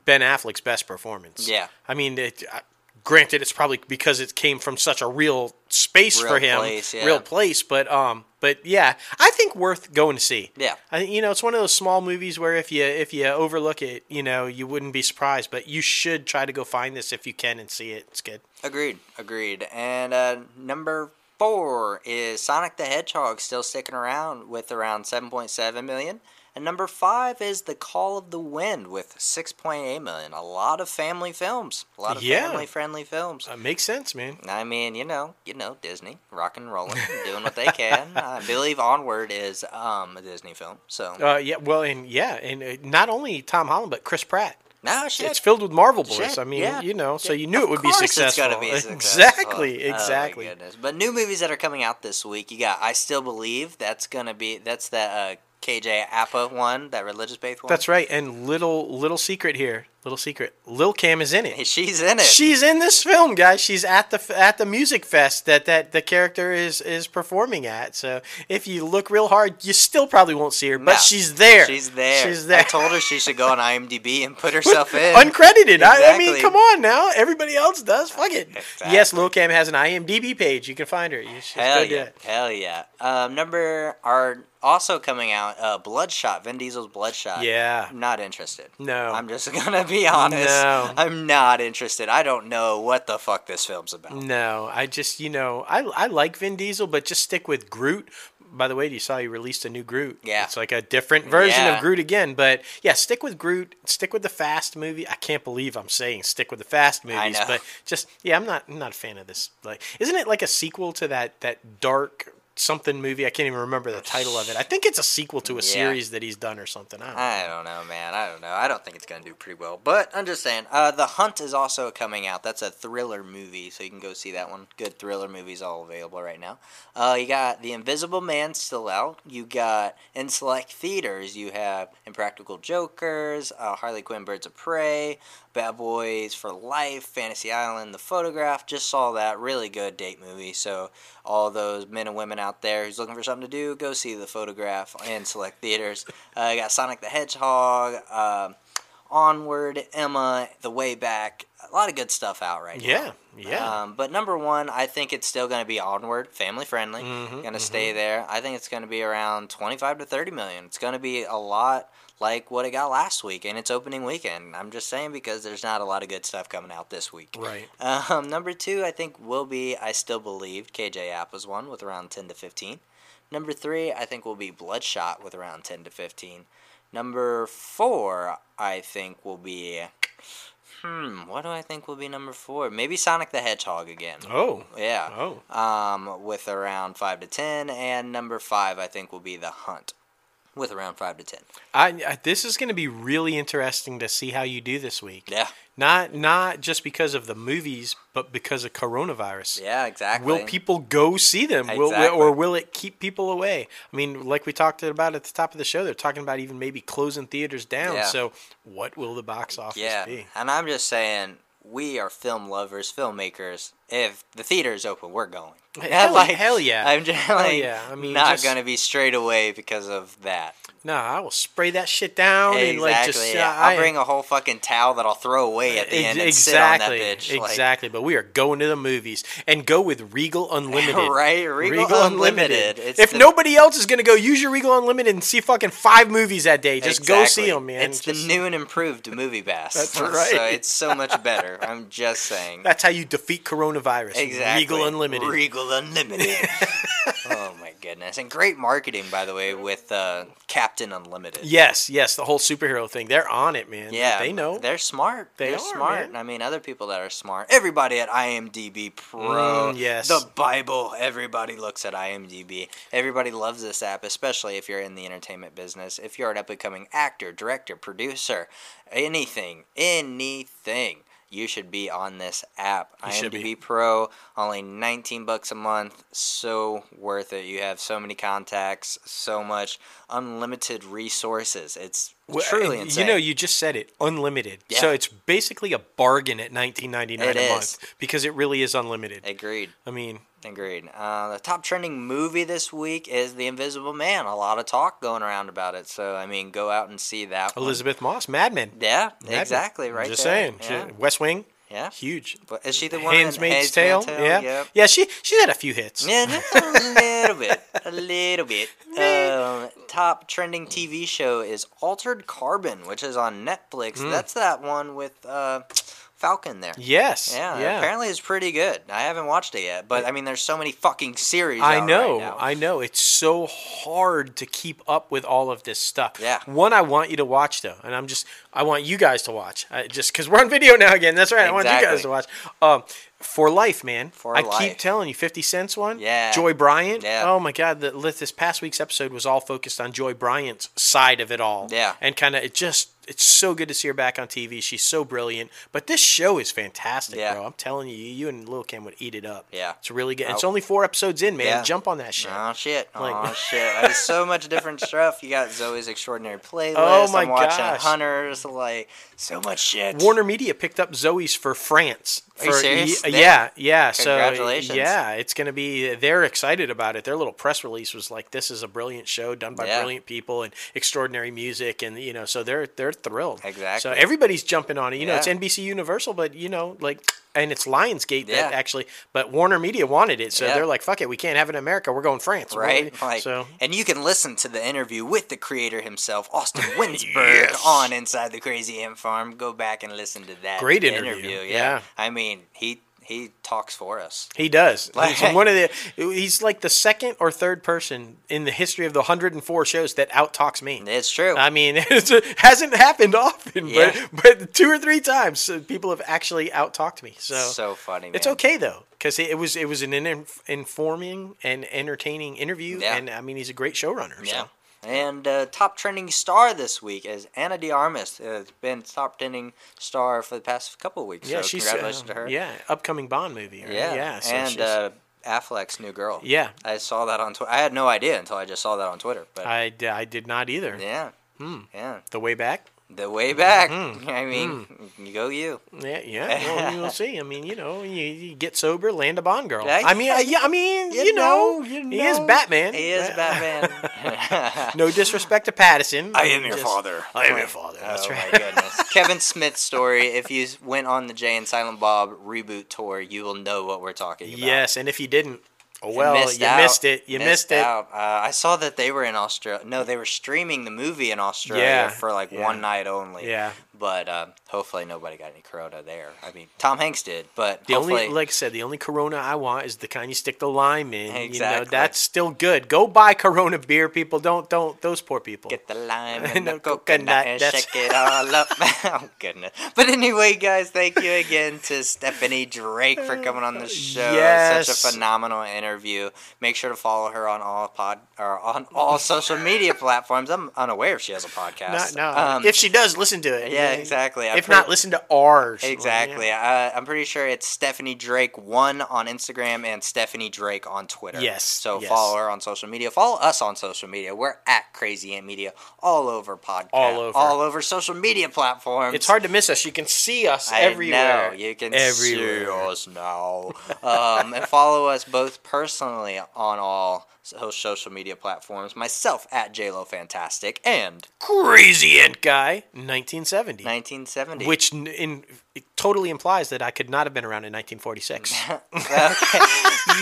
Speaker 2: Ben Affleck's best performance.
Speaker 1: Yeah.
Speaker 2: I mean, it, uh, granted, it's probably because it came from such a real space
Speaker 1: Real
Speaker 2: for him,
Speaker 1: place, yeah.
Speaker 2: real place. But um, but yeah, I think worth going to see.
Speaker 1: Yeah.
Speaker 2: I, you know, it's one of those small movies where if you if you overlook it, you know, you wouldn't be surprised. But you should try to go find this if you can and see it. It's good.
Speaker 1: Agreed, agreed. And uh, number four is Sonic the Hedgehog still sticking around with around 7.7 million. And number five is The Call of the Wild with 6.8 million. A lot of family films, a lot of
Speaker 2: Yeah.
Speaker 1: family-friendly films.
Speaker 2: Uh, makes sense, man.
Speaker 1: I mean, you know, you know, Disney, rock and rolling, doing what they can. I believe Onward is um, a Disney film, so
Speaker 2: Uh, yeah, well, and yeah, and uh, not only Tom Holland but Chris Pratt.
Speaker 1: no shit.
Speaker 2: It's filled with Marvel boys.
Speaker 1: Shit,
Speaker 2: I mean,
Speaker 1: yeah.
Speaker 2: you know, so you knew
Speaker 1: of
Speaker 2: it would be successful.
Speaker 1: Be successful.
Speaker 2: Exactly,
Speaker 1: Oh,
Speaker 2: exactly.
Speaker 1: goodness. But new movies that are coming out this week, you got I Still Believe. That's gonna be that's the uh, KJ Apa one, that religious based one.
Speaker 2: That's right. And little little secret here, little secret. Lil Cam is in it.
Speaker 1: She's in it.
Speaker 2: She's in this film, guys. She's at the at the music fest that that the character is is performing at. So if you look real hard, you still probably won't see her, but
Speaker 1: No,
Speaker 2: she's there.
Speaker 1: She's there.
Speaker 2: She's there.
Speaker 1: I told her she should go on IMDb and put herself in.
Speaker 2: Uncredited. I, I mean, come on now. Everybody else does. Fuck it.
Speaker 1: Exactly.
Speaker 2: Yes, Lil Cam has an IMDb page. You can find her. You should
Speaker 1: Hell yeah! Hell yeah! Um, number are also coming out. Uh, Bloodshot. Vin Diesel's Bloodshot.
Speaker 2: Yeah.
Speaker 1: I'm not interested.
Speaker 2: No.
Speaker 1: I'm just gonna be honest.
Speaker 2: No.
Speaker 1: I'm not interested. I don't know what the fuck this film's about.
Speaker 2: No, I just you know I I like Vin Diesel, but just stick with Groot. By the way, you saw he released a new Groot.
Speaker 1: Yeah.
Speaker 2: it's like a different version
Speaker 1: Yeah.
Speaker 2: of Groot again. But yeah, stick with Groot. Stick with the Fast movie. I can't believe I'm saying stick with the Fast movies,
Speaker 1: know.
Speaker 2: but just yeah, I'm not I'm not a fan of this. Like, isn't it like a sequel to that that dark something movie? I can't even remember the title of it. I think it's a sequel to a
Speaker 1: Yeah.
Speaker 2: series that he's done or something. I don't know.
Speaker 1: I don't know, man. I don't know. I don't think it's gonna do pretty well. But I'm just saying. Uh, the Hunt is also coming out. That's a thriller movie, so you can go see that one. Good thriller movies all available right now. Uh, you got The Invisible Man still out. You got in select theaters. You have Impractical Jokers, uh, Harley Quinn, Birds of Prey, Bad Boys for Life, Fantasy Island, The Photograph. Just saw that really good date movie. So all those men and women out there who's looking for something to do, go see The Photograph in select theaters. Uh, you got Sonic the Hedgehog. um Onward, Emma, The Way Back, a lot of good stuff out right now.
Speaker 2: Yeah, yeah.
Speaker 1: Um, but number one, I think it's still going to be Onward, family friendly.
Speaker 2: Mhm,
Speaker 1: going to stay there. I think it's going to be around 25 to 30 million. It's going to be a lot like what it got last week in its opening weekend. I'm just saying because there's not a lot of good stuff coming out this week.
Speaker 2: Right.
Speaker 1: Um, number two, I think will be I Still Believe. KJ Apa's one with around 10 to 15. Number three, I think will be Bloodshot with around 10 to 15. Number four, I think will be. Hmm, what do I think will be number four? Maybe Sonic the Hedgehog again.
Speaker 2: Oh.
Speaker 1: Yeah.
Speaker 2: Oh.
Speaker 1: Um, with around five to ten, and number five I think will be The Hunt, with around five to ten.
Speaker 2: I, I this is going to be really interesting to see how you do this week.
Speaker 1: Yeah.
Speaker 2: Not not just because of the movies, but because of coronavirus.
Speaker 1: Yeah, exactly.
Speaker 2: Will people go see them? Will,
Speaker 1: Exactly.
Speaker 2: or will it keep people away? I mean, like we talked about at the top of the show, they're talking about even maybe closing theaters down.
Speaker 1: Yeah.
Speaker 2: So, what will the box office
Speaker 1: Yeah,
Speaker 2: be?
Speaker 1: and I'm just saying, we are film lovers, filmmakers. If the theater is open, we're going.
Speaker 2: Hell- hell yeah.
Speaker 1: I'm just like,
Speaker 2: yeah. I mean,
Speaker 1: not
Speaker 2: just-
Speaker 1: gonna be straight away because of that.
Speaker 2: No, I will spray that shit down and like just.
Speaker 1: yeah.
Speaker 2: uh, I-
Speaker 1: I'll bring a whole fucking towel that I'll throw away at the end and
Speaker 2: Ex-
Speaker 1: sit on that
Speaker 2: exactly,
Speaker 1: like-
Speaker 2: exactly. But we are going to the movies and go with Regal Unlimited.
Speaker 1: Right, Regal Unlimited. It's
Speaker 2: if
Speaker 1: the-
Speaker 2: nobody else is gonna go, use your Regal Unlimited and see fucking five movies that day. Just go see them, man.
Speaker 1: It's
Speaker 2: Just-
Speaker 1: the new and improved MoviePass.
Speaker 2: That's
Speaker 1: So
Speaker 2: right.
Speaker 1: it's so much better. I'm just saying.
Speaker 2: That's how you defeat coronavirus.
Speaker 1: Exactly.
Speaker 2: Regal Unlimited.
Speaker 1: Regal Unlimited. oh my goodness! And great marketing, by the way, with uh, Captain Unlimited.
Speaker 2: yes, yes, the whole superhero thing. They're on it, man.
Speaker 1: Yeah,
Speaker 2: they know.
Speaker 1: They're smart.
Speaker 2: They
Speaker 1: are, smart.
Speaker 2: man.
Speaker 1: I mean, other people that are smart. Everybody at IMDb Pro.
Speaker 2: Mm, yes.
Speaker 1: The Bible. Everybody looks at IMDb. Everybody loves this app, especially if you're in the entertainment business. If you're an up and coming actor, director, producer, anything, anything. You should be on this app.
Speaker 2: You should
Speaker 1: IMDb
Speaker 2: be.
Speaker 1: Pro, only 19 bucks a month. So worth it. You have so many contacts, so much unlimited resources. It's
Speaker 2: Well,
Speaker 1: truly insane.
Speaker 2: You know, you just said it, unlimited.
Speaker 1: Yeah.
Speaker 2: So it's basically a bargain at nineteen ninety nine a
Speaker 1: is.
Speaker 2: month because it really is unlimited.
Speaker 1: Agreed.
Speaker 2: I mean,
Speaker 1: Agreed. Uh, the top trending movie this week is The Invisible Man. A lot of talk going around about it. So, I mean, go out and see that one.
Speaker 2: Elisabeth Moss, Mad Men.
Speaker 1: Yeah,
Speaker 2: Mad Men.
Speaker 1: exactly. Right
Speaker 2: Just
Speaker 1: there.
Speaker 2: saying.
Speaker 1: Yeah.
Speaker 2: West Wing,
Speaker 1: yeah.
Speaker 2: huge.
Speaker 1: But is she the one
Speaker 2: Handmaid's
Speaker 1: Handmaid's
Speaker 2: Tale. Yeah,
Speaker 1: Yep.
Speaker 2: yeah. She she's had a few hits.
Speaker 1: Yeah, a little bit. A little bit. Um, top trending TV show is Altered Carbon, which is on Netflix. That's that one with uh, Falcon there.
Speaker 2: Yes.
Speaker 1: Yeah,
Speaker 2: Yeah.
Speaker 1: apparently it's pretty good. I haven't watched it yet, but I mean, there's so many fucking series.
Speaker 2: I
Speaker 1: out
Speaker 2: know,
Speaker 1: right now.
Speaker 2: I know. It's so hard to keep up with all of this stuff.
Speaker 1: Yeah.
Speaker 2: One I want you to watch though, and I'm just I want you guys to watch. I, just because we're on video now again. That's right. I want you guys to watch. Um, for life, man.
Speaker 1: For
Speaker 2: I
Speaker 1: Life.
Speaker 2: keep telling you, Fifty Cent's one.
Speaker 1: Yeah.
Speaker 2: Joy Bryant.
Speaker 1: Yeah.
Speaker 2: Oh my God, the, this past week's episode was all focused on Joy Bryant's side of it all.
Speaker 1: Yeah.
Speaker 2: And kind of it just it's so good to see her back on TV. She's so brilliant. But this show is fantastic,
Speaker 1: Yeah.
Speaker 2: bro. I'm telling you, you and Lil Kim would eat it up.
Speaker 1: Yeah.
Speaker 2: It's really good. It's
Speaker 1: Oh.
Speaker 2: only four episodes in, man.
Speaker 1: Yeah.
Speaker 2: Jump on that shit.
Speaker 1: Oh shit!
Speaker 2: Like-
Speaker 1: oh shit! There's so much different stuff. You got Zoey's Extraordinary Playlist.
Speaker 2: Oh, my
Speaker 1: I'm watching
Speaker 2: gosh.
Speaker 1: Hunters. Like so much shit.
Speaker 2: Warner Media picked up Zoey's for France.
Speaker 1: Are you
Speaker 2: For-
Speaker 1: serious? They-
Speaker 2: Yeah, yeah. So yeah, it's gonna be. They're excited about it. Their little press release was like, "This is a brilliant show done by
Speaker 1: Yeah.
Speaker 2: brilliant people and extraordinary music," and you know, so they're they're thrilled.
Speaker 1: Exactly.
Speaker 2: So everybody's jumping on it. You know, it's NBC Universal, but you know, like, and it's Lionsgate
Speaker 1: Yeah.
Speaker 2: that actually, but Warner Media wanted it, so
Speaker 1: Yeah.
Speaker 2: they're like, "Fuck it, we can't have it in America. We're going France."
Speaker 1: Right, like,
Speaker 2: so
Speaker 1: and you can listen to the interview with the creator himself, Austin Winsberg,
Speaker 2: Yes.
Speaker 1: on Inside the Crazy Ant Farm. Go back and listen to that
Speaker 2: Great interview,
Speaker 1: Yeah.
Speaker 2: yeah.
Speaker 1: I mean, he he talks for us.
Speaker 2: He does.
Speaker 1: Like-
Speaker 2: He's one of the. He's like the second or third person in the history of the 104 shows that out talks me.
Speaker 1: It's true.
Speaker 2: I mean, it hasn't happened often,
Speaker 1: Yeah.
Speaker 2: but but two or three times uh, people have actually out talked me. So,
Speaker 1: so funny. Man.
Speaker 2: it's okay though, because it, it was it was an in, informing and entertaining interview,
Speaker 1: Yeah.
Speaker 2: and I mean he's a great showrunner.
Speaker 1: Yeah.
Speaker 2: So.
Speaker 1: And uh, top trending star this week is Ana de Armas. Uh, has been top trending star for the past couple of weeks.
Speaker 2: Yeah,
Speaker 1: so
Speaker 2: she's
Speaker 1: congratulations
Speaker 2: uh,
Speaker 1: to her.
Speaker 2: Yeah, upcoming Bond movie. Right?
Speaker 1: Yeah.
Speaker 2: yeah. So
Speaker 1: and uh, Affleck's new girl.
Speaker 2: yeah,
Speaker 1: I saw that on Twitter. I had no idea until I just saw that on Twitter. But
Speaker 2: I, d- I did not either.
Speaker 1: yeah,
Speaker 2: Hmm.
Speaker 1: yeah,
Speaker 2: The way back.
Speaker 1: The way back.
Speaker 2: Mm,
Speaker 1: I mean, you go you.
Speaker 2: Yeah, yeah. Well, we'll see. I mean, you know, you, you get sober, land a Bond girl.
Speaker 1: Yeah,
Speaker 2: I mean, I, yeah, I mean, you, know, he is Batman.
Speaker 1: He is Batman.
Speaker 2: no disrespect to Pattinson.
Speaker 1: I am your
Speaker 2: Just-
Speaker 1: father.
Speaker 2: I am your father. That's
Speaker 1: oh
Speaker 2: right.
Speaker 1: my goodness. Kevin Smith's story. If you went on the Jay and Silent Bob reboot tour, you will know what we're talking about.
Speaker 2: Yes, and if you didn't, oh well, you
Speaker 1: missed
Speaker 2: missed, it. You missed, it.
Speaker 1: out. Uh, I saw that they were in Australia. No, they were streaming the movie in Australia
Speaker 2: Yeah,
Speaker 1: for like
Speaker 2: yeah.
Speaker 1: one night only.
Speaker 2: Yeah.
Speaker 1: But uh, hopefully nobody got any corona there. I mean, Tom Hanks did, but
Speaker 2: The only, like I said, the only Corona I want is the kind you stick the lime in. You know, that's still good. Go buy Corona beer, people. Don't, don't. Those poor people.
Speaker 1: Get the lime and
Speaker 2: No
Speaker 1: the
Speaker 2: coconut,
Speaker 1: coconut and shake it all up. oh goodness! But anyway, guys, thank you again to Stephanie Drake for coming on the show.
Speaker 2: Yes.
Speaker 1: Such a phenomenal interview. Make sure to follow her on all pod or on all social media platforms. I'm unaware if she has a podcast.
Speaker 2: No, no.
Speaker 1: Um,
Speaker 2: if she does, listen to it.
Speaker 1: yeah, Yeah, exactly. I'm
Speaker 2: if
Speaker 1: pretty-
Speaker 2: not, listen to ours.
Speaker 1: Exactly. Uh, I'm pretty sure it's Stephanie Drake one on Instagram and Stephanie Drake on Twitter.
Speaker 2: Yes,
Speaker 1: So
Speaker 2: yes.
Speaker 1: follow her on social media. Follow us on social media. We're at Crazy Ant Media all over podcast,
Speaker 2: All over.
Speaker 1: all over social media platforms.
Speaker 2: It's hard to miss us. You can see us
Speaker 1: I
Speaker 2: everywhere.
Speaker 1: know. You can
Speaker 2: Everywhere.
Speaker 1: see us now. um, and follow us both personally on all so- social media platforms. Myself at JLo Fantastic and
Speaker 2: Crazy Ant Guy, 1970.
Speaker 1: 1970.
Speaker 2: Which in, it totally implies that I could not have been around in 1946.
Speaker 1: okay.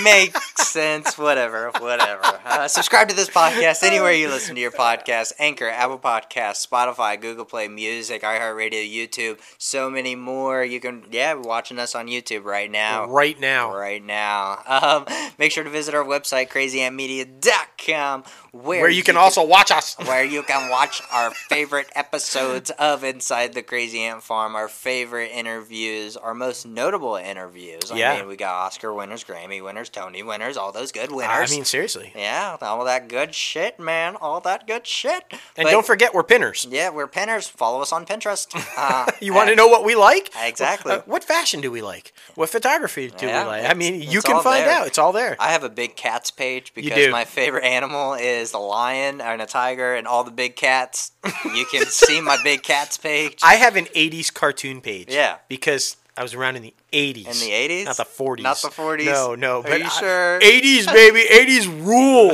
Speaker 1: Makes sense. Whatever. Whatever. Uh, subscribe to this podcast anywhere you listen to your podcast Anchor, Apple Podcasts, Spotify, Google Play Music, iHeartRadio, YouTube, so many more. You can, yeah, watching us on YouTube right now.
Speaker 2: right now.
Speaker 1: Right now. Um, make sure to visit our website, crazyantmedia.com, where,
Speaker 2: Where you can also watch us.
Speaker 1: where you can watch our favorite episodes of Inside the Crazy Ant Farm, our favorite interviews, our most notable interviews. I
Speaker 2: Yeah.
Speaker 1: mean, we got Oscar winners, Grammy winners, Tony winners, all those good winners.
Speaker 2: I mean, seriously.
Speaker 1: yeah, all that good shit, man. All that good shit.
Speaker 2: And
Speaker 1: But-
Speaker 2: don't forget, we're pinners.
Speaker 1: Yeah, we're pinners. Follow us on Pinterest. Uh,
Speaker 2: You want to know what we like?
Speaker 1: Exactly.
Speaker 2: Uh, what fashion do we like? What photography do
Speaker 1: Yeah,
Speaker 2: we like? I mean, you can find
Speaker 1: there.
Speaker 2: out. It's all there.
Speaker 1: I have a big cats page because my favorite animal is a lion and a tiger and all the big cats. You can see my big cats page.
Speaker 2: I have an 80s cartoon page.
Speaker 1: Yeah.
Speaker 2: Because I was around in the 80s.
Speaker 1: In the 80s?
Speaker 2: Not the 40s.
Speaker 1: Not the 40s?
Speaker 2: No, no.
Speaker 1: Are
Speaker 2: but
Speaker 1: you
Speaker 2: I-
Speaker 1: sure?
Speaker 2: 80s, baby. 80s rule.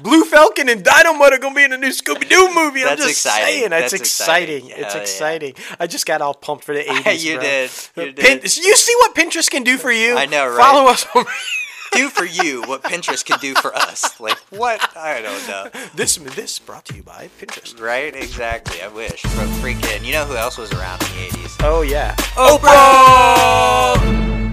Speaker 2: Blue Falcon and Dynomutt are going to be in a new Scooby Doo movie. I'm
Speaker 1: That's
Speaker 2: just
Speaker 1: exciting.
Speaker 2: saying. That's,
Speaker 1: That's
Speaker 2: exciting.
Speaker 1: exciting.
Speaker 2: It's
Speaker 1: yeah.
Speaker 2: exciting. I just got all pumped for the 80s.
Speaker 1: You
Speaker 2: bro.
Speaker 1: did. You
Speaker 2: Pin-
Speaker 1: did.
Speaker 2: you see what Pinterest can do for you?
Speaker 1: I know, right?
Speaker 2: Follow us
Speaker 1: do for you what Pinterest can do for us. Like what? I don't know.
Speaker 2: this. This brought to you by Pinterest.
Speaker 1: Right? Exactly. I wish. But freaking, you know who else was around in the 80s?
Speaker 2: Oh yeah.
Speaker 1: Oprah!